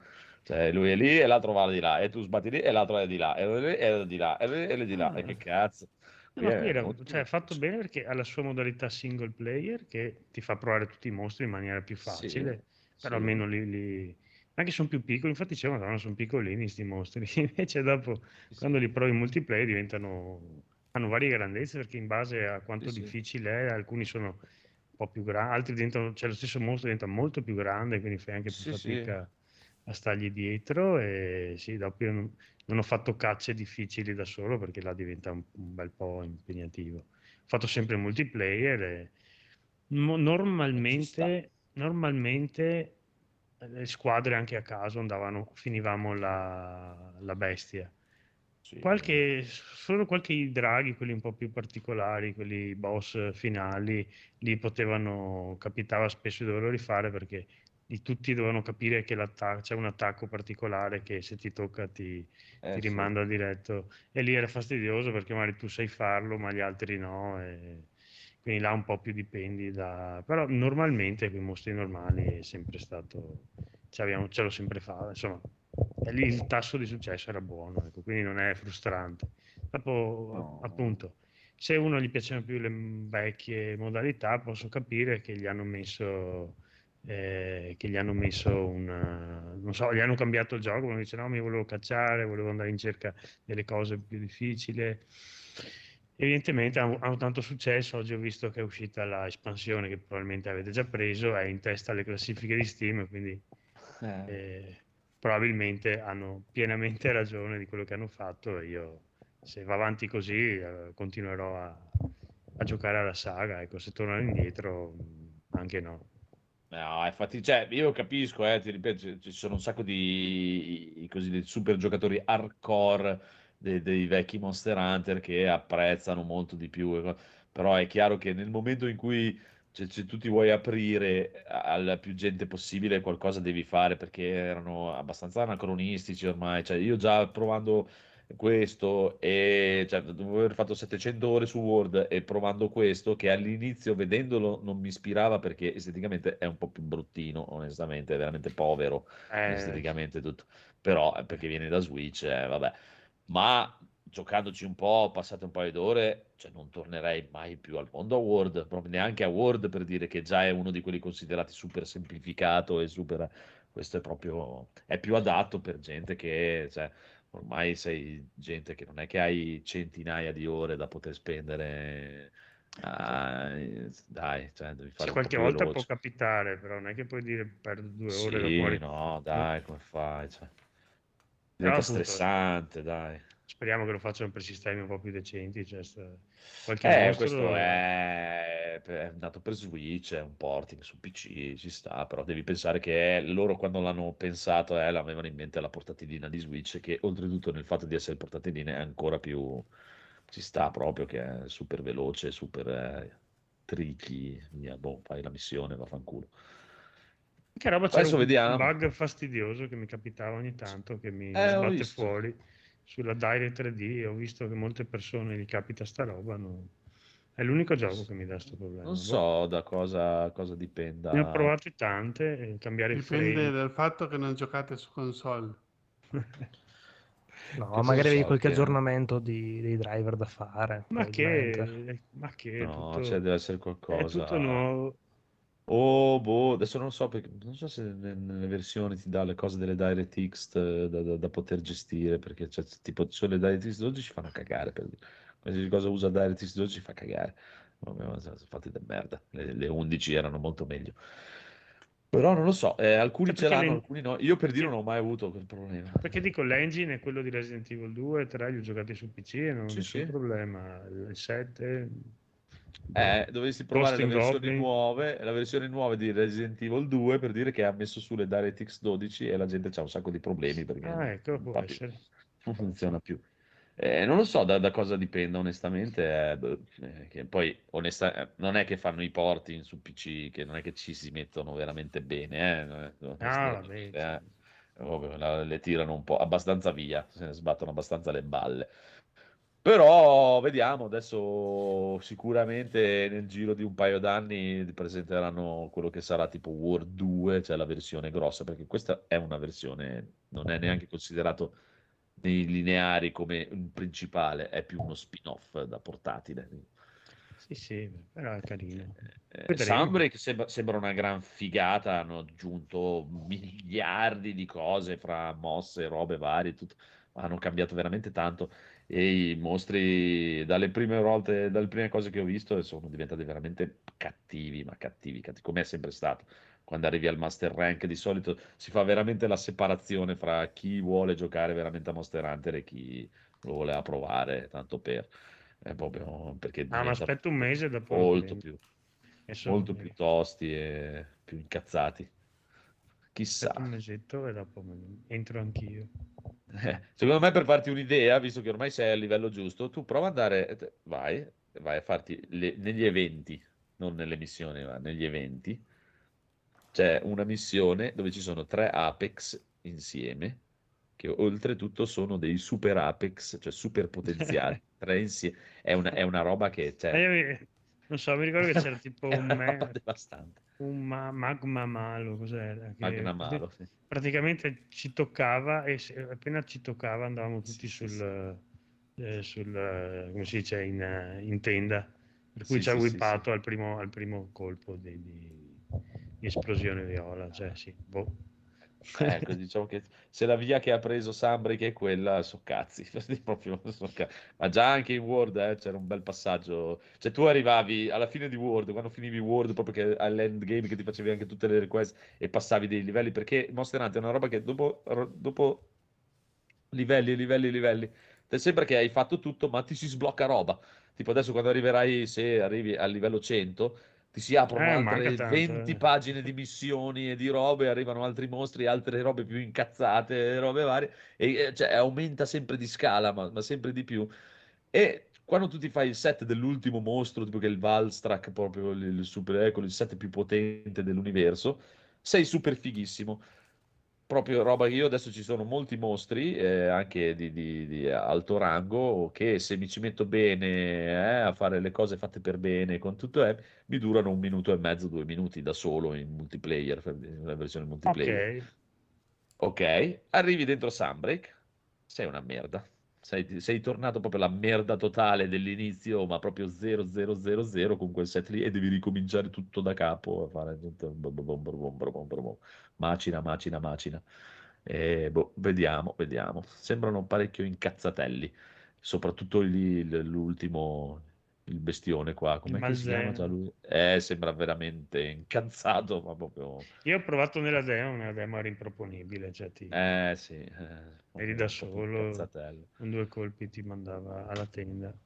Cioè, lui è lì e l'altro va di là, e tu sbatti lì e l'altro è di là, e lui è di là, e lui è di là, e che cazzo. No, è era, cioè, fatto bene perché ha la sua modalità single player che ti fa provare tutti i mostri in maniera più Sì, facile, però sì. almeno li, li- anche sono più piccoli, infatti dicevo, madonna, sono piccolini sti mostri, <laughs> invece dopo quando li provi in multiplayer diventano, hanno varie grandezze perché in base a quanto Sì, sì. difficile è, alcuni sono un po' più grandi, altri diventano, cioè lo stesso mostro diventa molto più grande, quindi fai anche più Sì, sì. fatica a stargli dietro e sì, dopo non, non ho fatto cacce difficili da solo perché là diventa un, un bel po' impegnativo. Ho fatto sempre multiplayer e mo- normalmente, normalmente eh, le squadre anche a caso andavano, finivamo la, la bestia. Sì. Qualche, solo qualche draghi, quelli un po' più particolari, quelli boss finali, lì potevano, capitava spesso di doverlo rifare perché tutti dovevano capire che c'è un attacco particolare che se ti tocca ti, Eh, ti sì. rimanda diretto e lì era fastidioso perché magari tu sai farlo ma gli altri no e quindi là un po' più dipendi da però normalmente con i mostri normali è sempre stato ce, abbiamo, ce l'ho sempre fatto insomma lì il tasso di successo era buono ecco, quindi non è frustrante dopo No. appunto se uno gli piacevano più le vecchie modalità posso capire che gli hanno messo eh, che gli hanno messo un non so, gli hanno cambiato il gioco, uno dice no, mi volevo cacciare, volevo andare in cerca delle cose più difficili. Evidentemente hanno, tanto successo, oggi ho visto che è uscita la espansione che probabilmente avete già preso, è in testa alle classifiche di Steam, quindi Eh, eh, probabilmente hanno pienamente <laughs> ragione di quello che hanno fatto e io se va avanti così eh, continuerò a, a giocare alla saga, ecco, se tornano indietro anche no. No, infatti, cioè, io capisco, eh, ti ripeto, ci- sono un sacco di i cosiddetti super giocatori hardcore dei, dei vecchi Monster Hunter che apprezzano molto di più, però è chiaro che nel momento in cui cioè, se tu ti vuoi aprire alla più gente possibile, qualcosa devi fare perché erano abbastanza anacronistici ormai, cioè, io già provando questo e cioè, dopo aver fatto 700 ore su Word e provando questo che all'inizio vedendolo non mi ispirava perché esteticamente è un po' più bruttino onestamente è veramente povero Eh, esteticamente tutto. Però eh, perché viene da Switch eh, vabbè. Ma giocandoci un po' passate un paio d'ore cioè non tornerei mai più al mondo a Word proprio neanche a Word per dire che già è uno di quelli considerati super semplificato e super questo è proprio è più adatto per gente che cioè, ormai sei gente che non è che hai centinaia di ore da poter spendere. Ah, eh, dai, cioè, devi Sì, fare po' qualche volta veloce. può capitare, però non è che puoi dire perdo due ore Sì, no, dai, come fai? Cioè, diventa stressante, dai. Speriamo che lo facciano per sistemi un po' più decenti. Cioè, Eh, mostro- questo è, è nato per Switch, è un porting su PC, ci sta, però devi pensare che loro quando l'hanno pensato eh, l'avevano in mente la portatilina di Switch, che oltretutto nel fatto di essere portatilina è ancora più, ci sta proprio, che è super veloce, super eh, tricky, via, boh, fai la missione, vaffanculo. Che roba c'era Adesso un vediamo. bug fastidioso che mi capitava ogni tanto, che mi Eh, sbatte fuori sulla Direct 3D. Ho visto che molte persone gli capita sta roba. no. È l'unico gioco che mi dà questo problema. Non Boh. so da cosa, cosa dipenda. Ne ho provate tante, eh, cambiare il Dipende frame. dal fatto che non giocate su console. No, Che magari avevi ha qualche che- aggiornamento di- dei driver da fare. Ma che, ma che, è No, tutto, cioè deve essere è qualcosa. tutto nuovo. Oh, boh, adesso non so perché non so se ne- nelle versioni ti dà le cose delle DirectX eh, da, da- da poter gestire, perché cioè, tipo sulle DirectX 12 fanno cagare per dire. Qualsiasi cosa usa DirectX 12 fa cagare. Vabbè, sono fatti da merda. Le, le 11 erano molto meglio. Però non lo so, eh, alcuni Cioè, ce l'hanno, le- alcuni no. Io per dire non ho mai avuto quel problema. Perché dico, l'engine è quello di Resident Evil 2 e 3, li ho giocati su PC e non Sì, nessun sì. problema. Il 7... Eh, dovresti provare le versioni Goblin. nuove, la versione nuova di Resident Evil 2 per dire che ha messo su le DirectX 12 e la gente ha un sacco di problemi perché Ah, non, ecco, non non funziona più. Eh, non lo so da, da cosa dipenda, onestamente. eh, eh, che poi, onesta- eh, non è che fanno i porting su PC, che non è che ci si mettono veramente bene. eh, Ah, eh. Le tirano un po' abbastanza via, se ne sbattono abbastanza le balle. Però vediamo, adesso sicuramente nel giro di un paio d'anni presenteranno quello che sarà tipo World 2, cioè la versione grossa, perché questa è una versione, non è neanche considerato nei lineari come un principale, è più uno spin-off da portatile. Sì, sì, però è carino. Eh, Vedremo. Sunbreak sembra, sembra una gran figata, hanno aggiunto miliardi di cose fra mosse, robe varie, tutto. Hanno cambiato veramente tanto e i mostri dalle prime volte, dalle prime cose che ho visto sono diventati veramente cattivi, ma cattivi, cattivi, come è sempre stato. Quando arrivi al Master Rank di solito si fa veramente la separazione fra chi vuole giocare veramente a Monster Hunter e chi lo voleva provare, tanto per... È proprio perché Ah, ma aspetta un mese dopo. molto più, molto più tosti e più incazzati. Chissà. un mesetto e dopo entro anch'io. Eh, secondo me per farti un'idea, visto che ormai sei a livello giusto, tu prova ad andare, vai, vai a farti le- negli eventi, non nelle missioni, ma negli eventi. C'è una missione dove ci sono tre Apex insieme, che oltretutto sono dei super Apex, cioè super potenziali, <laughs> tre insieme. È una, è una roba che mi- non so, mi ricordo che c'era tipo <laughs> È un, una roba devastante. Un ma- magma malo, cos'era? Magna Malo, sì. praticamente ci toccava e se- appena ci toccava andavamo tutti Sì, sì, sul, eh, sul, eh, come si dice, in, eh, in tenda, per cui Sì, ci ha sì, sì, whippato al, primo, al primo colpo di, di- di esplosione viola, cioè sì, boh. Ecco, diciamo che se la via che ha preso Sunbreak è quella, so cazzi, <laughs> proprio, so ca- ma già anche in Word eh, c'era un bel passaggio, cioè tu arrivavi alla fine di Word, quando finivi Word, proprio all'endgame che ti facevi anche tutte le request e passavi dei livelli, perché Monster Hunter è una roba che dopo, dopo livelli livelli livelli, ti sembra che hai fatto tutto, ma ti si sblocca roba, tipo adesso quando arriverai, se arrivi al livello 100, ti si aprono Eh, altre manca tanto, 20 eh. pagine di missioni e di robe, arrivano altri mostri, altre robe più incazzate, robe varie, e cioè, aumenta sempre di scala, ma, ma sempre di più. E quando tu ti fai il set dell'ultimo mostro, tipo che è il Valstrak, proprio il, il super, ecco, il set più potente dell'universo, sei super fighissimo. Proprio roba che io adesso ci sono molti mostri, eh, anche di, di- di alto rango, che se mi ci metto bene eh, a fare le cose fatte per bene, con tutto, eh, mi durano un minuto e mezzo, due minuti da solo in multiplayer, nella versione multiplayer. Ok, Ok, arrivi dentro Sunbreak, sei una merda. Sei, sei tornato proprio alla merda totale dell'inizio, ma proprio 0000 con quel set lì e devi ricominciare tutto da capo a fare macina, macina, macina. E, boh, vediamo, vediamo. Sembrano parecchio incazzatelli, soprattutto lì l'ultimo, il bestione qua, com'è che si chiama già lui? Eh, sembra veramente incazzato, ma proprio... io ho provato nella demo, nella demo era improponibile, cioè ti, Eh sì, eh, eri da solo, con due colpi ti mandava alla tenda.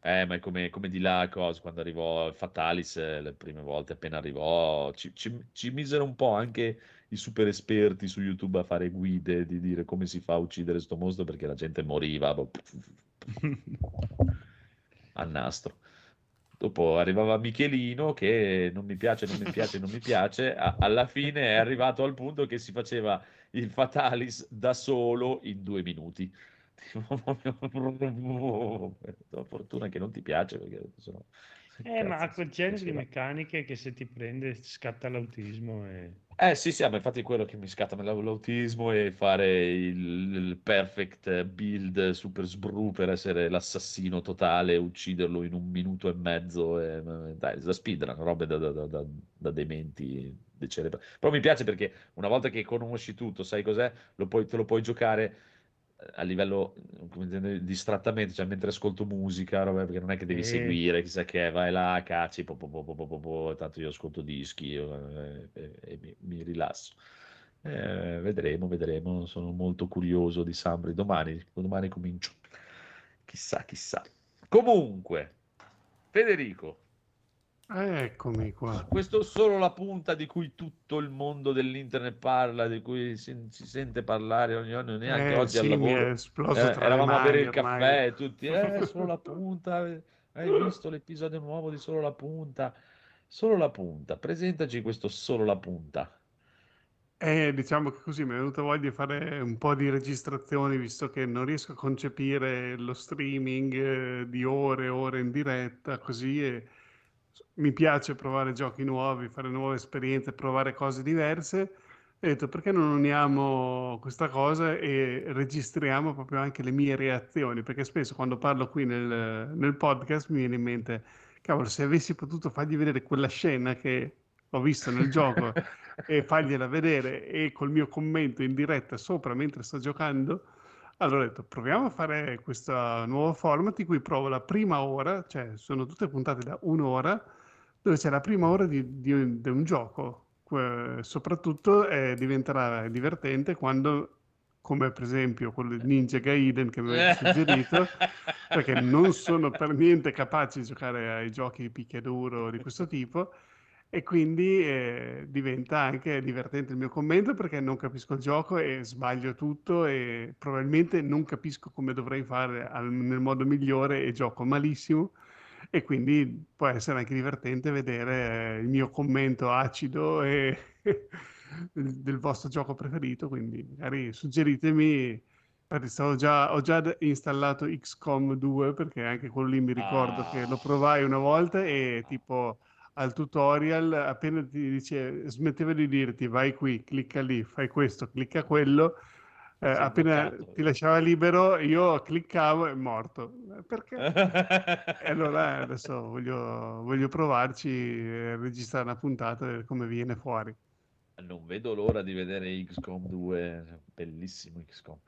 Eh, ma è come, come di là, cosa, quando arrivò Fatalis eh, le prime volte, appena arrivò, ci, ci- ci misero un po' anche i super esperti su YouTube a fare guide di dire come si fa a uccidere sto mostro perché la gente moriva boh, <laughs> <laughs> a nastro. Dopo arrivava Michelino che non mi piace, non mi piace, non mi piace. a- alla fine è arrivato al punto che si faceva il Fatalis da solo in due minuti. <laughs> La fortuna che non ti piace perché sennò- Eh, ma cazzo, quel si genere di meccaniche che se ti prende scatta l'autismo e... Eh sì, sì, ah, ma infatti è quello che mi scatta l'autismo e fare il, il perfect build super sbru per essere l'assassino totale, ucciderlo in un minuto e mezzo. E, dai, da speedrun, robe da, da, da, da, dementi decerebrati. Però mi piace perché una volta che conosci tutto, sai cos'è, lo puoi- te lo puoi giocare a livello come dire, distrattamente, cioè mentre ascolto musica, roba, perché non è che devi Sì. seguire chissà che, vai là, cacci, po, po, po, tanto io ascolto dischi eh, e, e mi, mi rilasso. Eh, vedremo, vedremo, sono molto curioso di Sambri. Domani, domani comincio. Chissà, chissà. Comunque, Federico, Eccomi qua. questo è solo la punta di cui tutto il mondo dell'internet parla, di cui si, si sente parlare ogni giorno, neanche Eh, oggi sì, al lavoro. è esploso Eh, tra eravamo a bere il mani ormai. caffè tutti, eh, solo la punta, hai visto l'episodio nuovo di Solo la punta? Solo la punta, presentaci questo Solo la punta. Eh, diciamo che così mi è venuta voglia di fare un po' di registrazioni, visto che non riesco a concepire lo streaming eh, di ore e ore in diretta, così e mi piace provare giochi nuovi, fare nuove esperienze, provare cose diverse. E ho detto, perché non uniamo questa cosa e registriamo proprio anche le mie reazioni? Perché spesso quando parlo qui nel, nel podcast mi viene in mente, cavolo, se avessi potuto fargli vedere quella scena che ho visto nel gioco e <laughs> fargliela vedere e col mio commento in diretta sopra mentre sto giocando, allora ho detto proviamo a fare questo nuovo format in cui provo la prima ora, cioè sono tutte puntate da un'ora, dove c'è la prima ora di, di un, di un gioco. Que- soprattutto eh, diventerà divertente quando, come per esempio quello di Ninja Gaiden che mi avete suggerito, <laughs> perché non sono per niente capace di giocare ai giochi di picchiaduro di questo tipo e quindi eh, diventa anche divertente il mio commento perché non capisco il gioco e sbaglio tutto e probabilmente non capisco come dovrei fare al- nel modo migliore e gioco malissimo e quindi può essere anche divertente vedere eh, il mio commento acido e <laughs> del vostro gioco preferito, quindi magari suggeritemi Infatti stavo già, ho già installato XCOM 2 perché anche quello lì mi ricordo che lo Ah. provai una volta e tipo al tutorial appena ti dice, smetteva di dirti vai qui, clicca lì, fai questo, clicca quello, eh, appena bloccato. ti lasciava libero io cliccavo e morto. Eh, Perché? <laughs> E allora adesso voglio, voglio provarci e registrare una puntata vedere come viene fuori. Non vedo l'ora di vedere XCOM 2, bellissimo XCOM,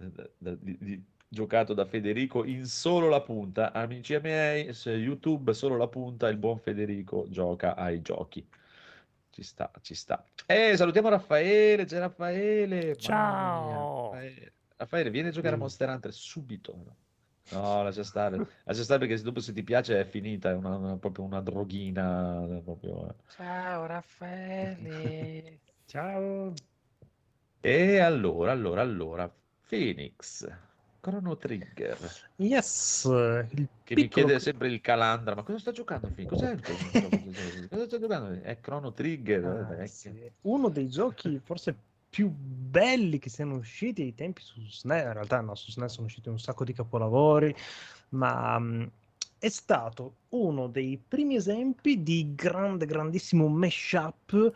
eh, da- di- di- giocato da Federico in solo la punta. Amici miei, su YouTube solo la punta, il buon Federico gioca ai giochi. Ci sta, ci sta. Eh, salutiamo Raffaele, c'è Raffaele. Ciao. Raffaele. Raffaele, vieni a giocare a Mm. Monster Hunter subito. No, lascia stare, lascia stare perché se dopo se ti piace è finita, è una, una- proprio una droghina. Proprio, eh. Ciao Raffaele. <laughs> Ciao. E allora, allora, allora, Phoenix, Chrono Trigger, Yes, il che mi piccolo... chiede sempre il calandra, ma cosa sta giocando? Cos'è il? <laughs> Cosa sta giocando? È Chrono Trigger, Ah, sì. Uno dei giochi forse più belli che siano usciti ai tempi su SNES, in realtà no, su SNES sono usciti un sacco di capolavori, ma mh, è stato uno dei primi esempi di grande, grandissimo mashup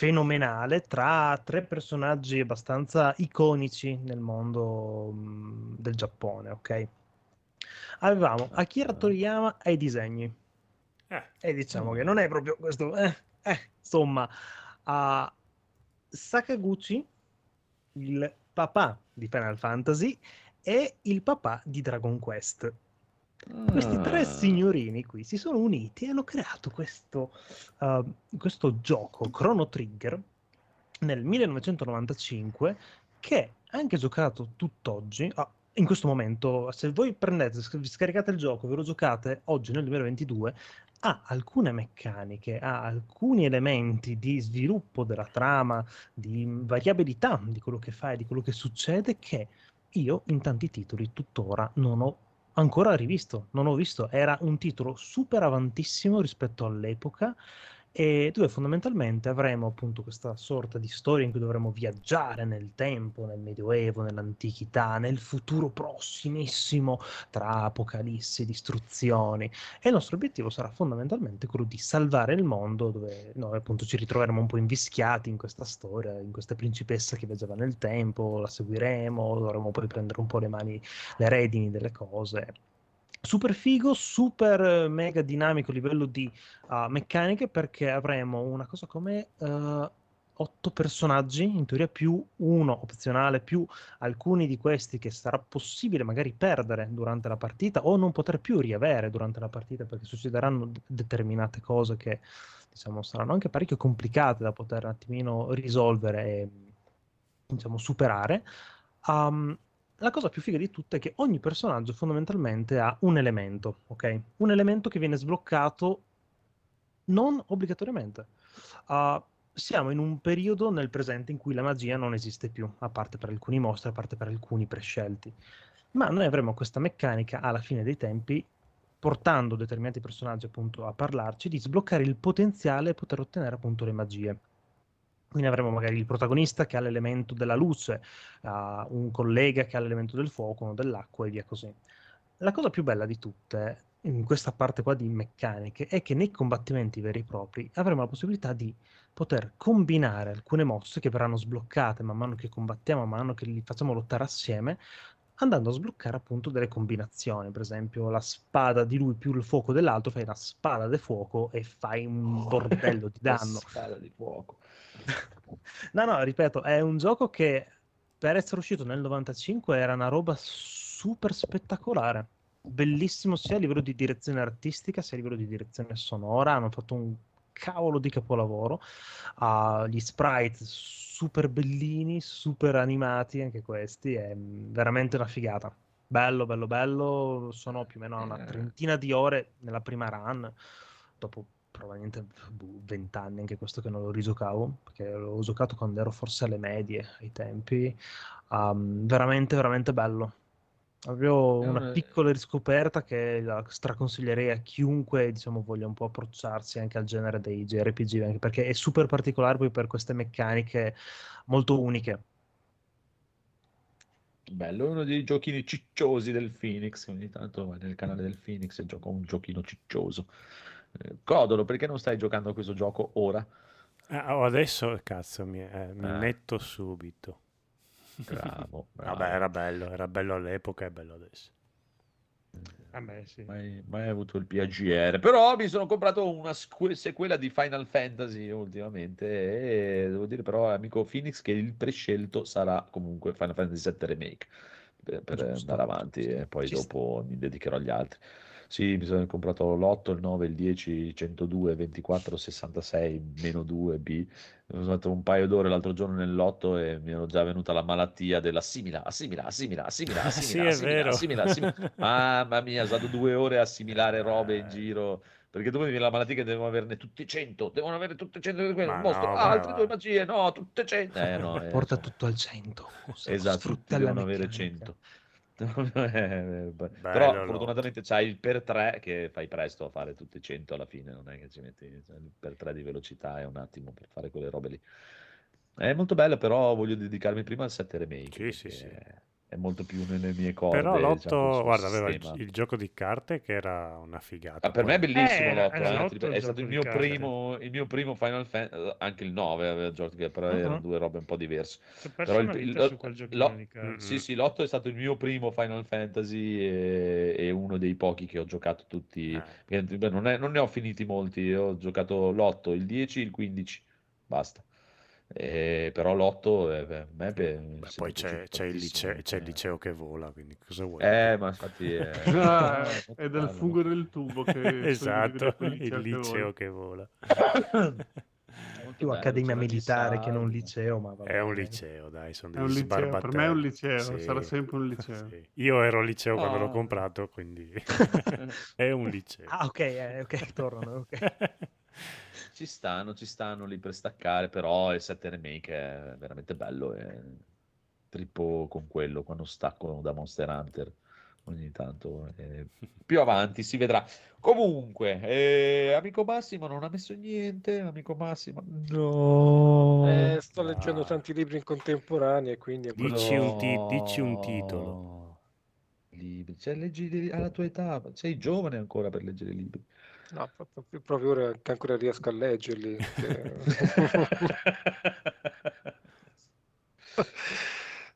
fenomenale tra tre personaggi abbastanza iconici nel mondo mh, del Giappone, ok? Avevamo Akira Toriyama ai disegni. Eh, E diciamo che non è proprio questo, eh, eh, insomma, a Sakaguchi, il papà di Final Fantasy, e il papà di Dragon Quest. Questi tre Ah, signorini qui si sono uniti e hanno creato questo, uh, questo gioco, Chrono Trigger, nel 1995, che anche giocato tutt'oggi. ah, in questo momento, se voi prendete, sc- scaricate il gioco, ve lo giocate oggi nel 2022, ha alcune meccaniche, ha alcuni elementi di sviluppo della trama, di variabilità di quello che fa e di quello che succede che io in tanti titoli tuttora non ho ancora rivisto, non ho visto, era un titolo super avantissimo rispetto all'epoca e dove fondamentalmente avremo appunto questa sorta di storia in cui dovremo viaggiare nel tempo, nel medioevo, nell'antichità, nel futuro prossimissimo tra apocalissi, distruzioni e il nostro obiettivo sarà fondamentalmente quello di salvare il mondo dove noi appunto ci ritroveremo un po' invischiati in questa storia, in questa principessa che viaggiava nel tempo, la seguiremo, dovremo poi prendere un po' le mani, le redini delle cose. Super figo, super eh, mega dinamico a livello di uh, meccaniche perché avremo una cosa come uh, otto personaggi, in teoria più uno opzionale, più alcuni di questi che sarà possibile magari perdere durante la partita o non poter più riavere durante la partita perché succederanno determinate cose che diciamo saranno anche parecchio complicate da poter un attimino risolvere e diciamo superare. Um, la cosa più figa di tutte è che ogni personaggio fondamentalmente ha un elemento, ok? Un elemento che viene sbloccato non obbligatoriamente. Uh, siamo in un periodo nel presente in cui la magia non esiste più, a parte per alcuni mostri, a parte per alcuni prescelti. Ma noi avremo questa meccanica alla fine dei tempi, portando determinati personaggi appunto a parlarci, di sbloccare il potenziale e poter ottenere appunto le magie. Quindi avremo magari il protagonista che ha l'elemento della luce, uh, un collega che ha l'elemento del fuoco, uno dell'acqua e via così. La cosa più bella di tutte, in questa parte qua di meccaniche, è che nei combattimenti veri e propri avremo la possibilità di poter combinare alcune mosse che verranno sbloccate man mano che combattiamo, man mano che li facciamo lottare assieme, andando a sbloccare appunto delle combinazioni, per esempio la spada di lui più il fuoco dell'altro, fai una spada di fuoco e fai un bordello di <laughs> danno. Spada di fuoco. No, no, ripeto, è un gioco che per essere uscito nel 95 era una roba super spettacolare. Bellissimo sia a livello di direzione artistica sia a livello di direzione sonora. Hanno fatto un cavolo di capolavoro. Uh, gli sprite super bellini, super animati anche questi. È veramente una figata. Bello, bello, bello. Sono più o meno una trentina di ore nella prima run. Dopo probabilmente boh, vent'anni anche questo che non lo rigiocavo perché l'ho giocato quando ero forse alle medie ai tempi um, veramente veramente bello proprio una piccola riscoperta che la straconsiglierei a chiunque diciamo voglia un po' approcciarsi anche al genere dei JRPG anche perché è super particolare poi per queste meccaniche molto uniche Bello, è uno dei giochini cicciosi del Phoenix. Ogni tanto nel canale del Phoenix e gioca un giochino ciccioso. Eh, Codolo, perché non stai giocando a questo gioco ora? Ah, oh, adesso, cazzo, mi, eh, mi Eh. metto subito. Bravo, <laughs> Vabbè, bravo. era bello, era bello all'epoca, è bello adesso. Vabbè, sì. Mai, mai avuto il PAGR. Però mi sono comprato una sequela di Final Fantasy ultimamente. E devo dire, però, amico Phoenix, che il prescelto sarà comunque Final Fantasy VII Remake per, per andare avanti e poi Ci dopo mi dedicherò agli altri. Sì, mi sono comprato l'8, il 9, il 10, 102, 24, 66, meno 2, B. Mi sono fatto un paio d'ore l'altro giorno nell'otto e mi ero già venuta la malattia dell'assimila, assimila, assimila, assimila, <laughs> Sì, assimila, è assimila, vero. assimila, assimila. Mamma mia, è stato due ore a assimilare robe in giro. Perché dopo mi viene la malattia che devono averne tutte 100, devono avere tutte 100 di quello, mostro, no, ah, altre va. due magie, no, tutte 100. <laughs> Eh, no, eh, porta cioè, tutto al 100 Esatto, tutti sfrutta devono avere meccanica. 100. <laughs> Eh, beh, Però Bello, fortunatamente c'hai il per 3 che fai presto a fare tutte 100 alla fine, non è che ci metti cioè, il per 3 di velocità è un attimo per fare quelle robe lì. È molto bello, però voglio dedicarmi prima al 7 remake Sì, sì, sì. perché è molto più nelle mie corde, Però diciamo, l'otto, sul guarda, aveva il, il gioco di carte che era una figata. Ah, per me è bellissimo Eh, l'otto, era eh, l'otto è stato il mio primo, il mio primo Final Fantasy, anche il 9 aveva giochi che però erano Mhm. due robe un po' diverse. C'è Però il- il- lo- di carte. Mm. Sì, sì, l'otto è stato il mio primo Final Fantasy e, e uno dei pochi che ho giocato tutti. Eh. perché, beh, Non, è- non ne ho finiti molti, ho giocato l'8, il 10, il 15, basta. E- però l'8 eh, beh, me beh, poi c'è, c'è il liceo, c'è il eh. liceo che vola, quindi cosa vuoi? Eh, ma infatti è, <laughs> <laughs> Ah, è molto è del bello. fungo del tubo che <laughs> esatto, il liceo che liceo che vola. <coughs> <coughs> Più bello, accademia militare che non liceo ma vabbè, È un liceo, dai, sono degli liceo, per me è un sbarbatelli. liceo, Sì, sarà sempre un liceo. <laughs> sì. Io ero al liceo quando l'ho Ah. comprato, quindi <laughs> è un liceo. ah ok eh, ok <laughs> tornano ok Ci stanno, ci stanno lì per staccare, però il 7 remake è veramente bello e trippo con quello quando stacco da Monster Hunter ogni tanto. e più avanti si vedrà. Comunque, eh, amico Massimo non ha messo niente, amico Massimo no. Eh, sto leggendo Ah. tanti libri in contemporanea e quindi Dici un ti- dici un titolo. Libri, cioè, leggi alla tua età, sei giovane ancora per leggere libri. No, proprio, proprio ora che ancora riesco a leggerli. che- <laughs> <laughs>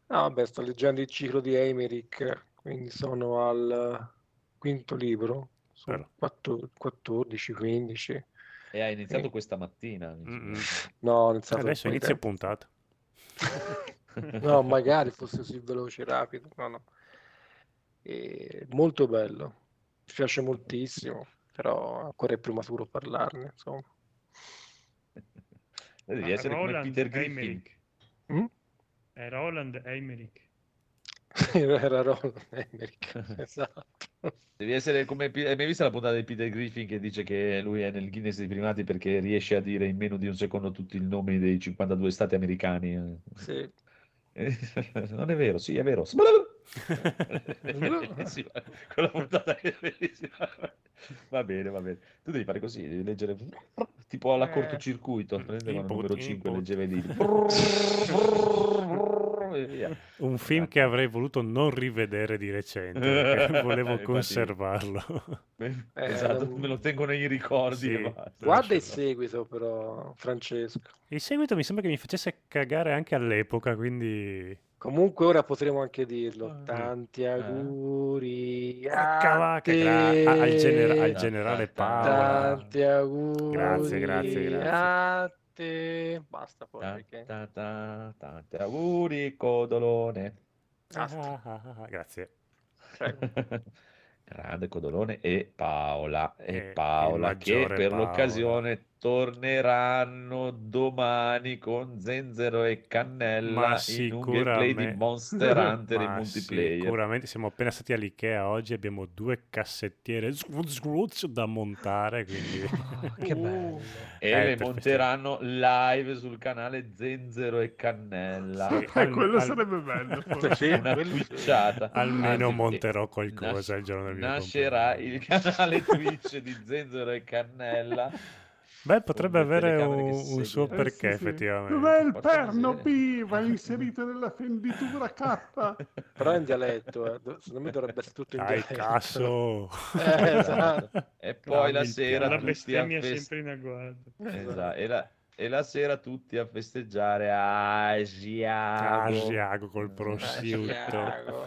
No, vabbè, sto leggendo il ciclo di Emerick, quindi sono al quinto libro, Però. 14, 15. E hai iniziato Sì. questa mattina. No, <laughs> ho iniziato Adesso inizia puntata. <laughs> No, magari fosse così veloce, rapido. No, no. E molto bello, mi piace moltissimo, però ancora è prematuro parlarne, insomma. Devi Ah, essere come Roland Peter Griffin. Emmerich. Mm? È Roland Emmerich. <laughs> Era Roland Emmerich, <laughs> <laughs> esatto. Devi essere come. Hai mai visto la puntata di Peter Griffin che dice che lui è nel Guinness dei primati perché riesce a dire in meno di un secondo tutti i nomi dei 52 stati americani? Sì. Non è vero, sì, è vero. Bellissima, quella puntata che è bellissima. Va bene, va bene. Tu devi fare così, devi leggere tipo alla Eh. cortocircuito, prendeva il Input, numero 5 input. leggeva libri. E via. Un film che avrei voluto non rivedere di recente, perché <laughs> volevo Infatti- conservarlo. Eh, esatto, non- me lo tengo nei ricordi Sì. Guarda il seguito però, Francesco. Il seguito mi sembra che mi facesse cagare anche all'epoca, quindi... Comunque ora potremo anche dirlo. Ah, Tanti auguri Porca a te. al, genera- al generale Paola. Tanti auguri Grazie, grazie, grazie. Te. Basta poi Ta- perché... ta- ta- Tanti auguri, Codolone. Ah, ah, ah, ah, grazie. <laughs> Grande Codolone e Paola. E E Paola il che per Paola. l'occasione torneranno domani con Zenzero e Cannella in un gameplay di Monster Hunter in <laughs> multiplayer. Sicuramente siamo appena stati all'Ikea oggi, abbiamo due cassettiere da montare, quindi... <laughs> Che bello. E Eh, le monteranno live sul canale Zenzero e Cannella. Sì. Eh, <laughs> quello al- sarebbe bello. forse. Sì, Una twitchata. Almeno Anzi, monterò qualcosa nas- il giorno del mio Nascerà compleanno. il canale Twitch di Zenzero e Cannella. Beh, potrebbe avere un, un suo seguono. Eh, sì, perché, sì. effettivamente. Dov'è il Porca perno. P? Va inserito nella fenditura K. <laughs> Però è in dialetto, eh. Do- secondo me dovrebbe essere tutto in Dai, dialetto. cazzo! <laughs> Eh, <laughs> esatto. E poi la il sera La tutti a bestemmia fest- sempre in agguato. Esatto, e, la, e la sera tutti a festeggiare a Asiago. Asiago col prosciutto. Asiago.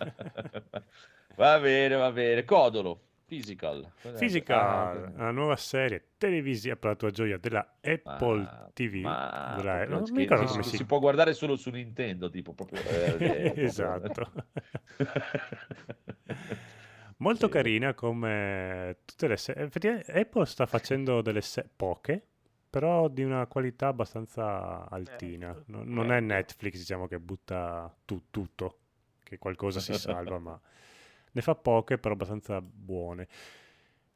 va bene, va bene. Codolo, Physical. Physical, Ah, una nuova serie televisiva per la tua gioia della Apple ma- TV. ma della- non che mi ricordo si, come si si può guardare solo su Nintendo, tipo proprio. eh, <laughs> proprio- Esatto. <laughs> Molto Sì. carina come tutte le serie. Effettivamente Apple sta facendo delle serie poche, però di una qualità abbastanza altina. No- non è Netflix, diciamo, che butta tu- tutto, che qualcosa si salva, ma <laughs> ne fa poche, però abbastanza buone.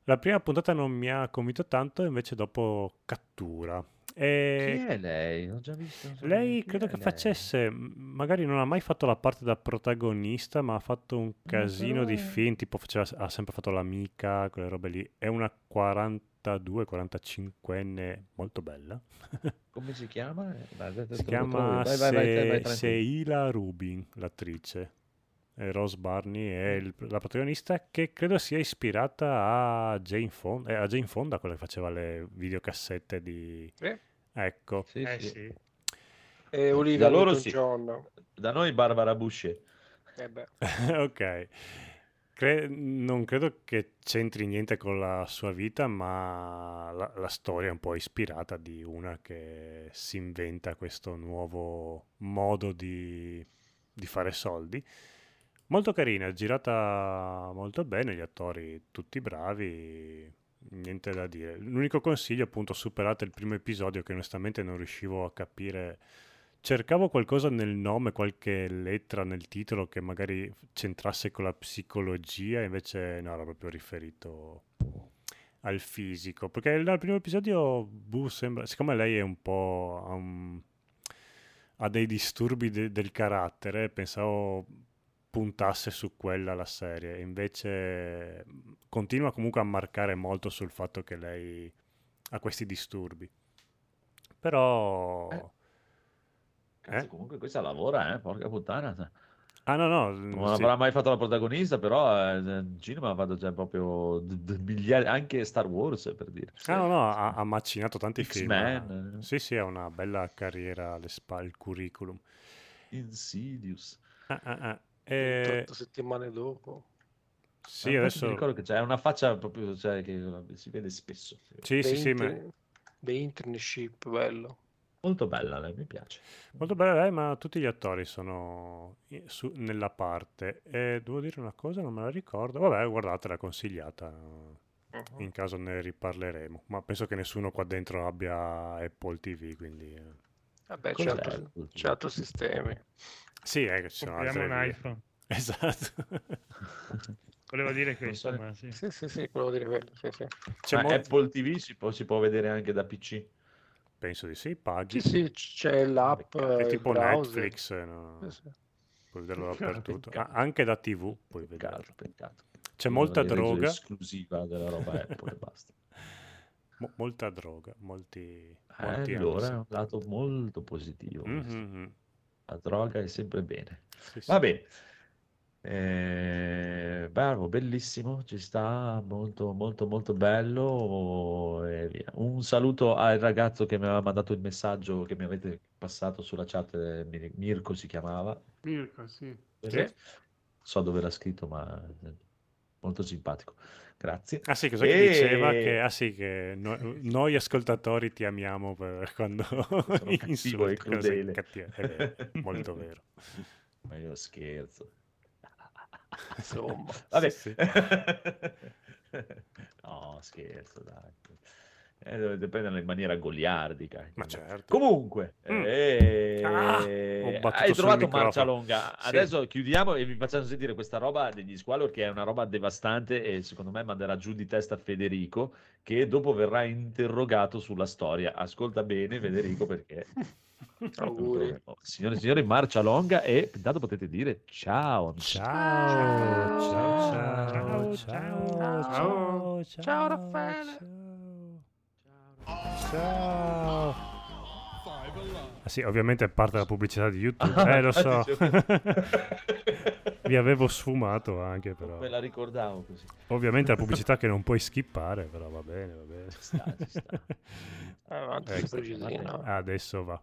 La prima puntata non mi ha convinto tanto, invece dopo cattura. E Chi è lei? Ho già visto. lei credo che lei. facesse, magari non ha mai fatto la parte da protagonista, ma ha fatto un casino di film, tipo faceva- ha sempre fatto l'amica, quelle robe lì. È una 42-45enne molto bella. <laughs> Come si chiama? Vai, Si chiama. Seila Rubin, l'attrice. E Rose Barney è il- la protagonista che credo sia ispirata a Jane Fonda, eh, a Jane Fonda, quella che faceva le videocassette di... Sì. Ecco. Sì, Eh sì. sì. E Olivia Da loro Newton-John. Da noi Barbara Boucher. Eh beh. <laughs> ok. Cre- non credo che c'entri niente con la sua vita, ma la, la storia è un po' ispirata di una che si inventa questo nuovo modo di, di fare soldi. Molto carina, girata molto bene, gli attori tutti bravi, niente da dire. L'unico consiglio, appunto, superate il primo episodio che onestamente non riuscivo a capire. Cercavo qualcosa nel nome, qualche lettera nel titolo che magari c'entrasse con la psicologia, invece no, era proprio riferito al fisico. Perché dal primo episodio, Boo sembra, siccome lei è un po'... ha ha dei disturbi de- del carattere, pensavo puntasse su quella la serie, invece continua comunque a marcare molto sul fatto che lei ha questi disturbi. Però... Eh. Cazzo, Eh? comunque questa lavora, eh, porca puttana. Ah no, no, Non sì. avrà mai fatto la protagonista, però eh, in cinema ha fatto già proprio d- d- miliardi, anche Star Wars per dire. Ah no, no, ha, ha macinato tanti film. X-Men, eh. Sì, sì, ha una bella carriera alle spalle, il curriculum. Insidious. Ah, ah, ah. E- 28 settimane dopo. sì, Ah, adesso... Mi ricordo che c'è una faccia proprio cioè, che si vede spesso. Sì, sì, The, sì, ma- Inter- The Internship, bello. Molto bella lei, mi piace. Molto bella lei, ma tutti gli attori sono su- nella parte. E devo dire una cosa, non me la ricordo. Vabbè, guardatela, consigliata. Mhm. In caso ne riparleremo. Ma penso che nessuno qua dentro abbia Apple TV, quindi... eh. Vabbè, c'è TV? c'è altri sistemi. Sì, è che ci sono altre un iPhone. <laughs> Esatto. Volevo dire questo, ma sì. Sì, sì, sì, volevo dire quello. Sì, sì. C'è Ma molto- Apple TV si può, si può vedere anche da PC. Penso di sì, paghi. Sì, sì, c'è l'app, È eh, tipo browser. Netflix. no? Sì, sì. puoi vederlo <laughs> dappertutto. A- Peccato. anche da TV puoi Peccato, vederlo. peccato. C'è molta droga, esclusiva della roba Apple e basta. Mo- molta droga, molti, Eh, molti allora è un lato molto positivo. questo. Mhm, La droga è sempre bene. sì, sì. Va bene. Eh, bravo, bellissimo, ci sta, molto molto molto bello e via. Un saluto al ragazzo che mi aveva mandato il messaggio che mi avete passato sulla chat, Mir- Mirko si chiamava. Mirko, sì. Sì. So dove l'ha scritto, ma molto simpatico. Grazie. Ah sì, cos'è che diceva? E- Che, ah sì, che no- noi ascoltatori ti amiamo per <laughs> quando Sono cattivo insulti, e crudele. cattive. È vero, molto vero. <laughs> Ma io scherzo. <laughs> Insomma, Vabbè. Sì, sì. No, scherzo, dai. Eh, dovete prenderla in maniera goliardica. Ma certo. Comunque, Mm. eh, Ah, hai trovato marcia longa. Sì. Adesso chiudiamo e vi facciamo sentire questa roba degli Squallor, che è una roba devastante e secondo me manderà giù di testa Federico, che dopo verrà interrogato sulla storia. Ascolta bene, Federico, perché. <laughs> Oh, Signore e signori, marcia longa e intanto potete dire ciao. amici. Ciao, ciao, Ciao, ciao, ciao, ciao, Ciao, Raffaele. Ciao. Ciao. Ah sì, ovviamente è parte della pubblicità di YouTube. Eh, lo so. <laughs> Vi <laughs> avevo sfumato anche, però. Me la ricordavo così. Ovviamente è la pubblicità che non puoi skippare, però va bene, va bene. Ci sta, ci sta. <laughs> avanti Ecco. su precisino. Adesso va.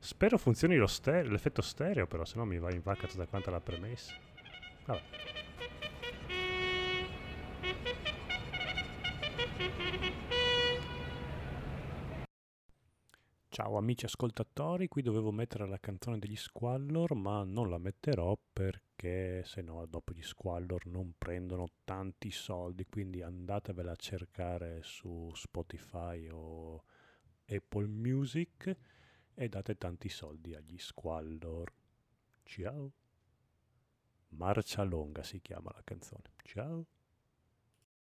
Spero funzioni lo ste- l'effetto stereo, però se no mi va in vacca tutta quanta la premessa. Vabbè. Ciao amici ascoltatori, qui dovevo mettere la canzone degli Squallor, ma non la metterò perché se no dopo gli Squallor non prendono tanti soldi, quindi andatevela a cercare su Spotify o Apple Music e date tanti soldi agli Squallor. Ciao. Marcia Longa si chiama la canzone. Ciao.